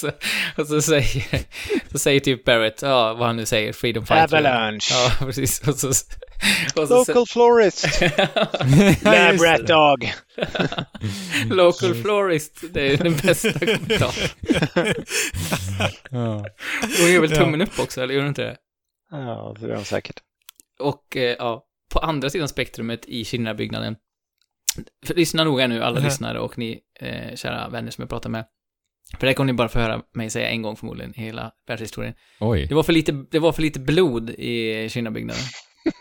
så, och så säger, så säger typ Barrett, ja, vad han nu säger, Freedom Fighter. Avalanche. Ja, precis. Och så, och så, Local florist. [LAUGHS] Lab rat dog. [LAUGHS] Local florist, det är den bästa kommentaren. [LAUGHS] Ja. Hon gör väl Ja. tummen upp också, eller gör hon inte det? Ja, det är de säkert. Och eh, ja, på andra sidan spektrumet i Kinnabyggnaden. För lyssna noga nu, alla Mhm. lyssnare och ni eh, kära vänner som jag pratar med. För det här kommer ni bara få höra mig säga en gång förmodligen i hela världshistorien. Oj. Det var för lite, det var för lite blod i Kinnabyggnaden. [LAUGHS]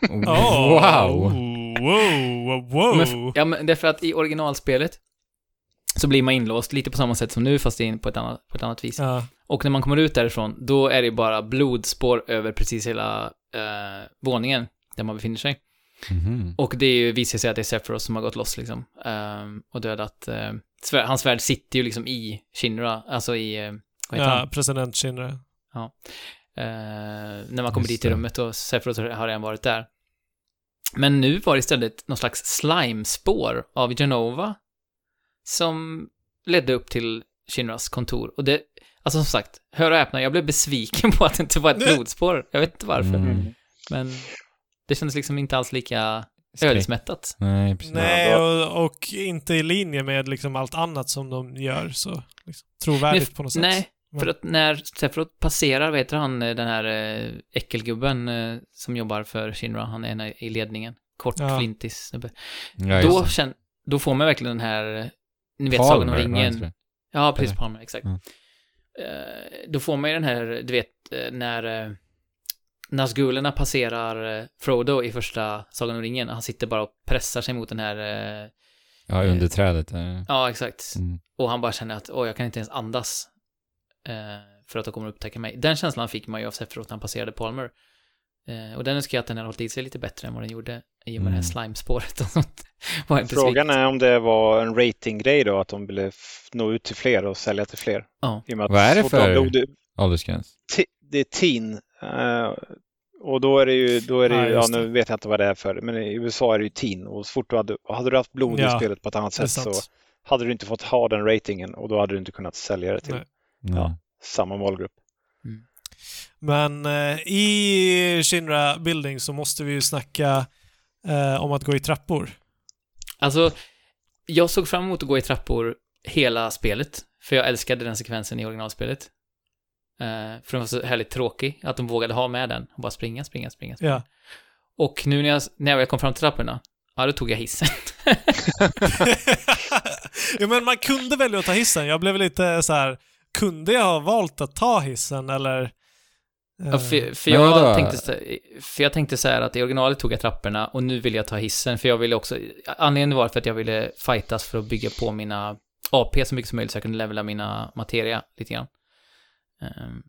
Oh, Wow. Wow, wow. Men, ja, men därför att i originalspelet så blir man inlåst lite på samma sätt som nu, fast in på ett annat, på ett annat vis. Ja. Och när man kommer ut därifrån, då är det bara blodspår över precis hela eh, våningen där man befinner sig. Mhm. Och det är ju, visar sig att det är Sephiroth som har gått loss liksom. ehm, och dödat, uh, svär, hans svärd sitter ju liksom i Shinra, alltså i, uh, vad heter ja, han? president Shinra. Eh, när man kommer Just dit det. rummet och Sephiroth har redan varit där. Men nu var det istället någon slags slimespår av Genova som ledde upp till Shinras kontor. Och det, alltså som sagt, hör och häpna, jag blev besviken [LAUGHS] på att det inte var ett blodspår. Jag vet inte varför. Mm. Men det kändes liksom inte alls lika ödesmättat. Nej, precis. Nej, och, och inte i linje med liksom allt annat som de gör så liksom, trovärdigt på något sätt. Nej, för att när Sephiroth passerar, vet du han, eh, den här eh, äckelgubben eh, som jobbar för Shinra, han är i ledningen. Kort, Ja. flintis snubbe. Ja, då, känn, då får man verkligen den här, ni vet Palmer, Sagan om ringen. Ja, precis? Palmer, exakt. Ja. Eh, då får man ju den här, du vet, när Nazgulerna passerar eh, Frodo i första Sagan om ringen, han sitter bara och pressar sig mot den här, eh, Ja, under trädet. där. ja exakt. Mm. Och han bara känner att, åh, jag kan inte ens andas. Eh, för att de kommer att upptäcka mig. Den känslan fick man ju av Sephiroth när han passerade Palmer. Eh, och den önskar jag att den hade hållit i sig lite bättre än vad den gjorde i och med det här Mm. slimespåret och sånt. [LAUGHS] Frågan svikt. är om det var en ratinggrej då, att de ville nå ut till fler och sälja till fler. Ja. I och med att Vad är det för- Åldersgräns. Det är teen. Eh, och då är det ju, då är det Ja, ju, ja, just nu det. vet jag inte vad det är för, men i USA är det ju teen. Och så fort du hade, hade du haft blod i Ja, spelet på ett annat sätt så hade du inte fått ha den ratingen och då hade du inte kunnat sälja det till Nej. Ja. samma målgrupp. Men eh, i Shinra Building så måste vi ju snacka eh, om att gå i trappor. Alltså, jag såg fram emot att gå i trappor hela spelet. För jag älskade den sekvensen i originalspelet. Eh, för den var så härligt tråkig, att de vågade ha med den. Och bara springa, springa, springa. springa. Ja. Och nu när jag, när jag kom fram till trapporna, ja då tog jag hissen. [LAUGHS] ja, men man kunde välja att ta hissen. Jag blev lite så här, kunde jag ha valt att ta hissen eller? eh, Ja, för, för, Men jag tänkte, så- för jag tänkte så här att i originalet tog jag trapporna och nu vill jag ta hissen för jag ville också, anledningen var för att jag ville fightas för att bygga på mina AP så mycket som möjligt så jag kunde levela mina materia lite grann. Ehm,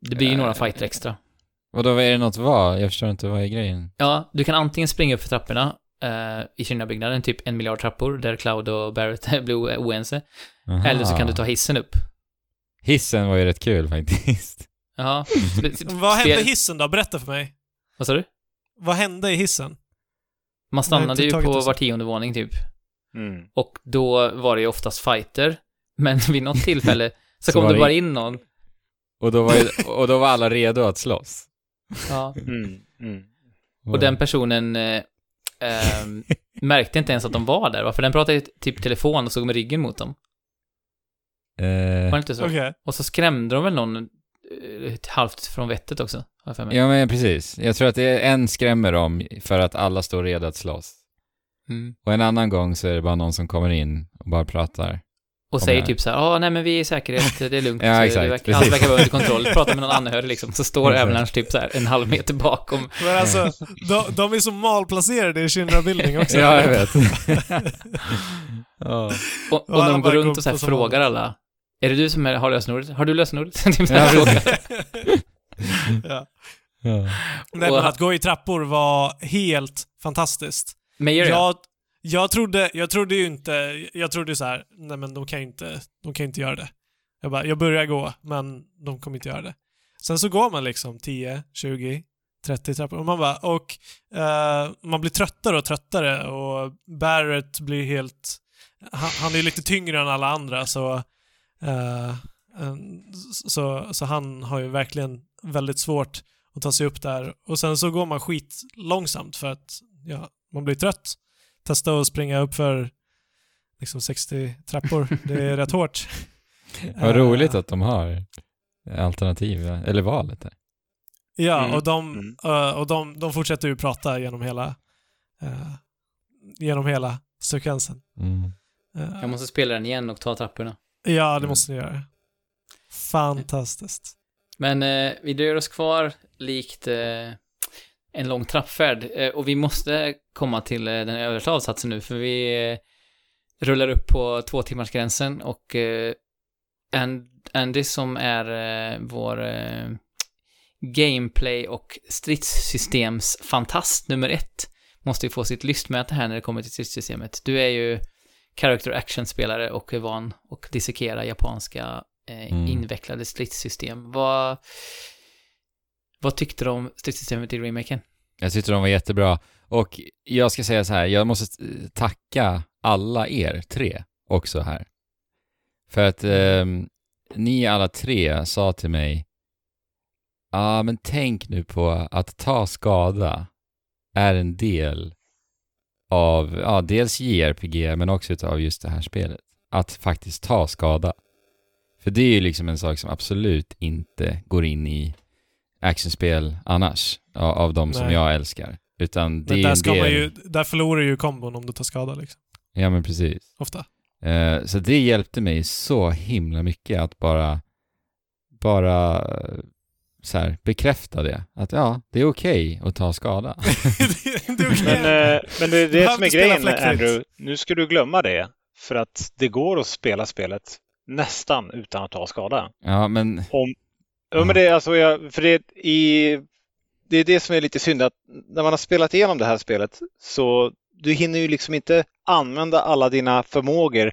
det blir ju några fighter extra. Och då är det något vad? Jag förstår inte, vad är grejen? Ja, du kan antingen springa upp för trapporna eh, i Kina-byggnaden, typ en miljard trappor, där Cloud och Barrett [LAUGHS] blir oense. Aha. Eller så kan du ta hissen upp. Hissen var ju rätt kul faktiskt. Ja. [LAUGHS] Vad hände i hissen då? Berätta för mig. Vad sa du? Vad hände i hissen? Man stannade ju på var tionde våning typ. Mm. Och då var det ju oftast fighter. Men [LAUGHS] vid något tillfälle så, Så kom det- bara in någon. Och då var, ju, och då var alla redo att slåss. Ja. Mm. Mm. Och den personen eh, ehm, [LAUGHS] märkte inte ens att de var där, va? För den pratade typ telefon och såg med ryggen mot dem. Eh, Var det inte så? Okej. Och så skrämde de väl någon eh, halvt från vettet också, för mig. ja men precis. Jag tror att det är en skrämmer dem för att alla står redo att slåss. Mm. Och en annan gång så är det bara någon som kommer in och bara pratar. Och Om säger jag- typ så här, ja nej men vi är i säkerhet, det är lugnt, [LAUGHS] Ja, exakt, det verkar, allt verkar vara under kontroll, [LAUGHS] pratar med någon anhörig liksom, så står. Avalanche typ så här en halv meter bakom. Men alltså, de, de är så malplacerade i Shinra Building också. [LAUGHS] Ja, jag vet. ja. Och, och när de går runt och så här frågar alla, är det du som är, har lösenordet? Har du lösenordet? typ så Ja, här ja. Ja. Nej, men att gå i trappor var helt fantastiskt. Mayor ja. Jag, jag, trodde, jag trodde ju inte, jag trodde så här, nej men de kan ju inte, de kan inte göra det. Jag bara, jag börjar gå, men de kommer inte göra det. Sen så går man liksom 10, 20, 30 trappor och man bara, och uh, man blir tröttare och tröttare och Barrett blir helt, han, han är ju lite tyngre än alla andra så, uh, så, så han har ju verkligen väldigt svårt att ta sig upp där. Och sen så går man skit långsamt för att ja, man blir trött. Testa att springa upp för liksom 60 trappor. Det är [LAUGHS] rätt hårt. Vad Eh, roligt att de har alternativ, eller valet där. Ja, Mm. och, de, Mm. eh, och de, de fortsätter ju prata genom hela eh, genom hela sekvensen. Mm. Eh, Jag måste spela den igen och ta trapporna. Ja, det Mm. måste ni göra. Fantastiskt. Men eh, vi dröjer oss kvar likt eh, en lång trappfärd. Eh, och vi måste komma till eh, den översta avsatsen nu, för vi eh, rullar upp på två timmars gränsen och And, Andy som är vår gameplay och stridssystemsfantast nummer ett måste ju få sitt lystmäte här när det kommer till stridssystemet. Du är ju character action-spelare och är van att dissekera japanska eh, Mm. invecklade stridssystem. Vad, vad tyckte du om stridssystemet i remaken? Jag tyckte de var jättebra. Och jag ska säga så här, jag måste tacka alla er tre också här. För att eh, ni alla tre sa till mig, ja ah, men tänk nu på att ta skada är en del av, ja dels JRPG men också utav just det här spelet. Att faktiskt ta skada. För det är ju liksom en sak som absolut inte går in i actionspel annars, av, de som Nej. jag älskar. Utan det Men är där, ska del... man ju, där förlorar ju kombon om du tar skada liksom. Ja men precis. Ofta. Eh, så det hjälpte mig så himla mycket att bara, bara eh, så här, bekräfta det. Att ja, det är okej att ta skada. [LAUGHS] [LAUGHS] det okej. Men, eh, men det är Du det som är grejen. Andrew. Nu ska du glömma det. För att det går att spela spelet nästan utan att ta skada. ja, men Om, ja, men det, är alltså, jag, för det, i, det är det som är lite synd att när man har spelat igenom det här spelet så du hinner ju liksom inte använda alla dina förmågor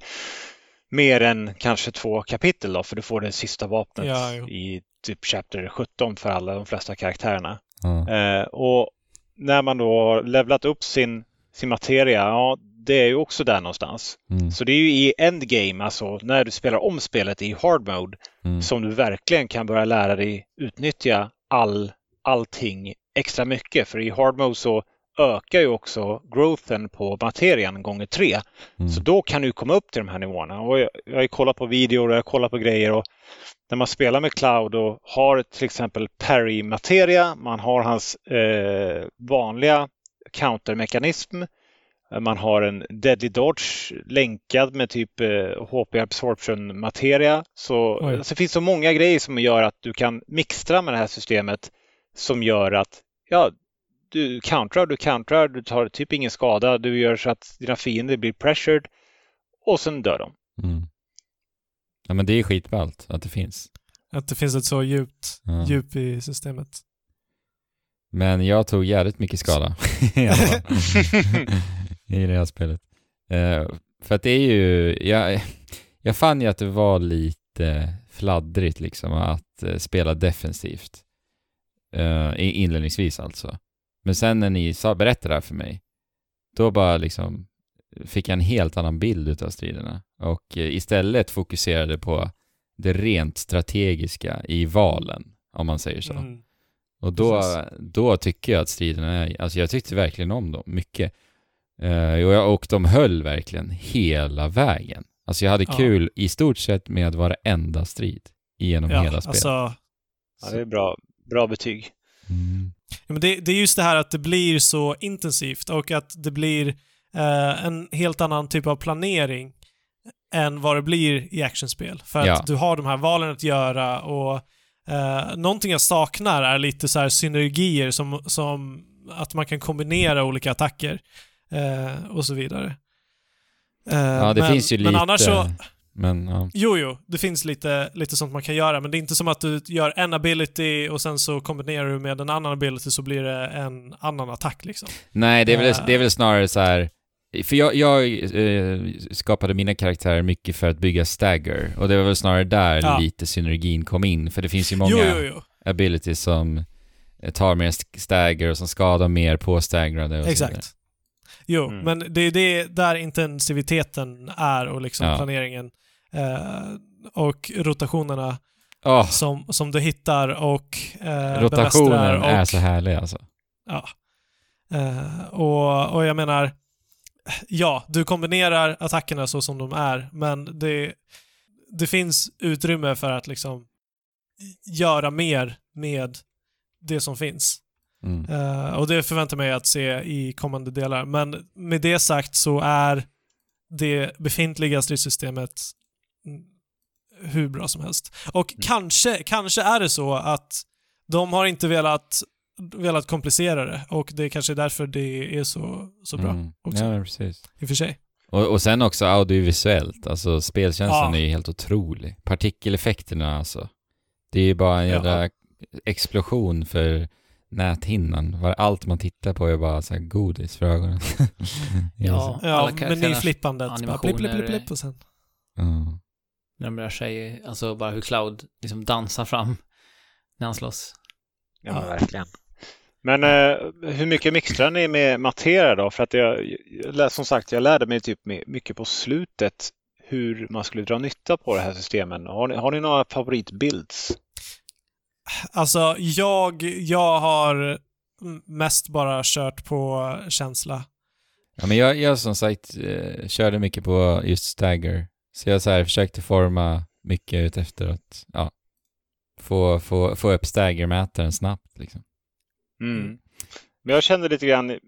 mer än kanske två kapitel då, för du får det sista vapnet Ja, i typ Chapter 17 för alla de flesta karaktärerna. ja. Eh, och när man då har levlat upp sin, sin materia, ja, det är ju också där någonstans. Mm, Så det är ju i endgame, alltså när du spelar om spelet i hard mode, mm, som du verkligen kan börja lära dig utnyttja all, allting extra mycket. För i hard mode så ökar ju också growthen på materian gånger tre. mm. Så då kan du komma upp till de här nivåerna. Och jag, jag har ju kollat på videor och jag har kollat på grejer och när man spelar med Cloud och har till exempel Parry-materia, man har hans eh, vanliga countermekanism, man har en Deadly Dodge länkad med typ eh, HP Absorption-materia. Så Oj. alltså, det finns så många grejer som gör att du kan mixtra med det här systemet som gör att ja, du countrar, du countrar, du tar typ ingen skada, du gör så att dina fiender blir pressured och sen dör de. Mm. Ja men det är skitballt att det finns. Att det finns ett så djupt Ja. djup i systemet. Men jag tog jävligt mycket skada [LAUGHS] [LAUGHS] [LAUGHS] i det här spelet. Eh, för att det är ju, jag, jag fann ju att det var lite fladdrigt liksom att eh, spela defensivt. Eh, inledningsvis alltså. Men sen när ni sa, berättade det här för mig, då bara liksom fick jag en helt annan bild utav striderna. Och eh, istället fokuserade på det rent strategiska i valen, om man säger så. Mm. Och då, Precis. då tycker jag att striderna är, alltså jag tyckte verkligen om dem mycket. Eh, och, jag, och de höll verkligen hela vägen. Alltså jag hade Ja. kul i stort sett med varenda strid genom Ja, hela spelet. alltså, Ja, det är bra, bra betyg. Mm. Ja, men det, det är just det här att det blir så intensivt och att det blir eh, en helt annan typ av planering än vad det blir i actionspel. För att Ja. du har de här valen att göra och eh, någonting jag saknar är lite så här synergier som, som att man kan kombinera olika attacker eh, och så vidare. Eh, Ja, det men, finns ju men lite... annars så, Men ja. Jo, jo, det finns lite, lite sånt man kan göra, men det är inte som att du gör en ability och sen så kombinerar du med en annan ability så blir det en annan attack liksom. Nej, det är, väl, Eh. det är väl snarare så här... För jag, jag eh, skapade mina karaktärer mycket för att bygga stagger och det var väl snarare där Ja. lite synergin kom in. För det finns ju många Jo, jo, jo. abilities som tar mer st- stagger och som skadar mer på staggrade och så vidare. Exakt. Jo, Mm. men det är det där intensiviteten är och liksom Ja. planeringen eh, och rotationerna Åh, som, som du hittar och eh, rotationen och, är så härlig alltså. Ja. Eh, och, och jag menar, ja, du kombinerar attackerna så som de är, men det, det finns utrymme för att liksom göra mer med det som finns. Mm. Eh, och det förväntar mig att se i kommande delar. Men med det sagt så är det befintliga stridssystemet mm, hur bra som helst. Och kanske, kanske är det så att de har inte velat, velat komplicera det och det är kanske är därför det är så, så bra Mm. också. Ja, precis. I och för sig. Och, och sen också audiovisuellt, alltså spelkänslan Ja. är ju helt otrolig. Partikeleffekterna alltså. Det är ju bara en Ja. jävla explosion för näthinnan. Var- Allt man tittar på är bara så här godis för ögonen. [LAUGHS] Ja, Ja, menyflippandet. Blipp, blipp, blipp, blipp och sen... Ja. när de rör sig, alltså bara hur Cloud liksom dansar fram när han slåss. Ja, men verkligen. Men eh, hur mycket mixtrar ni med materia då? För att jag, som sagt, jag lärde mig typ my- mycket på slutet hur man skulle dra nytta på det här systemen. Har ni, har ni några favoritbuilds? Alltså, jag, jag har mest bara kört på känsla. Ja, men jag, jag som sagt eh, körde mycket på just stagger. Så jag så här försökte forma mycket ut efter att, ja, få, få, få upp staggermätaren snabbt liksom. Mm. Men jag kände lite grann,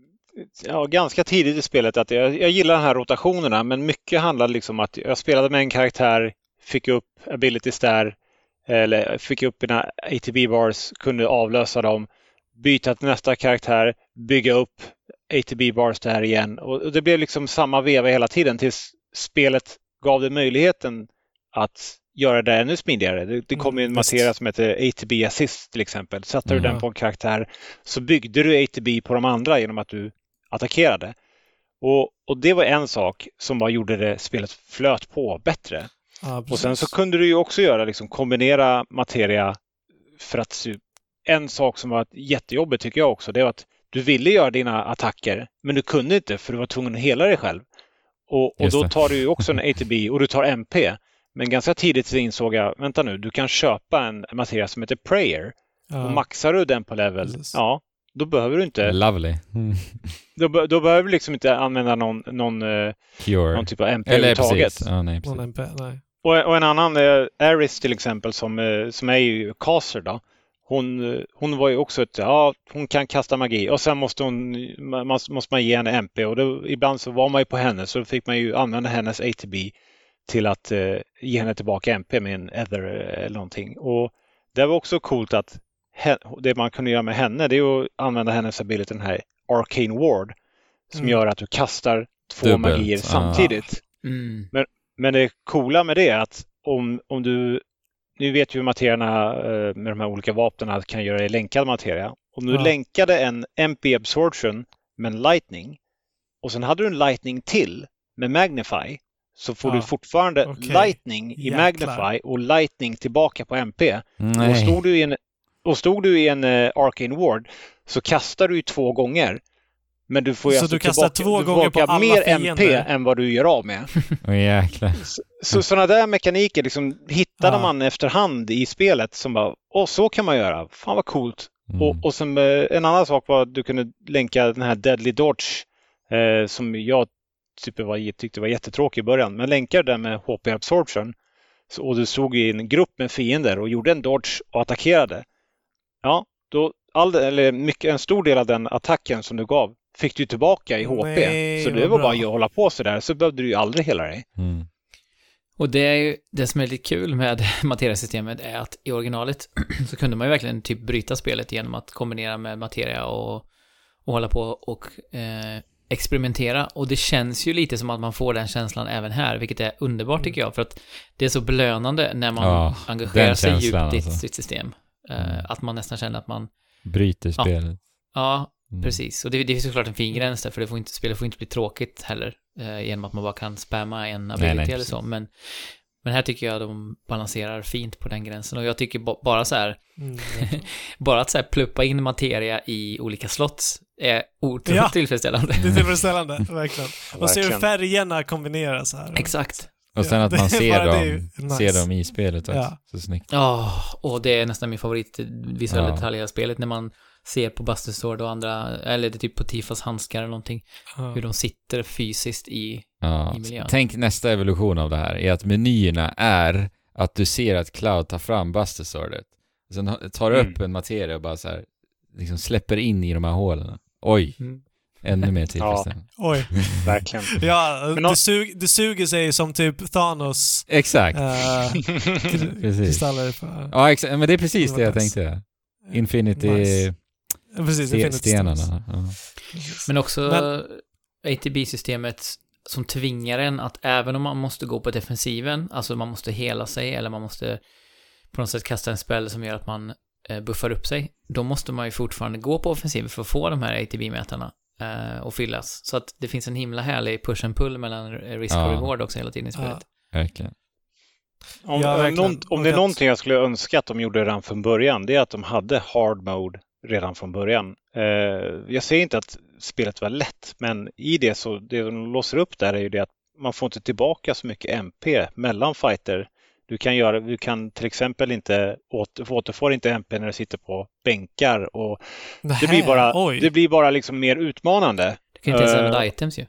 ja, ganska tidigt i spelet att jag, jag gillar de här rotationerna men mycket handlade liksom om att jag spelade med en karaktär, fick upp abilities där, eller fick upp mina ATB bars, kunde avlösa dem, byta till nästa karaktär, bygga upp ATB bars där igen och det blev liksom samma veva hela tiden tills spelet gav det möjligheten att göra det ännu smidigare. Det, det kom ju en Mm, materia som heter ATB Assist till exempel. Satte du Mm. den på en karaktär så byggde du ATB på de andra genom att du attackerade. Och, och det var en sak som bara gjorde det spelet flöt på bättre. Ja, Och sen så kunde du ju också göra liksom kombinera materia för att en sak som var jättejobbigt tycker jag också, det var att du ville göra dina attacker, men du kunde inte för du var tvungen att hela dig själv. Och, och då tar du ju också en [LAUGHS] ATB och du tar MP. Men ganska tidigt så insåg jag, vänta nu, du kan köpa en materia som heter Prayer. Och Ja. maxar du den på level, Precis. ja, då behöver du inte, Lovely. Mm. [LAUGHS] då, då behöver du liksom inte använda någon, någon, eh, Cure. någon typ av MP överhuvudtaget. Ja, nej, precis. Någon MP, nej. Och, och en annan, Aris till exempel, som, eh, som är ju caster då. Hon, eh, hon var ju också ett, ja, hon kan kasta magi och sen måste hon, man, måste man ge henne MP och då, ibland så var man ju på henne så fick man ju använda hennes ATB till att eh, ge henne tillbaka MP med en Ether eh, eller någonting. Och det var också coolt att he, det man kunde göra med henne det är att använda hennes ability, den här Arcane Ward, som Mm. gör att du kastar två Dubbelt, magier ah. samtidigt. Mm. Men det coola med det är att om, om du... Nu vet ju hur materierna eh, med de här olika vapnen kan göra i länkad materia. Om du Ja. länkade en MP absorption med en lightning och sen hade du en lightning till med magnify så får Ja. du fortfarande Okej. lightning i Jäklar. magnify och lightning tillbaka på MP. Och Nej. stod du i en, och stod du i en uh, Arcane Ward så kastar du ju två gånger. Men du får ju Så alltså du kastar tillbaka, två du gånger på alla mer fiender? MP än vad du gör av med. [LAUGHS] Jäklar. Så sådana där mekaniker liksom hittade Ja. man efterhand i spelet som bara, åh så kan man göra, fan vad coolt. Mm. Och, och som, eh, en annan sak var att du kunde länka den här Deadly Dodge eh, som jag typ var, tyckte var jättetråkig i början, men länkade den med HP Absorption så, och du stod i en grupp med fiender och gjorde en Dodge och attackerade. Ja, då all, eller mycket, en stor del av den attacken som du gav fick du tillbaka i HP. Nej, så det var bra. bara att hålla på sådär, så behövde du ju aldrig hela dig. Mm. Och det är ju, det som är lite kul med [LAUGHS] materiasystemet är att i originalet [CLEARS THROAT] så kunde man ju verkligen typ bryta spelet genom att kombinera med materia och, och hålla på och eh, experimentera. Och det känns ju lite som att man får den känslan även här, vilket är underbart tycker jag, för att det är så belönande när man Ja, engagerar sig djupt i alltså. sitt system. Eh, Mm. Att man nästan känner att man, Bryter Ja. spelet. ja, Mm. precis. Och det, det är såklart en fin gräns där, för det får inte, spelet får inte bli tråkigt heller, eh, genom att man bara kan spamma en ability nej, eller så, men men här tycker jag de balanserar fint på den gränsen och jag tycker ba- bara så här, Mm. [LAUGHS] bara att så här pluppa in materia i olika slots är otroligt Ja. tillfredsställande. Det är tillfredsställande, [LAUGHS] verkligen. [LAUGHS] Och ser hur färgerna kombineras här. Exakt. Och sen Ja, att man ser dem, nice. ser dem i spelet också. Ja. Så snyggt. Ja, och det är nästan min favorit visuella Ja. detaljer i spelet när man ser på Buster Sword och andra, eller det är typ på Tifas handskar eller någonting, Ja. hur de sitter fysiskt i, Ja. i miljön. Tänk nästa evolution av det här, är att menyerna är att du ser att Cloud tar fram Buster Swordet. Sen tar du upp Mm. en materia och bara så här, liksom släpper in i de här hålen. Oj, Mm. ännu mer [LAUGHS] tillfredsställande. Oj. [LAUGHS] Verkligen. Ja, Men det, sug, det suger sig som typ Thanos Exakt. kri- [LAUGHS] Precis. kristaller. På, Ja, exakt. Men det är precis Det det, jag tänkte. Infinity Nice. Ja, Precis, ste- Infinity Stones. stenarna. Ja. Men också Men- ATB-systemet som tvingar en att även om man måste gå på defensiven, alltså man måste hela sig eller man måste på något sätt kasta en spel som gör att man eh, buffar upp sig, då måste man ju fortfarande gå på offensiven för att få de här ATB-mätarna eh, och fyllas. Så att det finns en himla härlig push and pull mellan eh, risk Ja. och reward också hela tiden i spelet. Verkligen. Om, Ja, om, verkligen. någon, om det är någonting jag skulle önska att de gjorde redan från början, det är att de hade hard mode redan från början. Eh, jag säger inte att spelet var lätt, men i det så, det de låser upp där är ju det att man får inte tillbaka så mycket MP mellan fighter. Du kan, göra, du kan till exempel inte åter, återfår inte MP när du sitter på bänkar och det blir bara, oj. det blir bara liksom mer utmanande. Du kan ju inte ens Eh, använda items ju.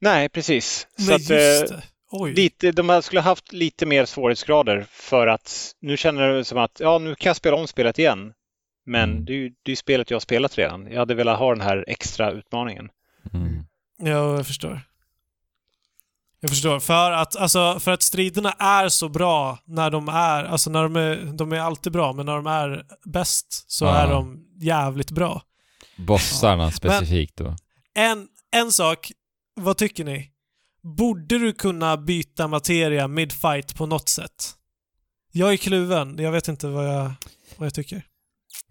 Nej, precis. Så Men att, just eh, det. Oj. Lite, de skulle haft lite mer svårighetsgrader för att nu känner det som att ja, nu kan jag spela om spelet igen. Men Mm. det är ju det är ju spelet jag har spelat redan. Jag hade velat ha den här extra utmaningen. Mm. Ja, jag förstår. Jag förstår. För att, alltså, för att striderna är så bra när de är, alltså när de är, de är alltid bra, men när de är bäst så Ja. är de jävligt bra. Bossarna specifikt då. En, en sak, vad tycker ni? Borde du kunna byta materia mid-fight på något sätt? Jag är kluven, jag vet inte vad jag, vad jag tycker.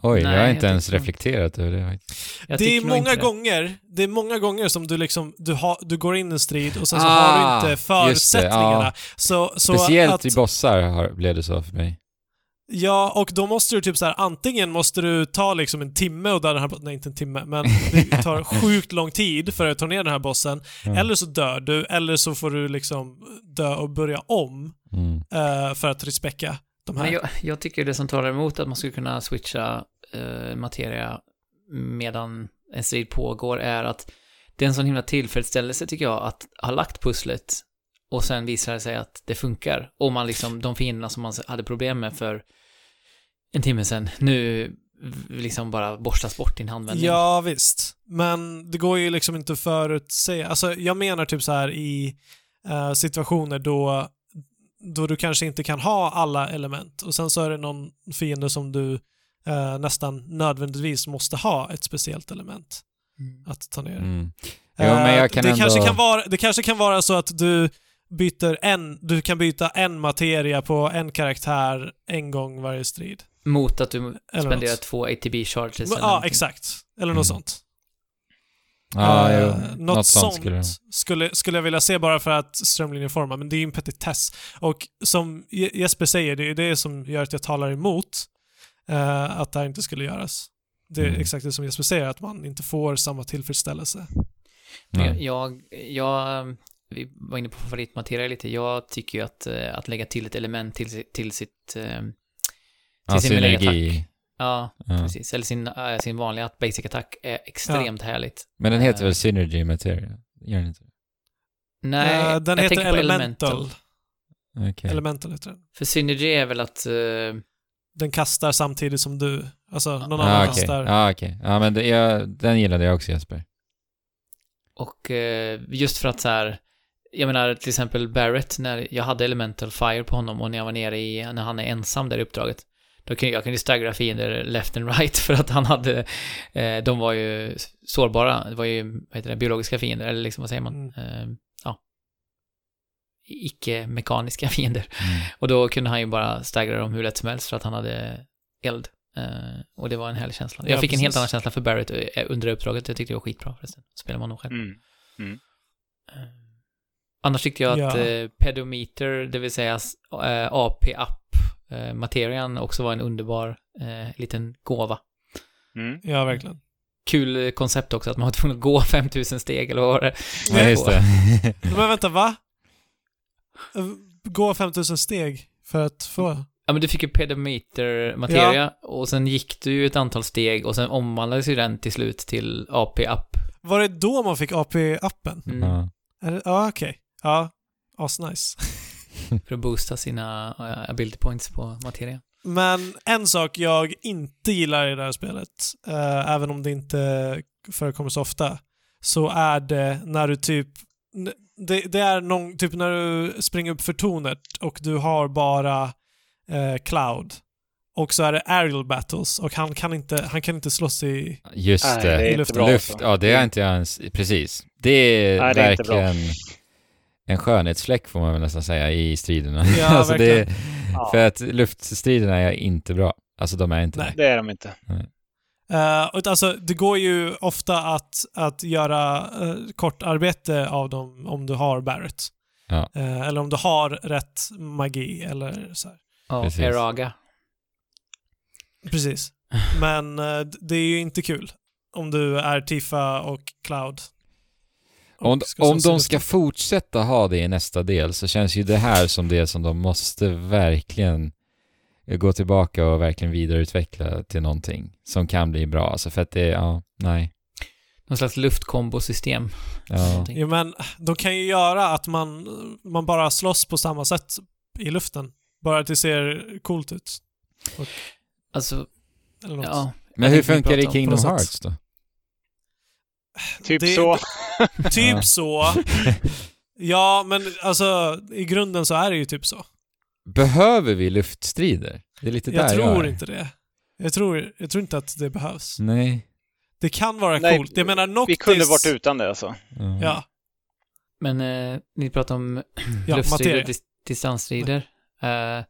Oj, Nej, jag har jag inte ens tycker- reflekterat över det. Jag det är många gånger, det är många gånger som du liksom, du, har, du går in i en strid och sen så Ah, har du inte just det, förutsättningarna. ja. Så, så Speciellt att, i bossar har, blev det så för mig. Ja, och då måste du typ så här, antingen måste du ta liksom en timme och döda den här bossen, nej inte en timme, men det tar [LAUGHS] sjukt lång tid för att ta ner den här bossen. Ja. Eller så dör du, eller så får du liksom dö och börja om Mm. eh, för att respekka de här. Men jag, jag tycker det som talar emot att man skulle kunna switcha eh, materia medan en strid pågår är att det är en sån himla tillfredsställelse tycker jag att ha lagt pusslet och sen visar det sig att det funkar. Och man liksom, de fienderna som man hade problem med för en timme sedan, nu liksom bara borstas bort i en handvändning. Ja, visst. Men det går ju liksom inte att förutsäga. Alltså, jag menar typ så här i eh, situationer då, då du kanske inte kan ha alla element och sen så är det någon fiende som du eh, nästan nödvändigtvis måste ha ett speciellt element att ta ner. Mm. Jo, Eh, jag kan det, ändå... kanske kan vara, det kanske kan vara så att du byter en, du kan byta en materia på en karaktär en gång varje strid. Mot att du Eller spenderar något. två ATB charges ja, någonting. exakt. Eller något Mm. sånt. Ja, Eh, jo. något, sånt skulle skulle, skulle, jag vilja se bara för att strömlinjeforma, men det är ju en petitess. Och som Je- Jesper säger, det är det som gör att jag talar emot eh, att det här inte skulle göras. Det är Mm. exakt det som Jesper säger, att man inte får samma tillfredsställelse. Nej. Jag, jag, vi var inne på favoritmateria lite. Jag tycker ju att, eh, att lägga till ett element till, till sitt... Till Ja, sin synergi. Ja, Ja. precis. Eller sin, äh, sin vanliga basic attack är extremt härligt. Men den heter Eh, väl Synergy Materia? Gör den inte? Nej, Eh, den jag heter tänker på Elemental. Okej. Elemental heter den. För Synergy är väl att... eh, Den kastar samtidigt som du. Alltså, någon Ja, annan okej. kastar. Ja, okej. Ja, men det, jag, den gillade jag också Jesper. Och eh, just för att så här, jag menar till exempel Barrett, när jag hade Elemental Fire på honom och när jag var nere i, när han är ensam där i uppdraget, då kunde jag kunde staggra fiender left and right [LAUGHS] för att han hade, eh, de var ju sårbara, det var ju, vad heter det, biologiska fiender, eller liksom vad säger man? Mm. Eh, ja. Icke-mekaniska [LAUGHS] fiender. Mm. Och då kunde han ju bara staggra dem hur lätt som helst för att han hade eld. Eh, och det var en härlig känsla. Jag Ja, fick en helt precis. annan känsla för Barrett eh, under uppdraget. Jag tyckte det var skitbra förresten. Spelar man honom själv. Mm. Eh, annars tyckte jag att Ja. eh, pedometer, det vill säga eh, AP-app, eh, materian också var en underbar eh, liten gåva. Mm. Ja, verkligen. Kul koncept också, att man var tvungen att gå [LAUGHS] 5000 steg eller vad var det? Ja, just det. [LAUGHS] Men vänta, va? Gå 5000 steg för att få... Ja, men du fick ju pedometer materia och sen gick du ju ett antal steg och sen omvandlades ju den till slut till AP-app. Var det då man fick AP-appen? Mm. Ja. Ja, okej. Ja, asnice. [LAUGHS] [LAUGHS] För att boosta sina eh, ability points på materia. Men en sak jag inte gillar i det här spelet, eh, även om det inte förekommer så ofta, så är det när du typ... Det, det är någon, typ när du springer upp för tornet och du har bara eh, Cloud. Och så är det aerial battles och han kan inte, han kan inte slåss i... Just Nej, det. det är I inte luften. bra. Luft, alltså. ja det är inte ens, precis. Det är Nej, det är inte bra. En skönhetsfläck får man väl nästan säga i striderna. Ja, [LAUGHS] alltså det, verkligen. Ja. För att luftstriderna är inte bra. Alltså de är inte Nej. det. Det är de inte. Eh, och alltså, det går ju ofta att, att göra uh, kort arbete av dem om du har Barrett. Ja. Eh, eller om du har rätt magi eller så här. Ja, Precis. Eraga. Precis. Men eh, d- det är ju inte kul om du är Tifa och Cloud. Och Om, om de ska fortsätta ha det i nästa del så känns ju det här som det som de måste verkligen gå tillbaka och verkligen vidareutveckla till någonting som kan bli bra. Alltså för att det, ja, nej. Någon slags luftkombosystem. Ja. Jo men de kan ju göra att man, man bara slåss på samma sätt i luften. Bara att det ser coolt ut. Alltså, Eller något. ja. Men hur funkar det i Kingdom. Hearts då? Typ Det- så. [LAUGHS] Typ så. Ja, men alltså i grunden så är det ju typ så. Behöver vi luftstrider? Det är lite Jag där tror är. inte det. Jag tror, jag tror inte att det behövs. Nej. Det kan vara Nej, coolt. Jag menar Noctis... Vi kunde varit utan det alltså. Ja. Ja, Men eh, ni pratar om [CLEARS THROAT] ja luftstrider, dis distansstrider. Eh,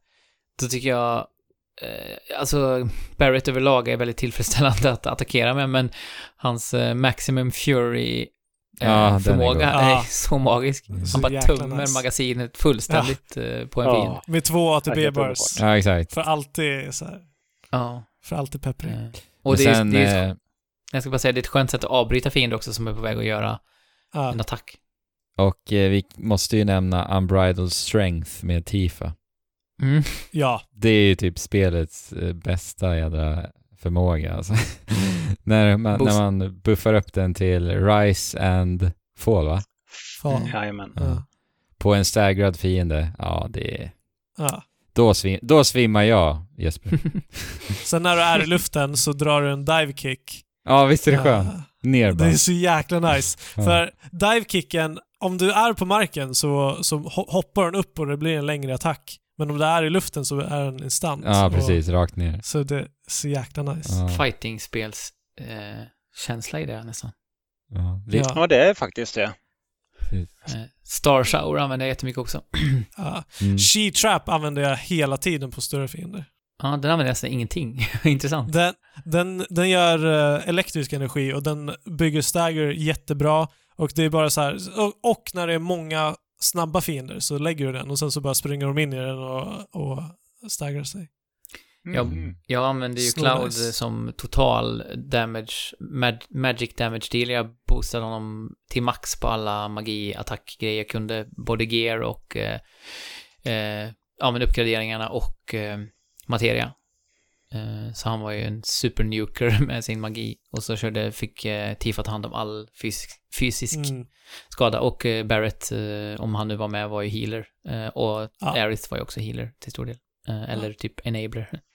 då tycker jag, eh, alltså Barrett överlag är väldigt tillfredsställande att attackera med, men hans eh, Maximum Fury eh, Ja, är förmåga är, Ja. [LAUGHS] så magisk. Mm. Så Han bara tömmer nice. magasinet fullständigt eh, på en Ja. Med två underbart. ja, exakt. För alltid så här. Ja. För alltid pepprig. Eh, och Men det är, sen, det är, eh, jag ska bara säga, det är ett skönt sätt att avbryta fiender också som är på väg att göra Ja. en attack. och eh, vi måste ju nämna Unbridled Strength med Tifa. Mm. ja. Det är ju typ spelets eh, bästa jädra förmåga alltså. [LAUGHS] när, man, Boost. när man buffar upp den till Rise and Fall va? Fan. Jajamän. Ja. På en staggrad fiende. Ja, det är... Ja. Då, svim, då svimmar jag, Jesper. [LAUGHS] Sen när du är i luften så drar du en dive kick. Ja, visst är det skönt? Ner Det bara. är så jäkla nice. Ja. För divekicken, om du är på marken så, så ho- hoppar den upp och det blir en längre attack. Men om du är i luften så är den instant. Ja, Och- precis. Rakt ner. Så det är så jäkla nice. Ja, Fighting-spels eh, känsla i det nästan. ja. Det, Ja. Ja, det är faktiskt det. Eh, Star Shower använder jag jättemycket också. [CLEARS THROAT] Ja. Mm. She-trap använder jag hela tiden på större fiender. Ja, den använder jag nästan ingenting. [LAUGHS] Intressant. Den, den, den gör eh, elektrisk energi och den bygger stagger jättebra. Och det är bara så här, och, och när det är många snabba fiender så lägger du den och sen så bara springer de in i den och, och staggar sig. Ja, Mm. Jag använder ju Snor Cloud nice. som total damage, mag, magic damage deal. Jag boostade honom till max på alla magi-attackgrejer jag kunde. Både gear och eh, eh, ja, men uppgraderingarna och eh, materia. Eh, så han var ju en supernuker [LAUGHS] med sin magi. Och så körde, fick eh, Tifa ta hand om all fysisk, fysisk Mm. skada. Och eh, Barrett, om han nu var med, var ju healer. Och Ja. Aerith var ju också healer till stor del. Eller typ enabler. [LAUGHS]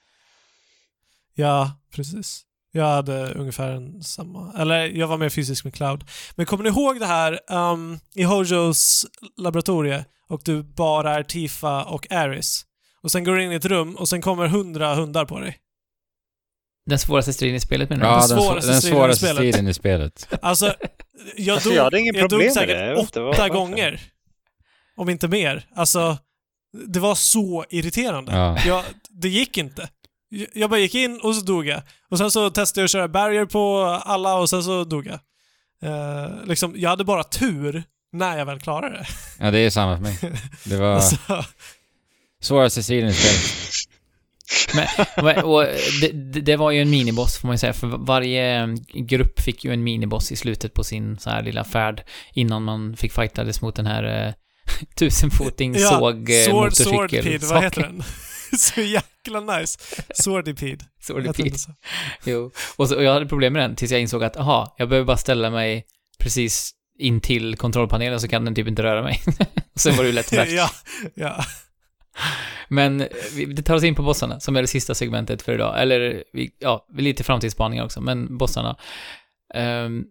Ja, precis. Jag hade ungefär en samma... Eller jag var mer fysisk med Cloud. Men kommer ni ihåg det här um, i Hojos laboratorie och du bara är Tifa och Aris? Och sen går du in i ett rum och sen kommer hundra hundar på dig. Den svåraste striden i spelet menar du? Ja, Den den, svåraste den striden i svåraste spelet. striden i spelet. Alltså, jag Alltså, dog, jag hade ingen jag problem dog med säkert det. Åtta varför. gånger. Om inte mer. Alltså, det var så irriterande. Ja. Jag, det gick inte. Jag- Jag bara gick in och så dog jag. Och sen så testade jag att köra barrier på alla och sen så dog jag. Eh, liksom, jag hade bara tur när jag väl klarade det. Ja, det är samma för mig. Det var [LAUGHS] Alltså, svåraste striden i spelet. Men, och det, det- var ju en miniboss får man ju säga, för varje grupp fick ju en miniboss i slutet på sin så här lilla färd innan man fick fightades mot den här eh, [LAUGHS] tusenfoting ja, såg eh, sword, motorcykel Swordpede, vad heter den? [LAUGHS] så jäkla nice. Swordipede. Swordipede. [LAUGHS] Jo. Och, så, och jag hade problem med den tills jag insåg att, aha, jag behöver bara ställa mig precis in till kontrollpanelen så kan den typ inte röra mig. och sen var det ju lätt värt. ja, ja. Men eh, vi, det tar oss in på bossarna, som är det sista segmentet för idag. Eller, vi, ja, lite framtidsspaningar också, men bossarna. Ehm,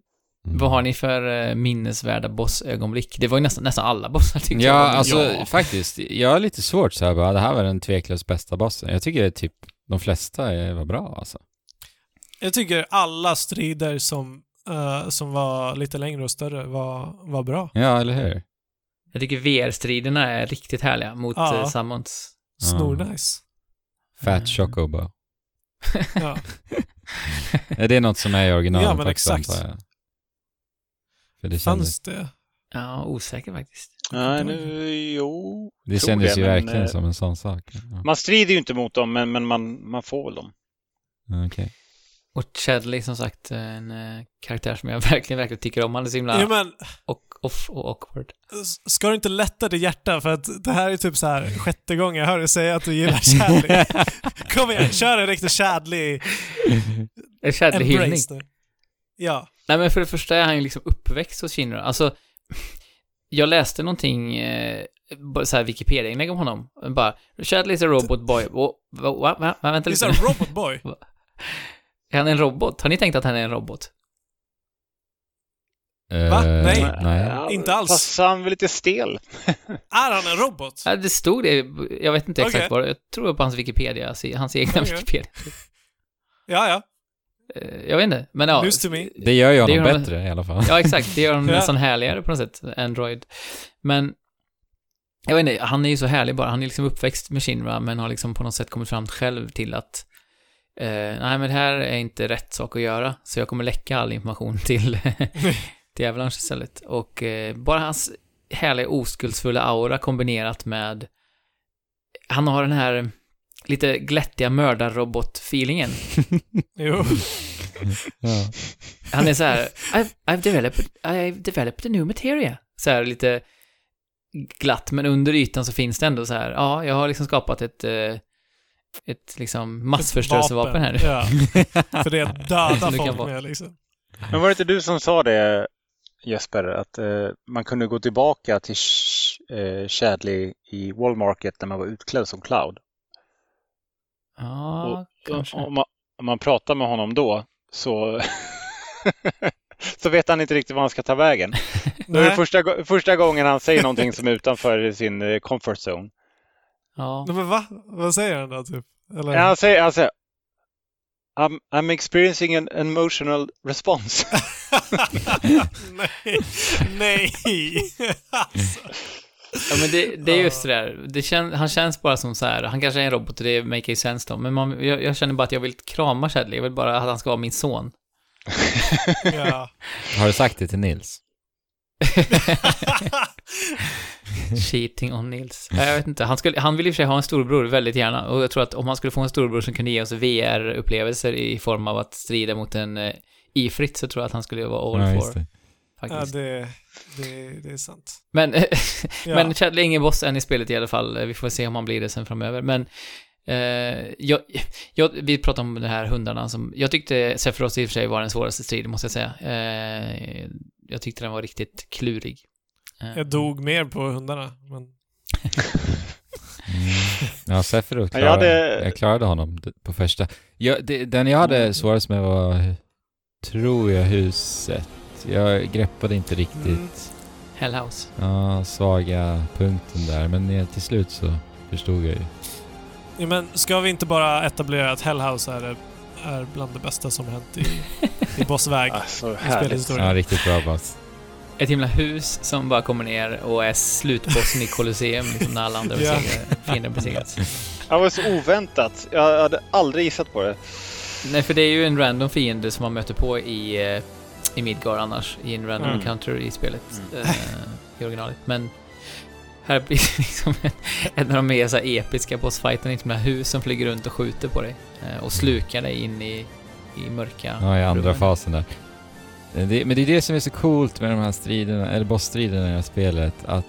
Mm. Vad har ni för eh, minnesvärda bossögonblick? Det var ju nästan, nästan alla bossar tyckte Ja, jag. alltså Ja. faktiskt. Jag har lite svårt så här bara, det här var den tveklöst bästa bossen. Jag tycker typ de flesta är- var bra alltså. Jag tycker alla strider som, eh, som var lite längre och större var, var bra. Ja, eller hur? Jag tycker VR-striderna är riktigt härliga mot Ja. ja. Summons. Snornice. Fat Chocobo. Ja. [LAUGHS] Är det något som är i originalet Ja, men också, exakt. jag? För det Fanns kändes, det? Ja, osäker faktiskt. Nej, nu, jo. det kändes ju men, verkligen eh, som en sån sak. Ja. Man strider ju inte mot dem, men, men man, man får väl dem. Okej. Och Chadley som sagt, en eh, karaktär som jag [LAUGHS] verkligen, verkligen tycker om. Han är så himla Ja, men och, off och awkward. ska du inte lätta ditt hjärta för att det här är typ så här sjätte gången jag hör dig säga att du gillar Chadley. [LAUGHS] Kom igen, kör en riktig Chadley En Chadley-hyllning. Ja. Nej men för det första är han ju liksom uppväxt hos Shinra. Alltså, jag läste någonting, eh, så här Wikipedia-inlägg om honom. Bara, Chadley is a robot boy. Och, va, va, vänta He's lite. a robot boy. [LAUGHS] Är han en robot? Har ni tänkt att han är en robot? Va? Eh, Nej. nej. Ja, Inte alls. Fast han är lite stel. [LAUGHS] Är han en robot? Ja, det stod det, jag vet inte exakt Okej. vad, jag tror på hans Wikipedia, hans egna Okej. Wikipedia. Ja, ja. Eh, Jag vet inte, men ja. News to me. Det gör ju Det honom gör honom- bättre i alla fall. Ja, exakt. Det gör honom [LAUGHS] Ja. nästan härligare på något sätt, Android. Men, jag vet inte, han är ju så härlig bara. Han är liksom uppväxt med Shinra, men har liksom på något sätt kommit fram själv till att eh, nej, men det här är inte rätt sak att göra, så jag kommer läcka all information till, [LAUGHS] till Avalanche istället. Och eh, bara hans härliga oskuldsfulla aura kombinerat med han har den här lite glättiga mördarrobot-feelingen. [LAUGHS] Jo. Ja. Han är så här, I've, I've, developed, I've developed a new materia. Så här lite glatt, men under ytan så finns det ändå så här, ja, jag har liksom skapat ett, eh, ett liksom massförstörelsevapen här. Ja. För det är att döda [LAUGHS] folk vara. med liksom. Men var det inte du som sa det, Jesper, att eh, man kunde gå tillbaka till eh, Chadley i Wallmarket när man var utklädd som Cloud? Ja, Och- kanske. Om man, om man pratar med honom då så, [LAUGHS] så vet han inte riktigt var han ska ta vägen. [LAUGHS] Det är Nej. första, första gången han säger någonting som är utanför sin eh, comfort zone. Ja. Men va? Vad säger han då typ? Eller? Ja, Han säger, han säger I'm, I'm experiencing an emotional response. [LAUGHS] nej. Nej. alltså. Ja, men det, det är just det där. Det kän, han känns bara som så här, han kanske är en robot och det make sense då, men man, jag, jag känner bara att jag vill krama Chadley, jag vill bara att han ska vara min son. ja. Har du sagt det till Nils? [LAUGHS] [LAUGHS] [LAUGHS] Cheating on Nils. Ja, Jag vet inte, han, skulle, han vill i och för sig ha en storbror väldigt gärna, och jag tror att om han skulle få en storbror som kunde ge oss VR-upplevelser i form av att strida mot en uh, Ifrit så tror jag att han skulle vara all Ja, for. det. ja, Faktiskt. det, det, det är sant. Men, [LAUGHS] Ja. men Chadley är ingen boss än i spelet i alla fall. Vi får se om han blir det sen framöver. Men eh, jag, jag, vi pratade om de här hundarna som... Jag tyckte Sephiroth i och för sig var den svåraste striden, måste jag säga. Eh, jag tyckte den var riktigt klurig. Eh, Jag dog mer på hundarna, men... Ja, Sephiroth Ja, klarade, jag hade- jag klarade honom på första. Jag, det, den jag hade svårast med var, tror jag, huset. Jag greppade inte riktigt Mm. Hellhouse. ja, svaga punkten där, men till slut så förstod jag ju. Ja, men ska vi inte bara etablera att Hellhouse är, är bland det bästa som hänt i, i Bossväg [LAUGHS] Alltså, i spelhistorien? Ja, riktigt bra boss. Ett himla hus som bara kommer ner och är slutbossen i Colosseum liksom, när alla andra fiender besegrats. Det var så oväntat. Jag hade aldrig gissat på det. Nej, för det är ju en random fiende som man möter på i, eh, i Midgar annars, i en random Mm. encounter i spelet, eh, i originalet. Men här blir det [LAUGHS] liksom en, en av de mer så här episka bossfighterna, liksom de här hus som flyger runt och skjuter på dig eh, och slukar dig in i, i mörka Ja, i andra rummen. fasen där. Eh, Det, men det är det som är så coolt med de här striderna, eller bossstriderna i det här spelet, att,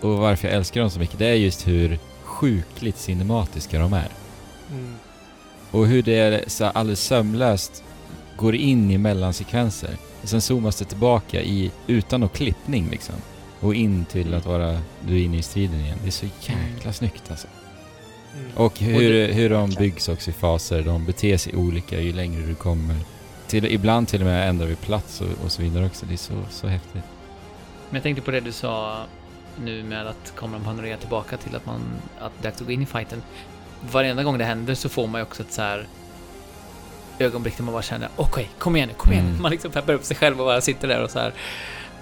och varför jag älskar dem så mycket, det är just hur sjukligt cinematiska de är. Mm. Och hur det är så alldeles sömlöst går in i mellansekvenser. Och sen zoomas det tillbaka i, utan någon klippning liksom. Och in till att vara, du är inne i striden igen. Det är så jäkla snyggt alltså. Mm. Och hur, hur de byggs också i faser. De beter sig olika ju längre du kommer. Till, ibland till och med ändrar vi plats och, och så vidare också. Det är så, så häftigt. Men jag tänkte på det du sa nu med att kameran panorerar tillbaka till att man, att det är dags att gå in i fighten. Varenda gång det händer så får man ju också ett så här ögonblick där man bara känner okej, kom igen nu, kom igen. Mm. Man liksom peppar upp sig själv och bara sitter där och så här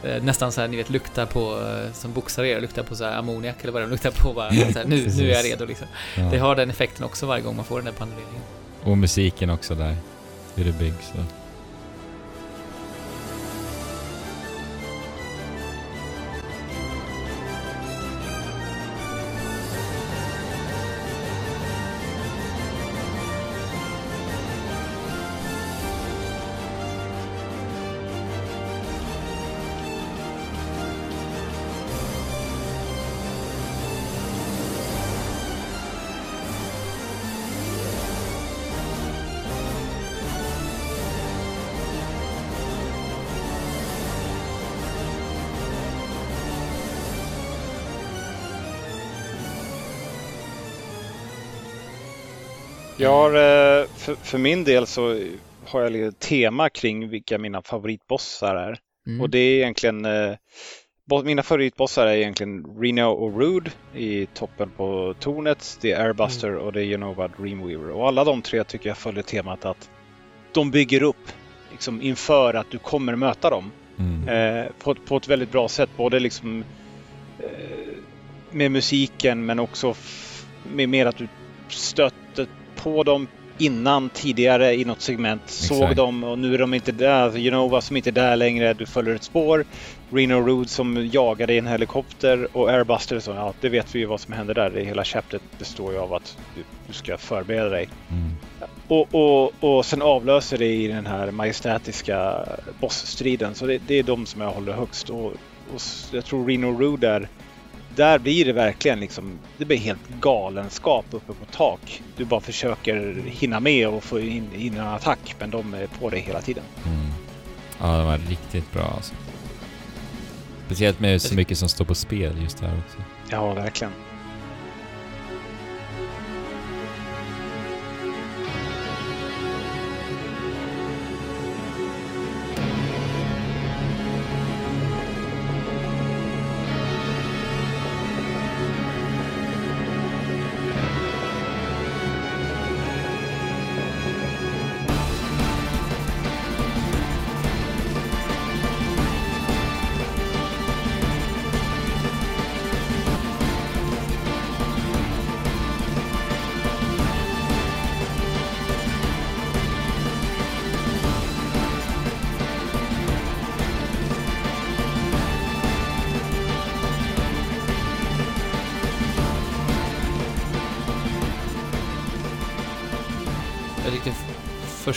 eh, nästan så här, ni vet, luktar på, eh, som boxare gör, luktar på så här ammoniak eller vad det luktar på bara, så här, nu, [LAUGHS] nu är jag redo liksom. Ja. Det har den effekten också varje gång man får den där panoreringen. Och musiken också där. Hur det byggs. Och. Jag har, eh, för, för min del så har jag lite tema kring vilka mina favoritbossar är. Mm. Och det är egentligen, eh, mina favoritbossar är egentligen Reno och Rude i toppen på tornet. Det är Airbuster och det är Genova Dreamweaver. Och alla de tre tycker jag följer temat att de bygger upp liksom inför att du kommer möta dem. Mm. Eh, på, på ett väldigt bra sätt. Både liksom eh, med musiken men också med, med att du stötte på dem innan tidigare i något segment. Såg Exakt. dem och nu är de inte där. Genova som inte är där längre. Du följer ett spår. Reno Rude som jagade i en helikopter och Airbuster så ja, det vet vi ju vad som händer där. Det hela chaptret består ju av att du, du ska förbereda dig. Mm. Och, och, och sen avlöser det i den här majestätiska bossstriden. Så det, det är de som jag håller högst. Och, och jag tror Reno Rude där, där blir det verkligen liksom, det blir helt galenskap uppe på tak. Du bara försöker hinna med och få in, in en attack, men de är på dig hela tiden. Mm. Ja, de var riktigt bra alltså. Speciellt med så mycket som står på spel just här också. Ja, verkligen.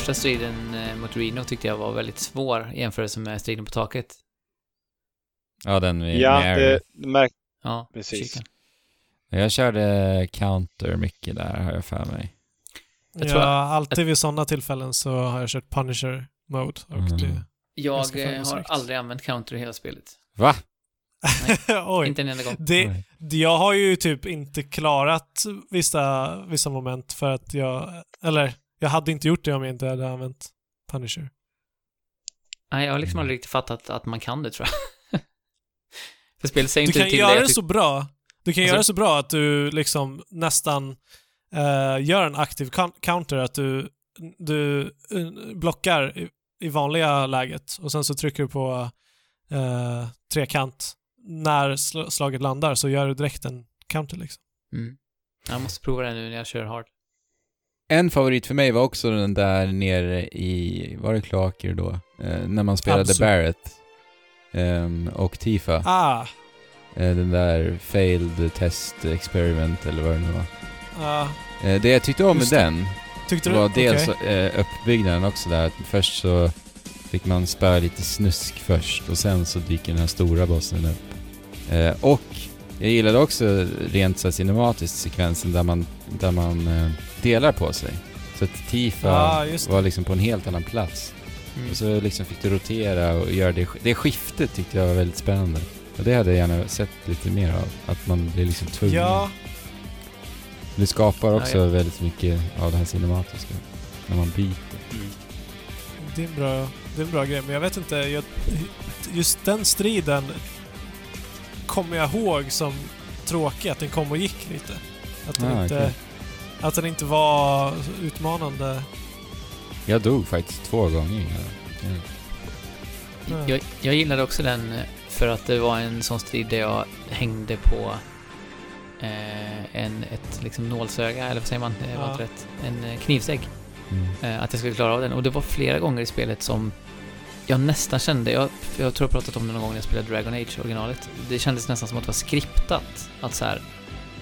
Första striden eh, mot Reno tyckte jag var väldigt svår i jämförelse med striden på taket. Ja, den med, Ja, med det Aerith. märk- Ja, precis. chicken. Jag körde counter mycket där, har jag för mig. Jag ja, tror att- alltid vid sådana tillfällen så har jag kört Punisher Mode. Och Mm. det, Jag eh, har aldrig använt counter i hela spelet. Va? [LAUGHS] Oj. Inte en enda gång. Det, Nej. det- jag har ju typ inte klarat vissa, vissa moment för att jag... Eller, jag hade inte gjort det om jag inte hade använt Punisher. Nej, jag har liksom aldrig riktigt fattat att man kan det, tror jag. [LAUGHS] För spelet säger Du inte kan till göra dig det att du- så bra. Du kan Alltså- göra det så bra att du liksom nästan eh, gör en aktiv coun- counter, att du, du eh, blockar i, i vanliga läget och sen så trycker du på eh, trekant. När sl- slaget landar så gör du direkt en counter liksom. Mm. Jag måste prova det nu när jag kör hard. En favorit för mig var också den där nere i, var det Klaker då? Eh, när man spelade Absolut. Barrett ehm, och Tifa. Ah, Eh, den där failed test experiment eller vad det nu var. ah Eh, det jag tyckte om med den tyckte det du? var dels Okej. eh, uppbyggnaden också där. att Först så fick man spöa lite snusk först och sen så dyker den här stora bossen upp. Eh, och jag gillade också rent så här cinematiskt sekvensen där man, där man eh, delar på sig. Så att Tifa Ah, var liksom på en helt annan plats. Mm. Och så liksom fick du rotera och göra det, det skiftet tyckte jag var väldigt spännande. Och det hade jag gärna sett lite mer av. Att man blir liksom tvungen. Ja, Det skapar också Ja, ja. väldigt mycket av det här cinematiska. När man byter. det är en bra, det är en bra grej, men jag vet inte, jag, just den striden kommer jag ihåg som tråkig, att den kom och gick lite. Att den, Ah, inte, okej. Att den inte var utmanande. Jag dog faktiskt två gånger. Ja. Jag, jag gillade också den eh, för att det var en sån strid där jag hängde på eh, en, ett liksom nålsöga, eller vad säger man? Det var Ja. inte rätt. En eh, knivsägg. Mm. Eh, att jag skulle klara av den. Och det var flera gånger i spelet som jag nästan kände, jag, jag tror jag pratat om det någon gång när jag spelade Dragon Age originalet. Det kändes nästan som att det var skriptat. Att så här,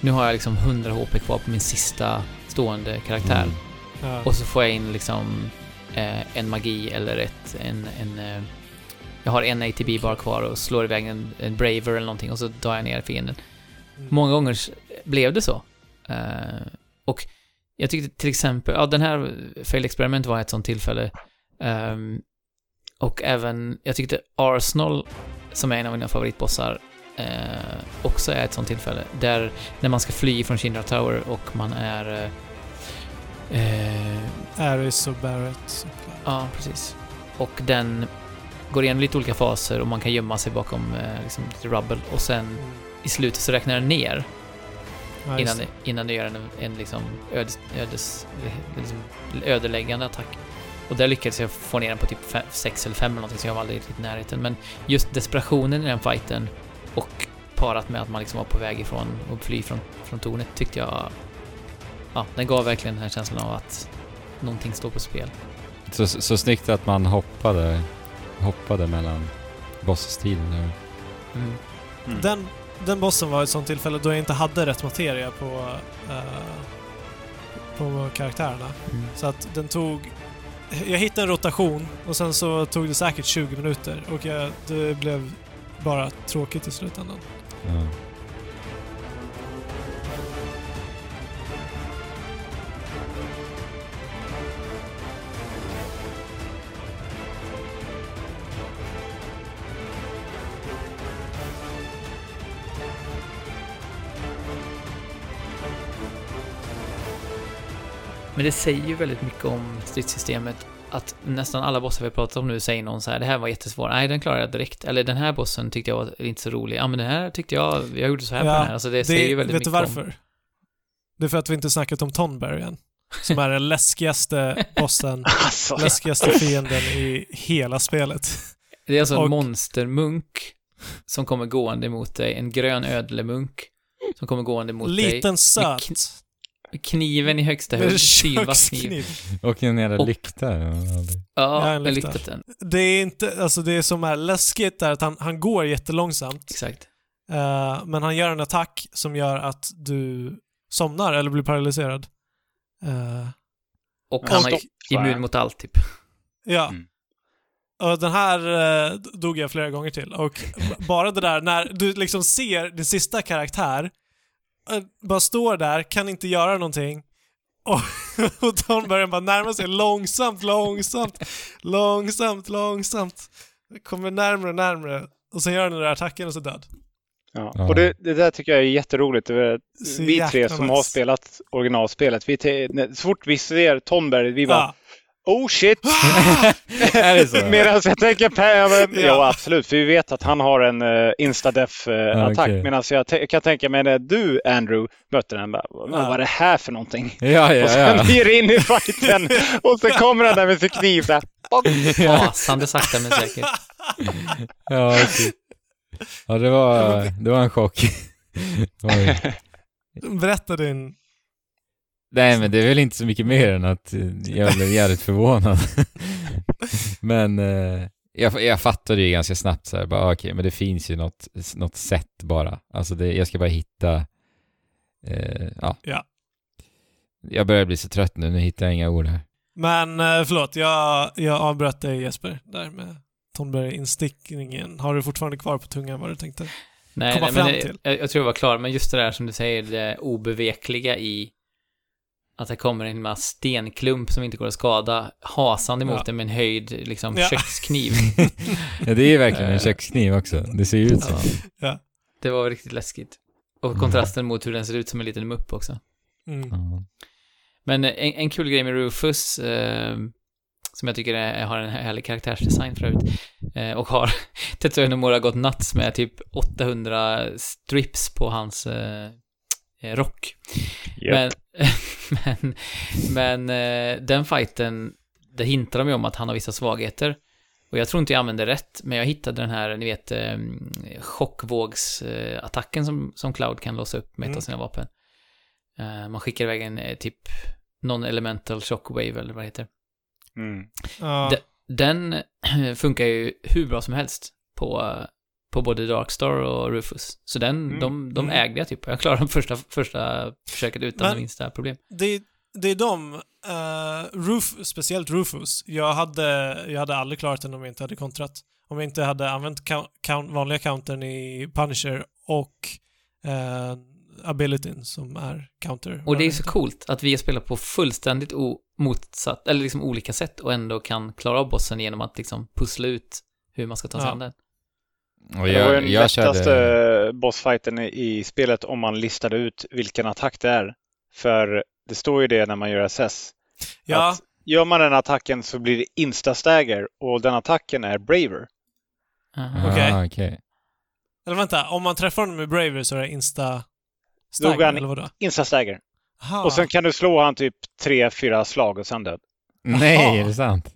nu har jag liksom 100 HP kvar på min sista stående karaktär. Mm. Ja. Och så får jag in liksom eh, en magi eller ett, en, en eh, jag har en ATB bara kvar och slår iväg en, en Braver eller någonting och så drar jag ner fienden. Mm. Många gånger blev det så. Eh, och jag tyckte till exempel, ja den här Fail Experiment var ett sånt tillfälle. Ehm, och även, jag tyckte Arsenal, som är en av mina favoritbossar, eh, också är ett sånt tillfälle. Där, när man ska fly från Shinra Tower och man är... Eh, eh, Aris och Barrett. Ja, precis. Och den går igenom lite olika faser och man kan gömma sig bakom eh, liksom, lite rubble och sen Mm. i slutet så räknar den ner Ja, innan, det, innan du gör en, en liksom ödes, ödes, liksom, ödeläggande attack. Och där lyckades jag få ner den på typ 6 eller 5 eller någonting så jag var aldrig riktigt i närheten. Men just desperationen i den fighten och parat med att man liksom var på väg ifrån och fly från, från tornet tyckte jag... Ja, den gav verkligen den här känslan av att någonting står på spel. Så, så, så snyggt att man hoppade, hoppade mellan bossstilen. Mm. Mm. Den, den bossen var ett sånt tillfälle då jag inte hade rätt materia på, eh, på karaktärerna. Mm. Så att den tog... Jag hittade en rotation och sen så tog det säkert 20 minuter och jag, det blev bara tråkigt i slutändan. Ja. Men det säger ju väldigt mycket om stridssystemet att nästan alla bossar vi pratat om nu säger någon så här, det här var jättesvår, nej den klarade jag direkt. Eller den här bossen tyckte jag var inte så rolig, ja men den här tyckte jag, jag gjorde så här på den här. Alltså det, säger ju väldigt vet mycket du om... varför? Det är för att vi inte snackat om Tonberry än. Som är den läskigaste [LAUGHS] bossen, Alltså, läskigaste fienden i hela spelet. Det är alltså en Och- monstermunk som kommer gående mot dig, en grön ödlemunk som kommer gående mot dig. Liten söt. Kn- Kniven i högsta höjd, kökskniv. Och en jävla lykta. Ja, en lykta. den. Det är inte, alltså det som är läskigt är att han, han går jättelångsamt. Exakt. eh, men han gör en attack som gör att du somnar eller blir paralyserad. Eh, Och han är immun mot allt, typ. ja. Mm. Och den här eh, dog jag flera gånger till. Och bara det där när du liksom ser din sista karaktär bara står där, kan inte göra någonting. Och, [LAUGHS] och de börjar bara närma sig långsamt, långsamt, långsamt, långsamt. Kommer närmre och närmre. Och sen gör den den där attacken och så död. Ja. Ja. Och det, det där tycker jag är jätteroligt. Det är- Vi tre som har spelat originalspelet, vi te, så fort vi ser Tomberg, vi bara Ja. Oh shit! [LAUGHS] är det så? [LAUGHS] Medan jag tänker per, ja. Absolut, för vi vet att han har en uh, instadef-attack. okej. Medan jag kan tänka mig när du, Andrew, mötte den, bara, vad Ja. var det här för någonting? Ja, ja, och sen ja. [LAUGHS] ger in i fighten och så kommer han där med sin kniv här. Fasande sakta men säkert. Ja, okej. ja det, var, det var en chock. Berätta din... Nej, men det är väl inte så mycket mer än att eh, jag blev jävligt förvånad. [LAUGHS] men eh, jag, jag fattade ju ganska snabbt så här, bara ah, okej, men det finns ju något, något sätt bara. Alltså det, jag ska bara hitta, eh, ja. Ja. Jag börjar bli så trött nu, nu hittar jag inga ord här. Men eh, förlåt, jag, jag avbröt dig Jesper, där med Tonberg-instickningen. Har du fortfarande kvar på tungan vad du tänkte? Nej, komma nej fram men det, till. jag, jag tror jag var klar, men just det där som du säger, det obevekliga i att det kommer en massa stenklump som inte går att skada, hasande mot Ja. den med en höjd liksom, Ja. kökskniv. [LAUGHS] Ja, det är verkligen en kökskniv också. Det ser ju ut så. Ja. Det var riktigt läskigt. Och kontrasten mot hur den ser ut som en liten mupp också. Mm. Men eh, en, en kul grej med Rufus, eh, som jag tycker är, har en härlig karaktärsdesign för övrigt, eh, och har, [LAUGHS] Tetsuya Nomura gått nuts med typ 800 strips på hans eh, eh, rock. Japp. Men, [LAUGHS] men, men eh, den fighten, det hintar de ju om att han har vissa svagheter. Och jag tror inte jag använde rätt, men jag hittade den här, ni vet, eh, chockvågsattacken som, som Cloud kan låsa upp med ett Mm. av sina vapen. Eh, man skickar iväg en eh, typ non-elemental shockwave eller vad det heter. Mm. Ja. De- Den [CLEARS THROAT] funkar ju hur bra som helst på, på både Darkstar och Rufus. Så den, Mm. de, de Mm. ägde jag typ. Jag klarade första, första försöket utan Men- det minsta problem. det, det är de, uh, Ruf, speciellt Rufus, jag hade, jag hade aldrig klarat den om jag inte hade kontrat. Om jag inte hade använt count, count, vanliga countern i Punisher och uh, abilityn som är counter. Och det är så coolt att vi har spelat på fullständigt motsatt, eller liksom olika sätt och ändå kan klara av bossen genom att liksom pussla ut hur man ska ta sig Ja. an den. Och det var jag, den jag lättaste körde... bossfighten i, spelet om man listade ut vilken attack det är. För det står ju det när man gör SS. Ja, Att gör man den attacken så blir det instastagger och den attacken är braver. Aha. Okej. Ah, okej. eller vänta, om man träffar honom med Braver så är det insta han- eller vadå? Instastagger. Aha. Och sen kan du slå han typ tre, fyra slag och sen död. Nej, Jaha. är det sant?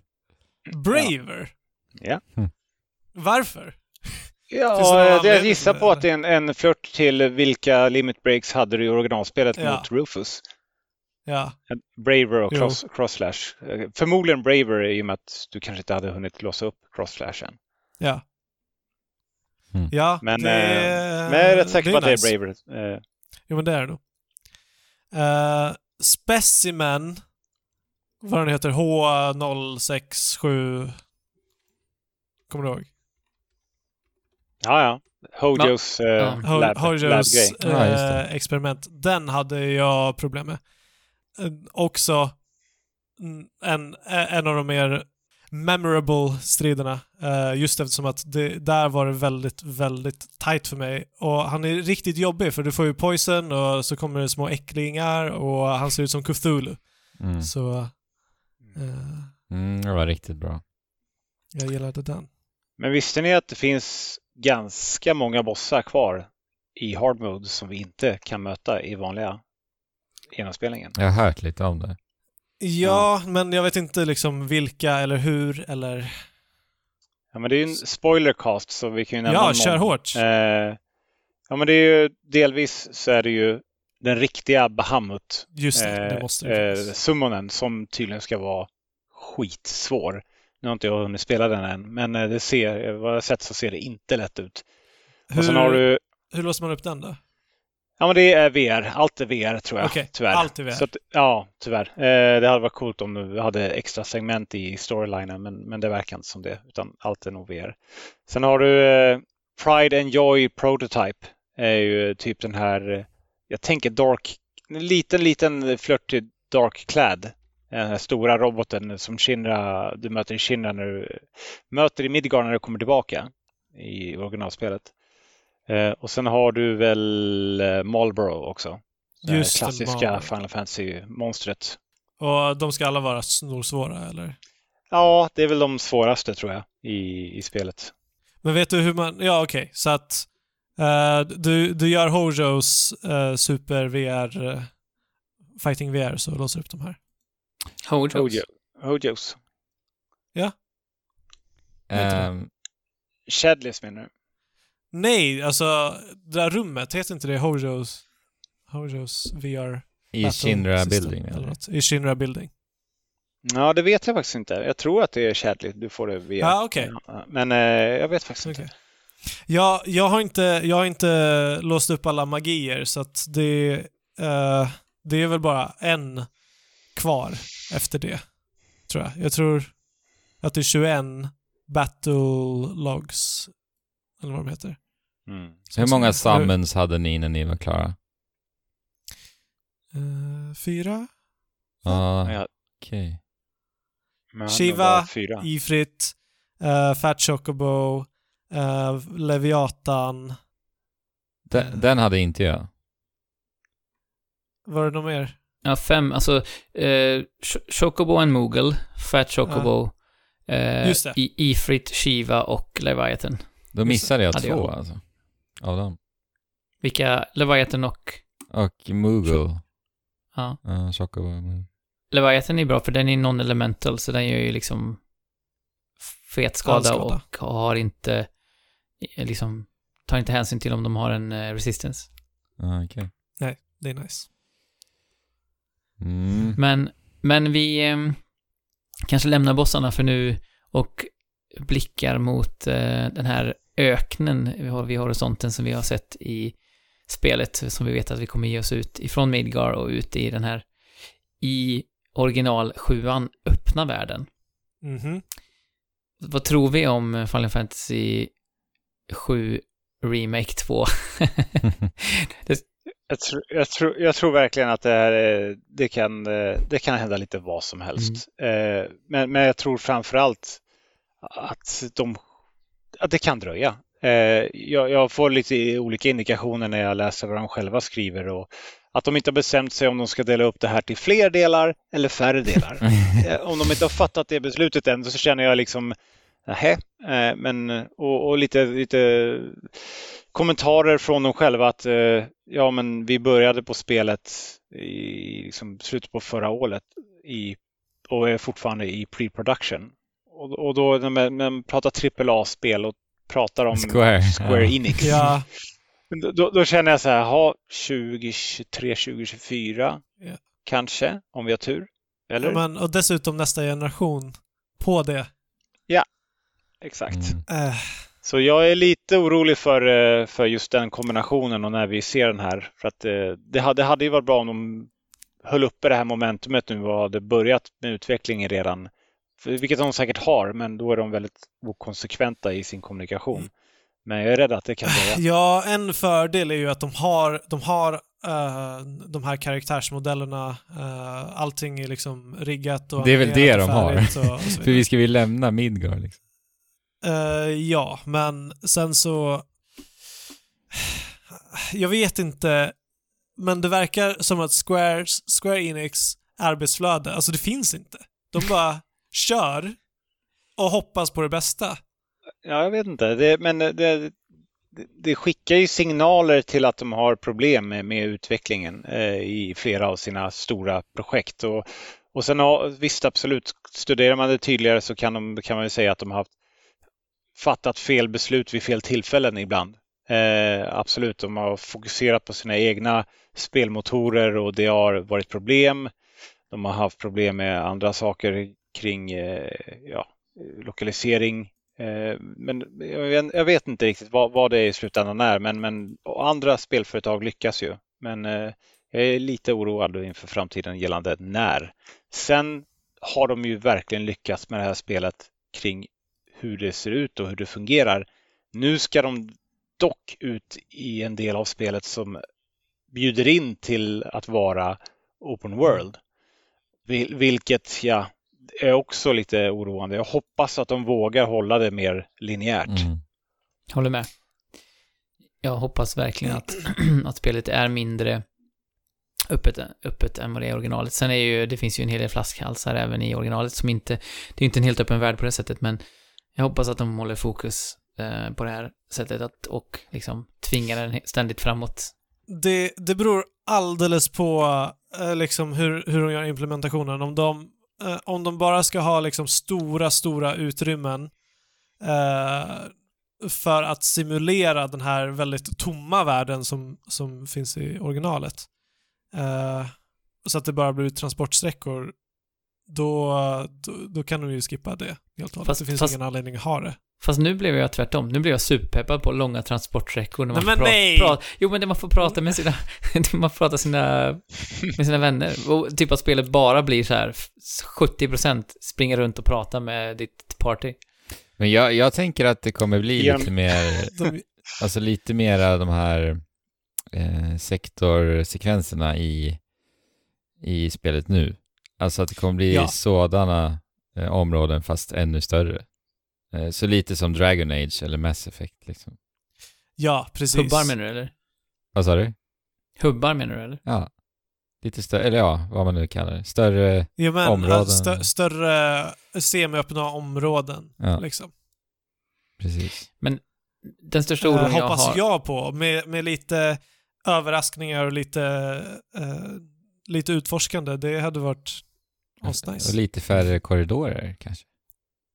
Braver? Ja. Mm. Varför? Ja, jag anledning gissar på att det är en, en flört till vilka limit breaks hade du i originalspelet Ja. mot Rufus. Ja, Braver och Jo. cross, crosslash. Eh, Förmodligen Braver i och med att du kanske inte hade hunnit låsa upp crossslashen. ja. Mm. Ja, Men, det, eh, men jag är rätt säker på att nice. det är Braver. Eh, Jo, men det är det nog. Uh, Specimen, vad den heter, H067... Kommer du ihåg? Ja, ja. Hojos eh, Ja. Ho- lab, Hojos det. eh, experiment. Den hade jag problem med. Eh, också en, en av de mer memorable striderna. eh, just eftersom att det, där var det väldigt, väldigt tight för mig. Och han är riktigt jobbig för du får ju poison och så kommer det små äcklingar och han ser ut som Cthulhu. Mm. Så eh, Mm, det var riktigt bra. jag gillade den. Men visste ni att det finns ganska många bossar kvar i hard mode som vi inte kan möta i vanliga genomspelningen? Jag har hört lite om det. Ja, men jag vet inte liksom vilka eller hur eller... Ja, men det är ju en spoilercast så vi kan ju nämna Ja, någon. kör hårt. Eh, ja, men det är ju delvis så är det ju den riktiga Bahamut. Just det, det eh, måste det eh, summonen som tydligen ska vara skitsvår. Nu har inte jag hunnit spela den än, men eh, det ser, vad jag har sett så ser det inte lätt ut. Och sen har du, hur låser man upp den då? ja men det är VR, allt är VR tror jag, Okej, tyvärr. allt är VR. Så att, ja, tyvärr. Eh, det hade varit coolt om du hade extra segment i storylinen, men, men det verkar inte som det, utan allt är nog VR. Sen har du eh, Pride and Joy Prototype, är ju typ den här, eh, jag tänker Dark, en liten, liten flört till Dark Clad. Den här stora roboten som Shinra, du möter i Shinra när du möter i Midgard när du kommer tillbaka i originalspelet. Eh, och sen har du väl eh, Marlboro också. Det Just klassiska Marlboro. Final Fantasy-monstret. Och de ska alla vara snorsvåra, eller? Ja, det är väl de svåraste tror jag i, i spelet. Men vet du hur man... Ja, okej. Så att eh, du, du gör Hojos uh, Super VR eh, Fighting VR så låser upp de här. Hojos. Hojo. Hojos. Ja. Ehm, Shadleys menar du? Nej, alltså det där rummet, heter inte det Hojos... Hojos VR I Shinra System Building, eller eller? något. I Shinra Building. Ja, det vet jag faktiskt inte. Jag tror att det är Shadley. Du får det via. Ja, okej. Men eh, jag vet faktiskt Okej. inte. Jag, jag, har inte, jag har inte låst upp alla magier så att det, eh, det är väl bara en kvar efter det. Tror jag. Jag tror att det är 21 battle logs. Eller vad de heter. Mm. hur många summons hade ni när ni var klara? Eh, fyra? Ja, Ja, okej. men Shiva. Ifrit, uh, Fat Chocobo, eh, Leviatan. Den, den hade inte jag. Var det något mer? Ja, fem, alltså eh, Ch- Chocobo and Moogle, Fat Chocobo, eh, det. I- Ifrit, Shiva och Leviathan. Då missade jag Hade två jag. alltså. Av dem. Vilka, Leviathan och, Och Moogle. ja. Ja, Chocobo. Moogle. Leviathan är bra för den är non-elemental så den gör ju liksom fet All skada skada. och har inte, eh, liksom, tar inte hänsyn till om de har en eh, resistance. Ja, okej. Nej, det är nice. Mm. Men, men vi eh, kanske lämnar bossarna för nu och blickar mot eh, den här öknen vi har vid horisonten som vi har sett i spelet som vi vet att vi kommer ge oss ut ifrån Midgar och ut i den här i original sjuan öppna världen. Mhm. Vad tror vi om Final Fantasy 7 Remake 2? [LAUGHS] [LAUGHS] det, Jag, tror, jag, tror, jag tror verkligen att det, här, är- det, kan, det kan hända lite vad som helst. Mm. Eh, Men, men jag tror framförallt att, de, att det kan dröja. Eh, Jag, jag får lite olika indikationer när jag läser vad de själva skriver och att de inte har bestämt sig om de ska dela upp det här till fler delar eller färre delar. [LAUGHS] Eh, Om de inte har fattat det beslutet än så känner jag liksom Nähä, eh, men och, och lite, lite kommentarer från dem själva att eh, ja, men vi började på spelet i liksom, slutet på förra året i, och är fortfarande i pre-production. Och, och då när man, när man pratar AAA-spel och pratar om Square, Square ja. Enix. Ja, [LAUGHS] Då- Då, känner jag så här, ha 2023, 2024 Ja. kanske, om vi har tur. Eller? ja men, och dessutom nästa generation på det. Exakt. Mm. Eh, Så jag är lite orolig för, eh, för just den kombinationen och när vi ser den här. För att eh, det hade, det hade ju varit bra om de höll uppe det här momentumet nu och hade börjat med utvecklingen redan. För- Vilket de säkert har, men då är de väldigt okonsekventa i sin kommunikation. Men jag är rädd att det kan dröja. Ja, en fördel är ju att de har, de har eh, de här karaktärsmodellerna. Uh, allting är liksom riggat och Det är väl det de har. Och, och [LAUGHS] För vi ska vi lämna Midgar liksom. Eh, ja, men sen så... Jag vet inte, men det verkar som att Squares, Square Enix arbetsflöde, alltså det finns inte. De bara [LAUGHS] kör och hoppas på det bästa. Ja, jag vet inte. Det, men det, det, skickar ju signaler till att de har problem med, med utvecklingen eh, i flera av sina stora projekt. Och, och sen ja, visst, absolut, studerar man det tydligare så kan, de, kan man ju säga att de har haft, fattat fel beslut vid fel tillfällen ibland. Eh, absolut, de har fokuserat på sina egna spelmotorer och det har varit problem. De har haft problem med andra saker kring eh, ja, lokalisering. Eh, men jag vet, jag vet inte riktigt vad, vad det i slutändan är, men, men andra spelföretag lyckas ju. Men eh, jag är lite oroad inför framtiden gällande när. Sen har de ju verkligen lyckats med det här spelet kring hur det ser ut och hur det fungerar. Nu ska de dock ut i en del av spelet som bjuder in till att vara open world. Vil- Vilket ja, är också lite oroande. Jag hoppas att de vågar hålla det mer linjärt. Mm. Håller med. jag hoppas verkligen att, [CLEARS THROAT] att spelet är mindre öppet, öppet än vad det är i originalet. Sen är ju, det finns ju en hel del flaskhalsar även i originalet som inte, det är ju inte en helt öppen värld på det sättet, men jag hoppas att de håller fokus eh, på det här sättet att, och liksom tvingar den ständigt framåt. Det, det beror alldeles på eh, liksom hur, hur de gör implementationen. Om de, eh, om de bara ska ha liksom stora, stora utrymmen eh, för att simulera den här väldigt tomma världen som, som finns i originalet. Eh, så att det bara blir transportsträckor. Då, då, då kan de ju skippa det helt och hållet. Fast- Det finns fast- ingen anledning att ha det. Fast nu blev jag tvärtom. Nu blev jag superpeppad på långa transportsträckor. När man Nej, men nej! pra- jo, men det man får prata med sina... [LAUGHS] man får prata sina, med sina vänner. Och typ att spelet bara blir så här 70% springa runt och prata med ditt party. Men jag, jag tänker att det kommer bli Genom- lite mer, [LAUGHS] alltså lite mera de här eh, sektorsekvenserna i, i spelet nu. Alltså att det kommer bli Ja. sådana eh, områden fast ännu större. Eh, så lite som Dragon Age eller Mass Effect liksom. ja, precis. Hubbar menar du, eller? Vad sa du? Hubbar menar du, eller? Ja. Lite större, eller ja, vad man nu kallar det. Större, Ja, men, områden. stö, större semiöppna områden. Ja. Liksom. precis. Den största Eh, oron jag hoppas har... jag på. Med, med lite överraskningar och lite, eh, lite utforskande. Det hade varit Och asnice. lite färre korridorer kanske.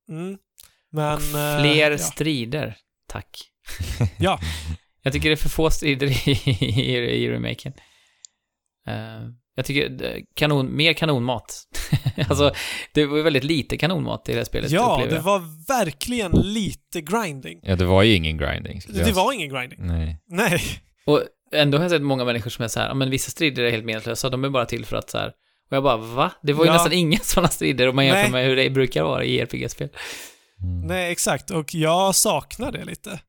Mm. Men... eh, Fler ja. strider, tack. [LAUGHS] Ja. Jag tycker det är för få strider i, i, i remaken. Eh, jag tycker, det- kanon, mer kanonmat. [LAUGHS] alltså, det var väldigt lite kanonmat i det här spelet, Ja, det var verkligen lite grinding. Ja, det var ju ingen grinding. Det jag var ingen grinding. Nej. Nej. Och ändå har jag sett många människor som är så här, "Ja, men vissa strider är helt meningslösa, de är bara till för att så här, och jag bara, va? Det var ju Ja. nästan inga [LAUGHS] sådana strider om man jämför Nej. med hur det brukar vara i RPG-spel. Mm. Nej, exakt. Och jag saknar det lite.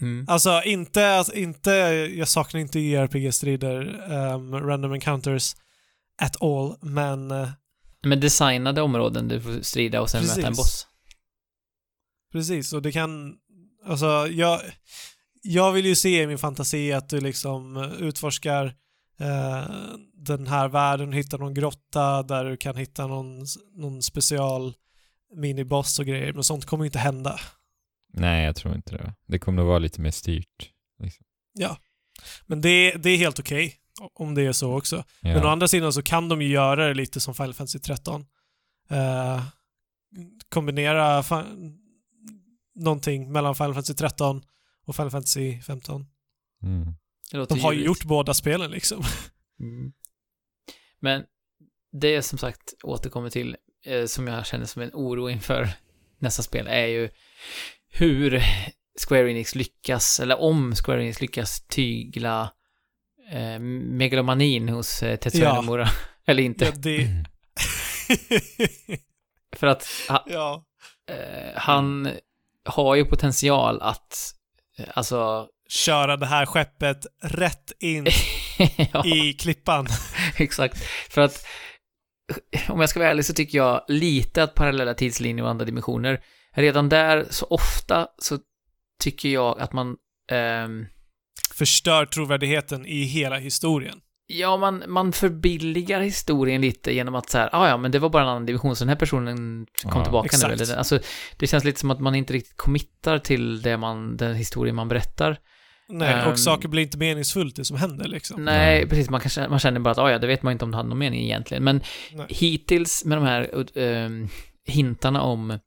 Mm. Alltså inte, alltså, inte jag saknar inte JRPG-strider, um, random encounters at all, men eh, Men designade områden du får strida och sen Precis. möta en boss. precis. Och det kan, alltså jag, jag vill ju se i min fantasi att du liksom utforskar den här världen, hittar någon grotta där du kan hitta någon, någon special miniboss och grejer, men sånt kommer inte hända. Nej, jag tror inte det. Det kommer nog vara lite mer styrt. Liksom. Ja. Men det, det är helt okej om det är så också. Ja. Men å andra sidan så kan de ju göra det lite som Final Fantasy 13. Eh, kombinera någonting mellan Final Fantasy 13 och Final Fantasy 15. Mm. De har ju gjort båda spelen liksom. Mm. Men det är som sagt återkommer till, eh, som jag känner som en oro inför nästa spel, är ju hur Square Enix lyckas, eller om Square Enix lyckas tygla eh, megalomanin hos eh, Tetsuya Ja. Nomura. [LAUGHS] Eller inte. Ja, det... [LAUGHS] För att ha, ja. eh, han har ju potential att, eh, alltså, Köra det här skeppet rätt in [LAUGHS] ja. i klippan. [LAUGHS] Exakt. För att om jag ska vara ärlig så tycker jag lite att parallella tidslinjer och andra dimensioner, redan där så ofta så tycker jag att man ehm, Förstör trovärdigheten i hela historien. Ja, man, man förbilligar historien lite genom att så här, ah, ja, men det var bara en annan division, så den här personen kom Ja, tillbaka nu. exakt. Eller, alltså, det känns lite som att man inte riktigt committar till det man, den historien man berättar. Nej, Ehm. och saker blir inte meningsfullt det som händer liksom. Nej, precis. Man, kanske, man känner bara att, ah, ja, det vet man inte om det hade någon mening egentligen. Men Nej. hittills med de här ehm, hintarna om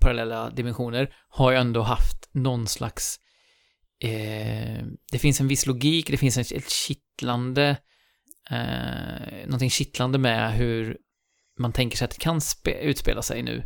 parallella dimensioner har jag ändå haft någon slags... Eh, det finns en viss logik, det finns ett, kittlande... Eh, någonting kittlande med hur man tänker sig att det kan spe, utspela sig nu.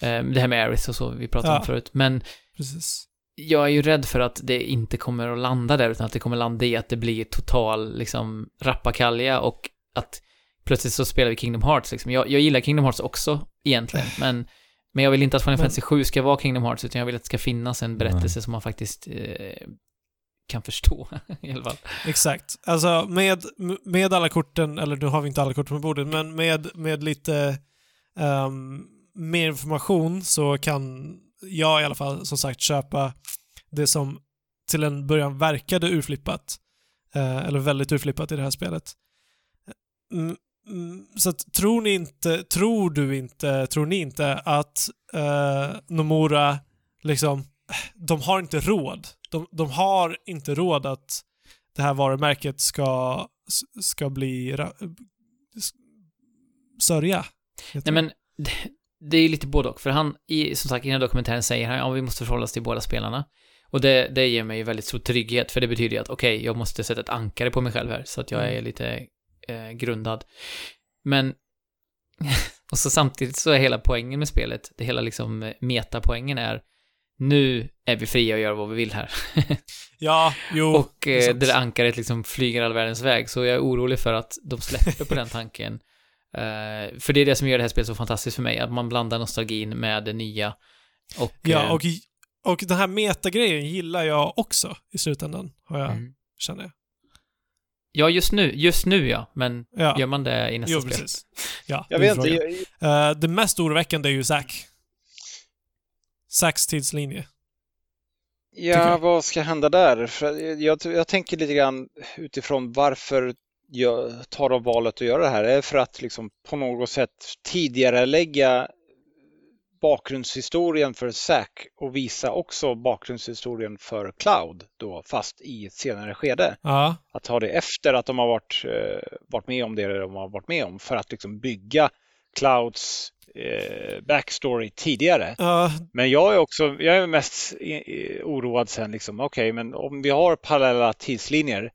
Eh, det här med Aerith och så, vi pratade om Ja. förut. Men Precis. Jag är ju rädd för att det inte kommer att landa där, utan att det kommer landa i att det blir total, liksom, rappakalja och att plötsligt så spelar vi Kingdom Hearts, liksom. Jag, jag gillar Kingdom Hearts också, egentligen, men, men jag vill inte att Final Fantasy 7 ska vara Kingdom Hearts, utan jag vill att det ska finnas en berättelse som man faktiskt eh, kan förstå, [LAUGHS] i alla fall. Exakt. Alltså med, med alla korten, eller nu har vi inte alla kort på bordet, men med, med lite ehm, mer information så kan jag i alla fall som sagt köpa det som till en början verkade urflippat. Eh, eller väldigt urflippat i det här spelet. Mm, mm, så att, tror ni inte, tror du inte, tror ni inte att eh, Nomura liksom, de har inte råd. De, de har inte råd att det här varumärket ska, ska bli sörja. Nej men, det, är lite både och. För han, i, som sagt, i den här dokumentären säger han, ja vi måste förhålla oss till båda spelarna. Och det, det ger mig väldigt stor trygghet, för det betyder ju att okej, jag måste sätta ett ankare på mig själv här, så att jag är lite eh, grundad. Men, [LAUGHS] och så samtidigt så är hela poängen med spelet, det hela liksom eh, metapoängen är, nu är vi fria att göra vad vi vill här. [LAUGHS] Ja, jo. och eh, det där ankaret liksom flyger all världens väg, så jag är orolig för att de släpper på den tanken. Eh, för det är det som gör det här spelet så fantastiskt för mig, att man blandar nostalgin med det nya. Och, Ja, eh, och, och den här metagrejen gillar jag också i slutändan, har jag, Mm. känner jag. Ja, just nu, just nu ja, men Ja. gör man det i nästa Jo, spel? precis. Ja, Jag vet inte, jag, Eh, det mest oroväckande är ju Zack. Zacks tidslinje. Ja, vad ska hända där? För jag, jag, jag tänker lite grann utifrån varför tar de valet att göra det här. Är för att liksom på något sätt tidigare lägga bakgrundshistorien för Zack och visa också bakgrundshistorien för Cloud då, fast i ett senare skede. Ja. Att ha det efter att de har varit, eh, varit med om det de har varit med om för att liksom bygga Clouds eh, backstory tidigare. Ja, Men jag är också, jag är mest oroad sen liksom, okej, men om vi har parallella tidslinjer,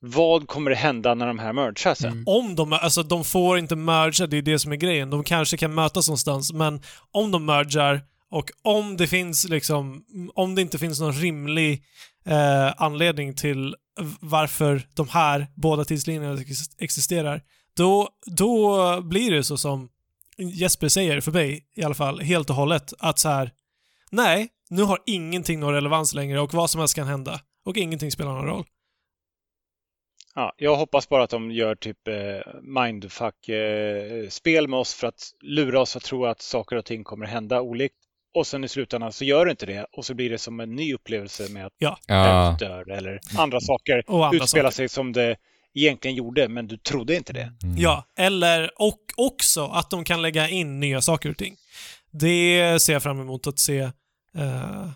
vad kommer det hända när de här mergar sen? Mm. om de, alltså de får inte merga, det är det som är grejen. De kanske kan mötas någonstans, men om de mergar och om det finns liksom, om det inte finns någon rimlig eh, anledning till varför de här båda tidslinjerna existerar, då, då blir det så som Jesper säger, för mig i alla fall, helt och hållet, att så här, nej, nu har ingenting någon relevans längre och vad som helst kan hända. Och ingenting spelar någon roll. Ja, jag hoppas bara att de gör typ eh, mindfuck-spel med oss för att lura oss att tro att saker och ting kommer hända olikt. Och sen i slutändan så gör det inte det och så blir det som en ny upplevelse med att Ja. Dennis dör eller andra saker Och andra utspelar saker. sig som det egentligen gjorde, men du trodde inte det. Mm. Ja, eller och också att de kan lägga in nya saker och ting. Det ser jag fram emot att se eh,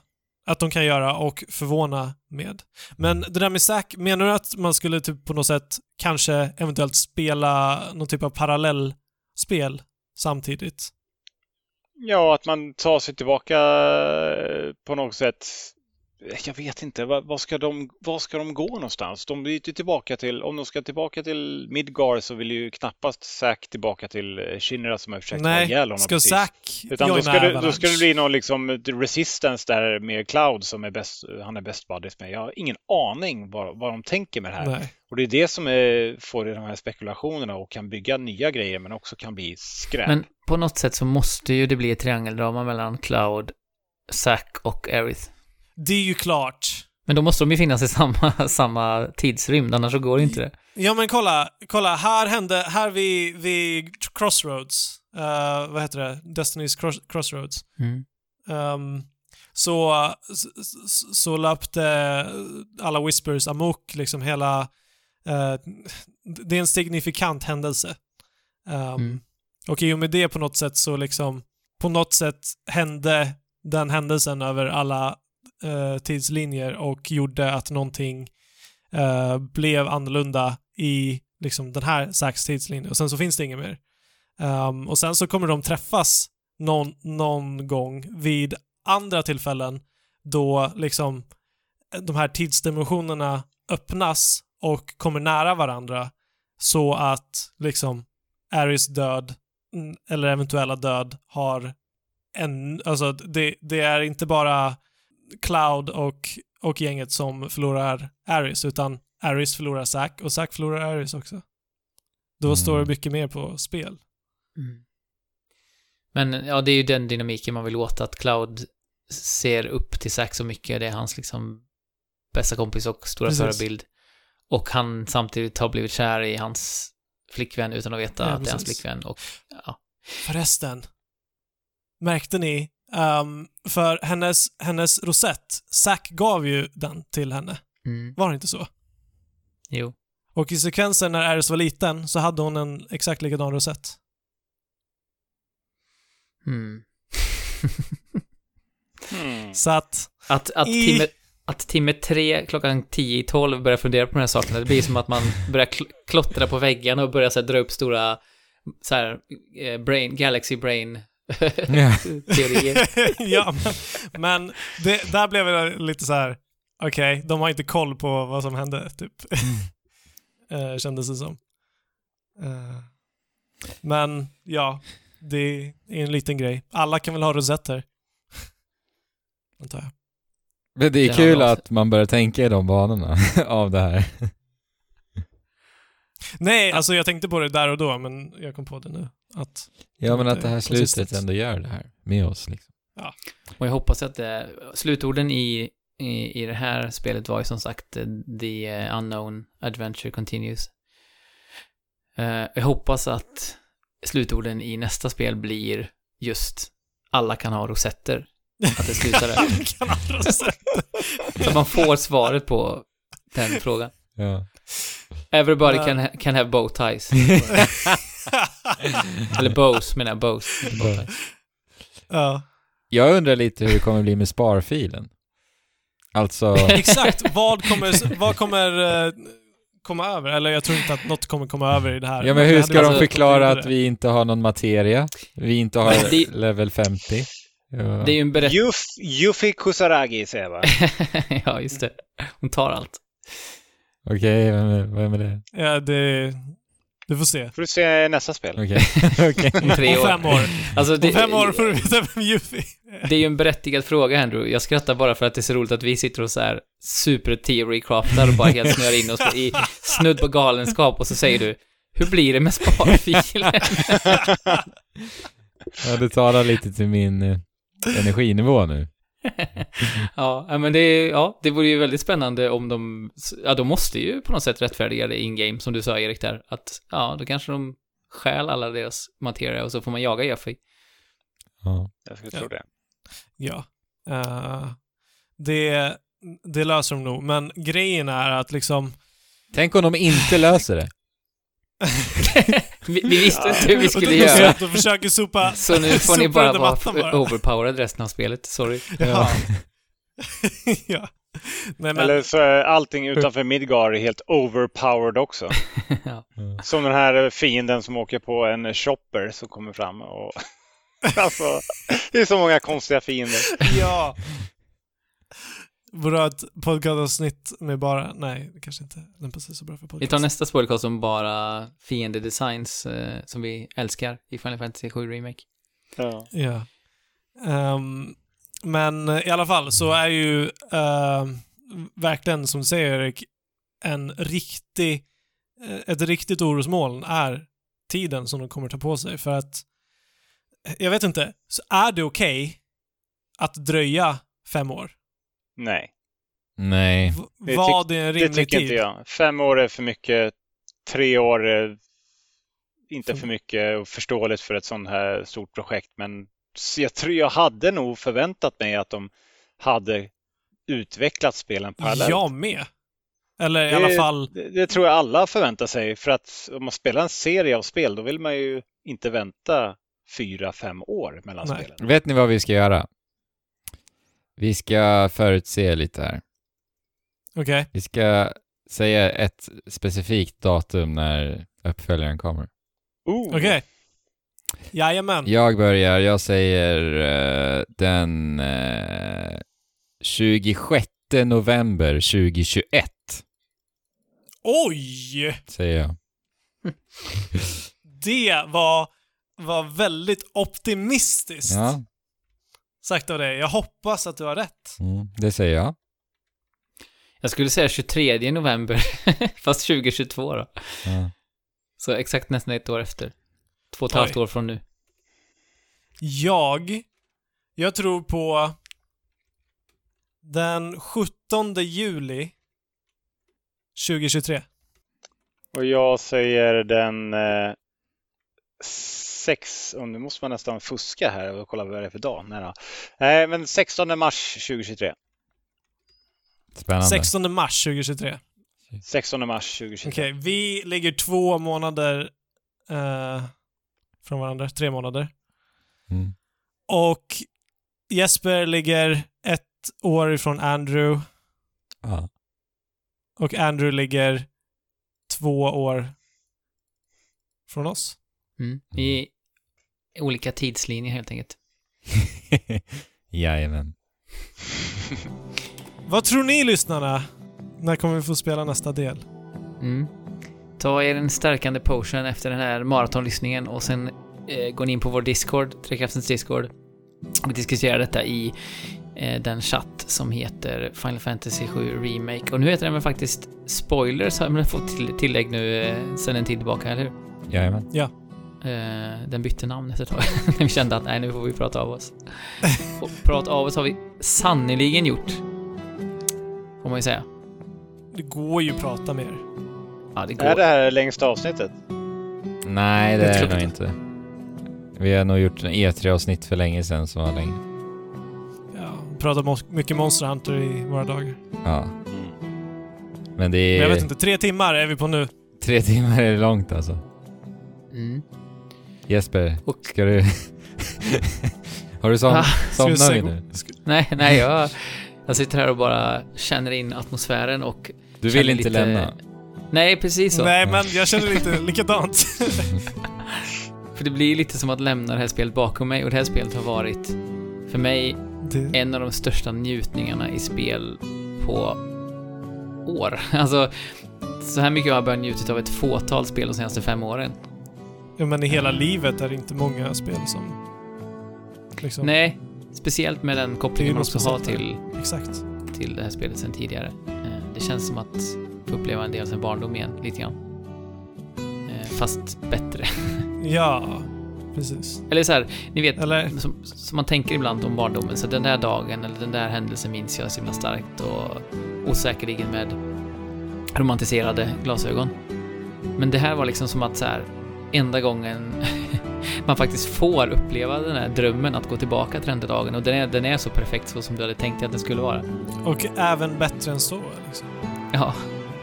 att de kan göra och förvåna med. Men det där med Zack, menar du att man skulle typ på något sätt kanske eventuellt spela någon typ av parallellspel samtidigt? Ja, att man tar sig tillbaka eh, på något sätt. Jag vet inte, vad, ska de, vad ska de gå någonstans? De ju tillbaka till, om de ska tillbaka till Midgar så vill ju knappast Zack tillbaka till eh, Shinra som har försökt ha ihjäl Nej, honom ska precis. Zack Utan då ska, det, då ska det bli någon liksom resistance där med Cloud som är bäst, han är bäst buddies med. Jag har ingen aning vad, vad de tänker med det här. Nej. Och det är det som är, får de här spekulationerna och kan bygga nya grejer men också kan bli skräp. Men på något sätt så måste ju det bli ett triangeldrama mellan Cloud, Zack och Aerith. Det är ju klart. Men då måste de ju finnas i samma, [LAUGHS] samma tidsrymd, annars så går det inte det. Ja men kolla, kolla, här hände, här vid, vid Crossroads, eh, vad heter det, Destiny's cross, Crossroads, Mm. Ehm, så, så, så löpte alla Whispers amok, liksom hela, eh, det är en signifikant händelse. Ehm, Mm. Och i och med det på något sätt så liksom, på något sätt hände den händelsen över alla eh, tidslinjer och gjorde att någonting eh, blev annorlunda i liksom den här Zacks tidslinje och sen så finns det inget mer. Um, och sen så kommer de träffas någon, någon gång vid andra tillfällen då liksom de här tidsdimensionerna öppnas och kommer nära varandra så att liksom Aris död eller eventuella död har en, alltså det, det är inte bara Cloud och, och gänget som förlorar Aris utan Aris förlorar Zack och Zack förlorar Aris också. Då Mm. står det mycket mer på spel. Men ja, det är ju den dynamiken man vill åt, att Cloud ser upp till Zack så mycket. Det är hans liksom bästa kompis och stora Precis. förebild. Och han samtidigt har blivit kär i hans flickvän utan att veta Ja, att det är hans flickvän. Och ja, Förresten, märkte ni Ehm, för hennes, hennes rosett, Zack gav ju den till henne. Mm. Var det inte så? Jo. Och i sekvensen när Aris var liten så hade hon en exakt likadan rosett. Mm. Hmm. Så att... Att, att, I- timme, att timme tre klockan tio i tolv börja fundera på de här sakerna, det blir som att man börjar kl- klottra på väggarna och börjar så här, dra upp stora så här, eh, brain, galaxy brain. [LAUGHS] teorier. [LAUGHS] ja, men, men det, där blev jag lite så här. okej, de har inte koll på vad som hände, typ. [LAUGHS] Eh, kändes det som. Eh, men ja, det är en liten grej. Alla kan väl ha rosetter? Antar jag. Men det är Det kul att man börjar tänka i de banorna av det här. Nej, alltså jag tänkte på det där och då, men jag kom på det nu. Att Ja, men att det här Konsistent. slutet ändå gör det här med oss liksom. Och jag hoppas att eh, slutorden i, i, i det här spelet var ju som sagt eh, The eh, Unknown Adventure Continues. Eh, jag hoppas att slutorden i nästa spel blir just alla kan ha rosetter. Att det slutar där. [LAUGHS] kan ha rosetter. Så att man får svaret på den frågan. Ja. Everybody can, ha- can have bow ties. [LAUGHS] Eller bows menar jag, bows. bow ties. ja. Jag undrar lite hur det kommer bli med sparfilen. Alltså, [LAUGHS] Exakt, vad kommer, vad kommer eh, komma över? Eller jag tror inte att något kommer komma över i det här. ja men hur ska de förklara att vi inte har någon materia? Vi inte har det- level 50? Ja. Det är ju en berättelse. Yuf, Yuffie Kusaragi säger jag bara. [LAUGHS] ja, just det. Hon tar allt. Okej, vem, är- vem är det? Ja, det... Du får se. Får du se nästa spel. Okej, [LAUGHS] okej. Om tre Om år. fem år. Alltså, det, Om fem år får du veta vem Yuffie är. Det är ju en berättigad fråga, Andrew. Jag skrattar bara för att det är så roligt att vi sitter och så här super theory craftar och bara helt snöar in oss i snudd på galenskap och så säger du hur blir det med sparfilen? Ja, det talar lite till min eh, energinivå nu. [LAUGHS] ja, men det, ja, det vore ju väldigt spännande om de, ja, de måste ju på något sätt rättfärdiga det in-game, som du sa Erik där, att ja, då kanske de stjäl alla deras materia och så får man jaga Jeffrey. Ja. Jag skulle Ja. tro det. Ja. Eh, det, det löser de nog, men grejen är att liksom... Tänk om de inte löser det. Vi, vi visste inte hur vi skulle de- göra. De försöker sopa... Så nu får ni bara vara overpowered resten av spelet, sorry. Ja. [LAUGHS] ja. Nej, men, Eller så är allting utanför Midgar helt overpowered också. [LAUGHS] ja. Som den här fienden som åker på en chopper som kommer fram. Och... [LAUGHS] alltså, det är så många konstiga fiender. ja. Borde ett podcastavsnitt med bara... Nej, kanske inte lämpar sig så bra för Vi podcast. tar nästa spoilercast som bara fiendedesigns eh, som vi älskar i Final Fantasy 7 Remake. Ja. Ja. Ehm, men i alla fall så är ju ehm, verkligen, som du säger Erik, en riktig, eh, ett riktigt orosmoln är tiden som de kommer ta på sig. För att, jag vet inte, så är det okej att dröja fem år? Nej, Nej. V- Det vad är en det rimlig tycker tid? inte jag. Fem år är för mycket. Tre år är inte För- mycket och förståeligt för ett sånt här stort projekt. Men jag tror jag hade nog förväntat mig att de hade utvecklat spelen parallellt. Jag med. Eller i Det- alla fall, Det, det tror jag alla förväntar sig. För att om man spelar en serie av spel då vill man ju inte vänta fyra, fem år mellan Nej. spelen. Vet ni vad vi ska göra? Vi ska förutse lite här. okej. Vi ska säga ett specifikt datum när uppföljaren kommer. Okej. Jajamän. Jag börjar, jag säger eh, den eh, 26 november 2021, Oj! säger jag. Det var, var väldigt optimistiskt Ja, sagt av dig. Jag hoppas att du har rätt. mm, det säger jag. Jag skulle säga 23 november, [LAUGHS] fast 2022 då. Ja. Så exakt nästan ett år efter. Två och ett halvt år från nu. Jag, jag tror på den 17 juli 2023. Och jag säger den eh, sex, och nu måste man nästan fuska här och kolla vad det är för dag. Nej. Nej, men 16 mars 2023. Spännande. 16 mars 2023. 16 mars 2023. Okej, vi ligger två månader eh, från varandra. Tre månader. Mm. Och Jesper ligger ett år ifrån Andrew. Ja. Och Andrew ligger två år från oss. Mm. I olika tidslinjer helt enkelt. [LAUGHS] Jajamän. [LAUGHS] Vad tror ni lyssnarna? När kommer vi få spela nästa del? Mm. Ta er en stärkande potion efter den här maratonlyssningen och sen eh, går ni in på vår Discord, Trekraftens Discord, och diskuterar detta i eh, den chatt som heter Final Fantasy 7 Remake. Och nu heter den väl faktiskt Spoilers, har man fått till, tillägg nu eh, sen en tid tillbaka, eller hur? Jajamän. Ja. Eh, den bytte namn efter ett tag. När [LAUGHS] vi kände att nej, nu får vi prata av oss. Och prata av oss har vi sannoliken gjort. Får man ju säga. Det går ju att prata med er. Ja, det går. Är det här det längsta avsnittet? Nej, det Jag är det nog inte. Vi har nog gjort en E3-avsnitt för länge sedan som var längre. Ja, pratar mycket Monster Hunter i våra dagar. Ja. Men det Men är... jag vet inte, tre timmar är vi på nu. Tre timmar är långt alltså. Mm. Jesper, Och- ska du... [LAUGHS] har du som, Ah, somnat nu? Nej, nej, jag, jag sitter här och bara känner in atmosfären och... Du känner vill inte lite- lämna? Nej, precis så. Nej, men jag känner lite likadant. [LAUGHS] För det blir lite som att lämna det här spelet bakom mig och det här spelet har varit, för mig, Det, en av de största njutningarna i spel på år. [LAUGHS] Alltså, så här mycket har jag bara njutit av ett fåtal spel de senaste fem åren. Ja, men i hela livet är det inte många spel som... Liksom, Nej, speciellt med den kopplingen man också har till, Exakt. till det här spelet sedan tidigare. Eh, Det känns som att få uppleva en del av sin barndom igen, lite grann. Eh, Fast bättre. [LAUGHS] Ja, precis. Eller så här, ni vet, Eller, som, som man tänker ibland om barndomen, så den där dagen eller den där händelsen minns jag så himla starkt och osäkerligen med romantiserade glasögon. Men det här var liksom som att så här, enda gången [LAUGHS] man faktiskt får uppleva den här drömmen att gå tillbaka till den där dagen och den är, den är så perfekt så som du hade tänkt dig att den skulle vara. och även bättre än så. Liksom. Ja,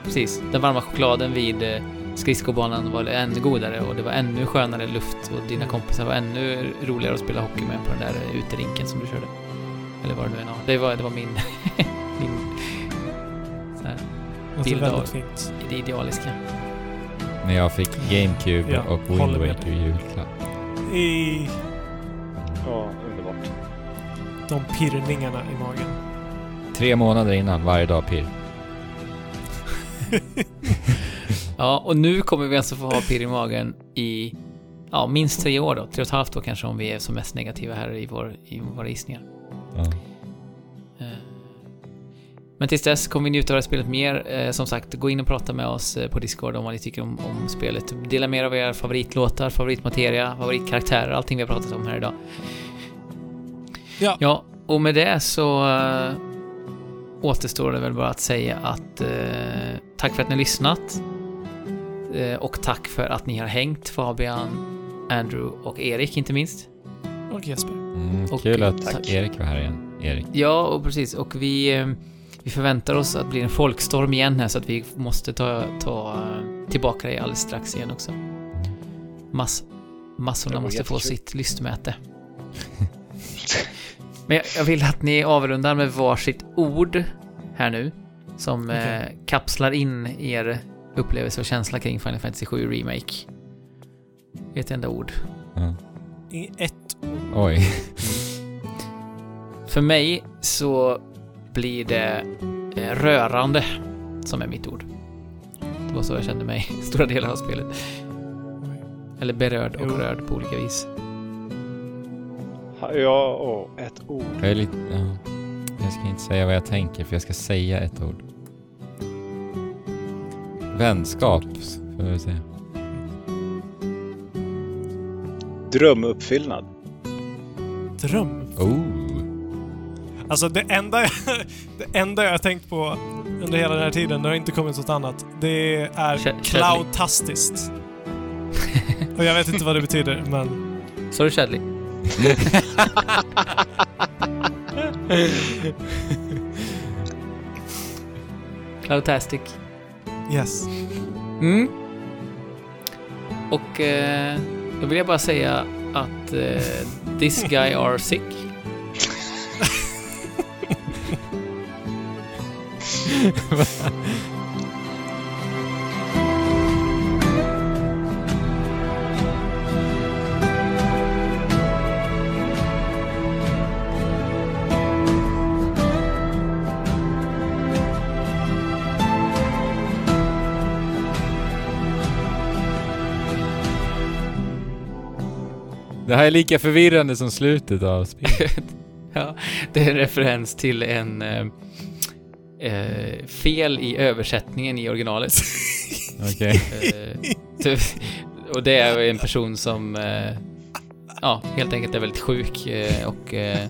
precis. Den varma chokladen vid eh, skridskobanan var ännu godare och det var ännu skönare luft och dina kompisar var ännu roligare att spela hockey med på den där uterinken som du körde. Eller vad det nu än var. Det var, det var min... [LAUGHS] min så här, Bild av- det idealiska. När jag fick GameCube Ja, och Wind Waker i julklapp. I Ja, underbart. de pirrningarna i magen. Tre månader innan, varje dag pirr. [LAUGHS] Ja, och nu kommer vi alltså få ha pirr i magen i ja, minst tre år då. Tre och ett halvt år kanske om vi är som mest negativa här i, vår, i våra gissningar. Ja. Men tills dess kommer vi njuta av det här spelet mer. Eh, Som sagt, gå in och prata med oss eh, på Discord om vad ni tycker om, om spelet. Dela med er av era favoritlåtar, favoritmateria, favoritkaraktärer, allting vi har pratat om här idag. Ja. Ja, och med det så eh, återstår det väl bara att säga att eh, tack för att ni har lyssnat. Eh, och tack för att ni har hängt, Fabian, Andrew och Erik inte minst. Och Jesper. Mm, Och- kul att Tack. Erik var här igen. Erik. Ja, och precis. Och vi, eh, vi förväntar oss att det blir en folkstorm igen här så att vi måste ta, ta eh, tillbaka dig alldeles strax igen också. Mass, massorna måste få sitt lystmäte. Men jag, jag vill att ni avrundar med varsitt ord här nu som eh, Okej. kapslar in er upplevelse och känsla kring Final Fantasy 7 Remake. Ett enda ord. Ja. I ett Oj. För mig så blir det eh, rörande som är mitt ord. Det var så jag kände mig stora delar av spelet. Eller berörd och Jo. rörd på olika vis. Ja, och ett ord. Jag är lite... Ja. Jag ska inte säga vad jag tänker för jag ska säga ett ord. Vänskap, får jag säga. Drömuppfyllnad. dröm. Oh. Alltså det enda, [LAUGHS] det enda jag har tänkt på under hela den här tiden, det har inte kommit något annat, det är Kä- cloudtastiskt. [LAUGHS] Och jag vet inte vad det betyder, men... Sorry Chadley. [LAUGHS] Cloudtastic. Yes. Mm. Och eh, då vill jag bara säga att eh, this guy are sick. Det här är lika förvirrande som slutet av spelet. [LAUGHS] ja, det är en referens till en eh, eh, fel i översättningen i originalet. [LAUGHS] Okej. Eh, typ- och det är en person som eh, ja, helt enkelt är väldigt sjuk eh, och eh,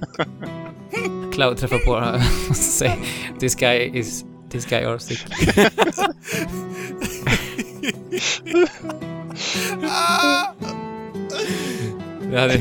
Cloud träffar på honom och säger This guy is This guy are sick. [LAUGHS] Det hade,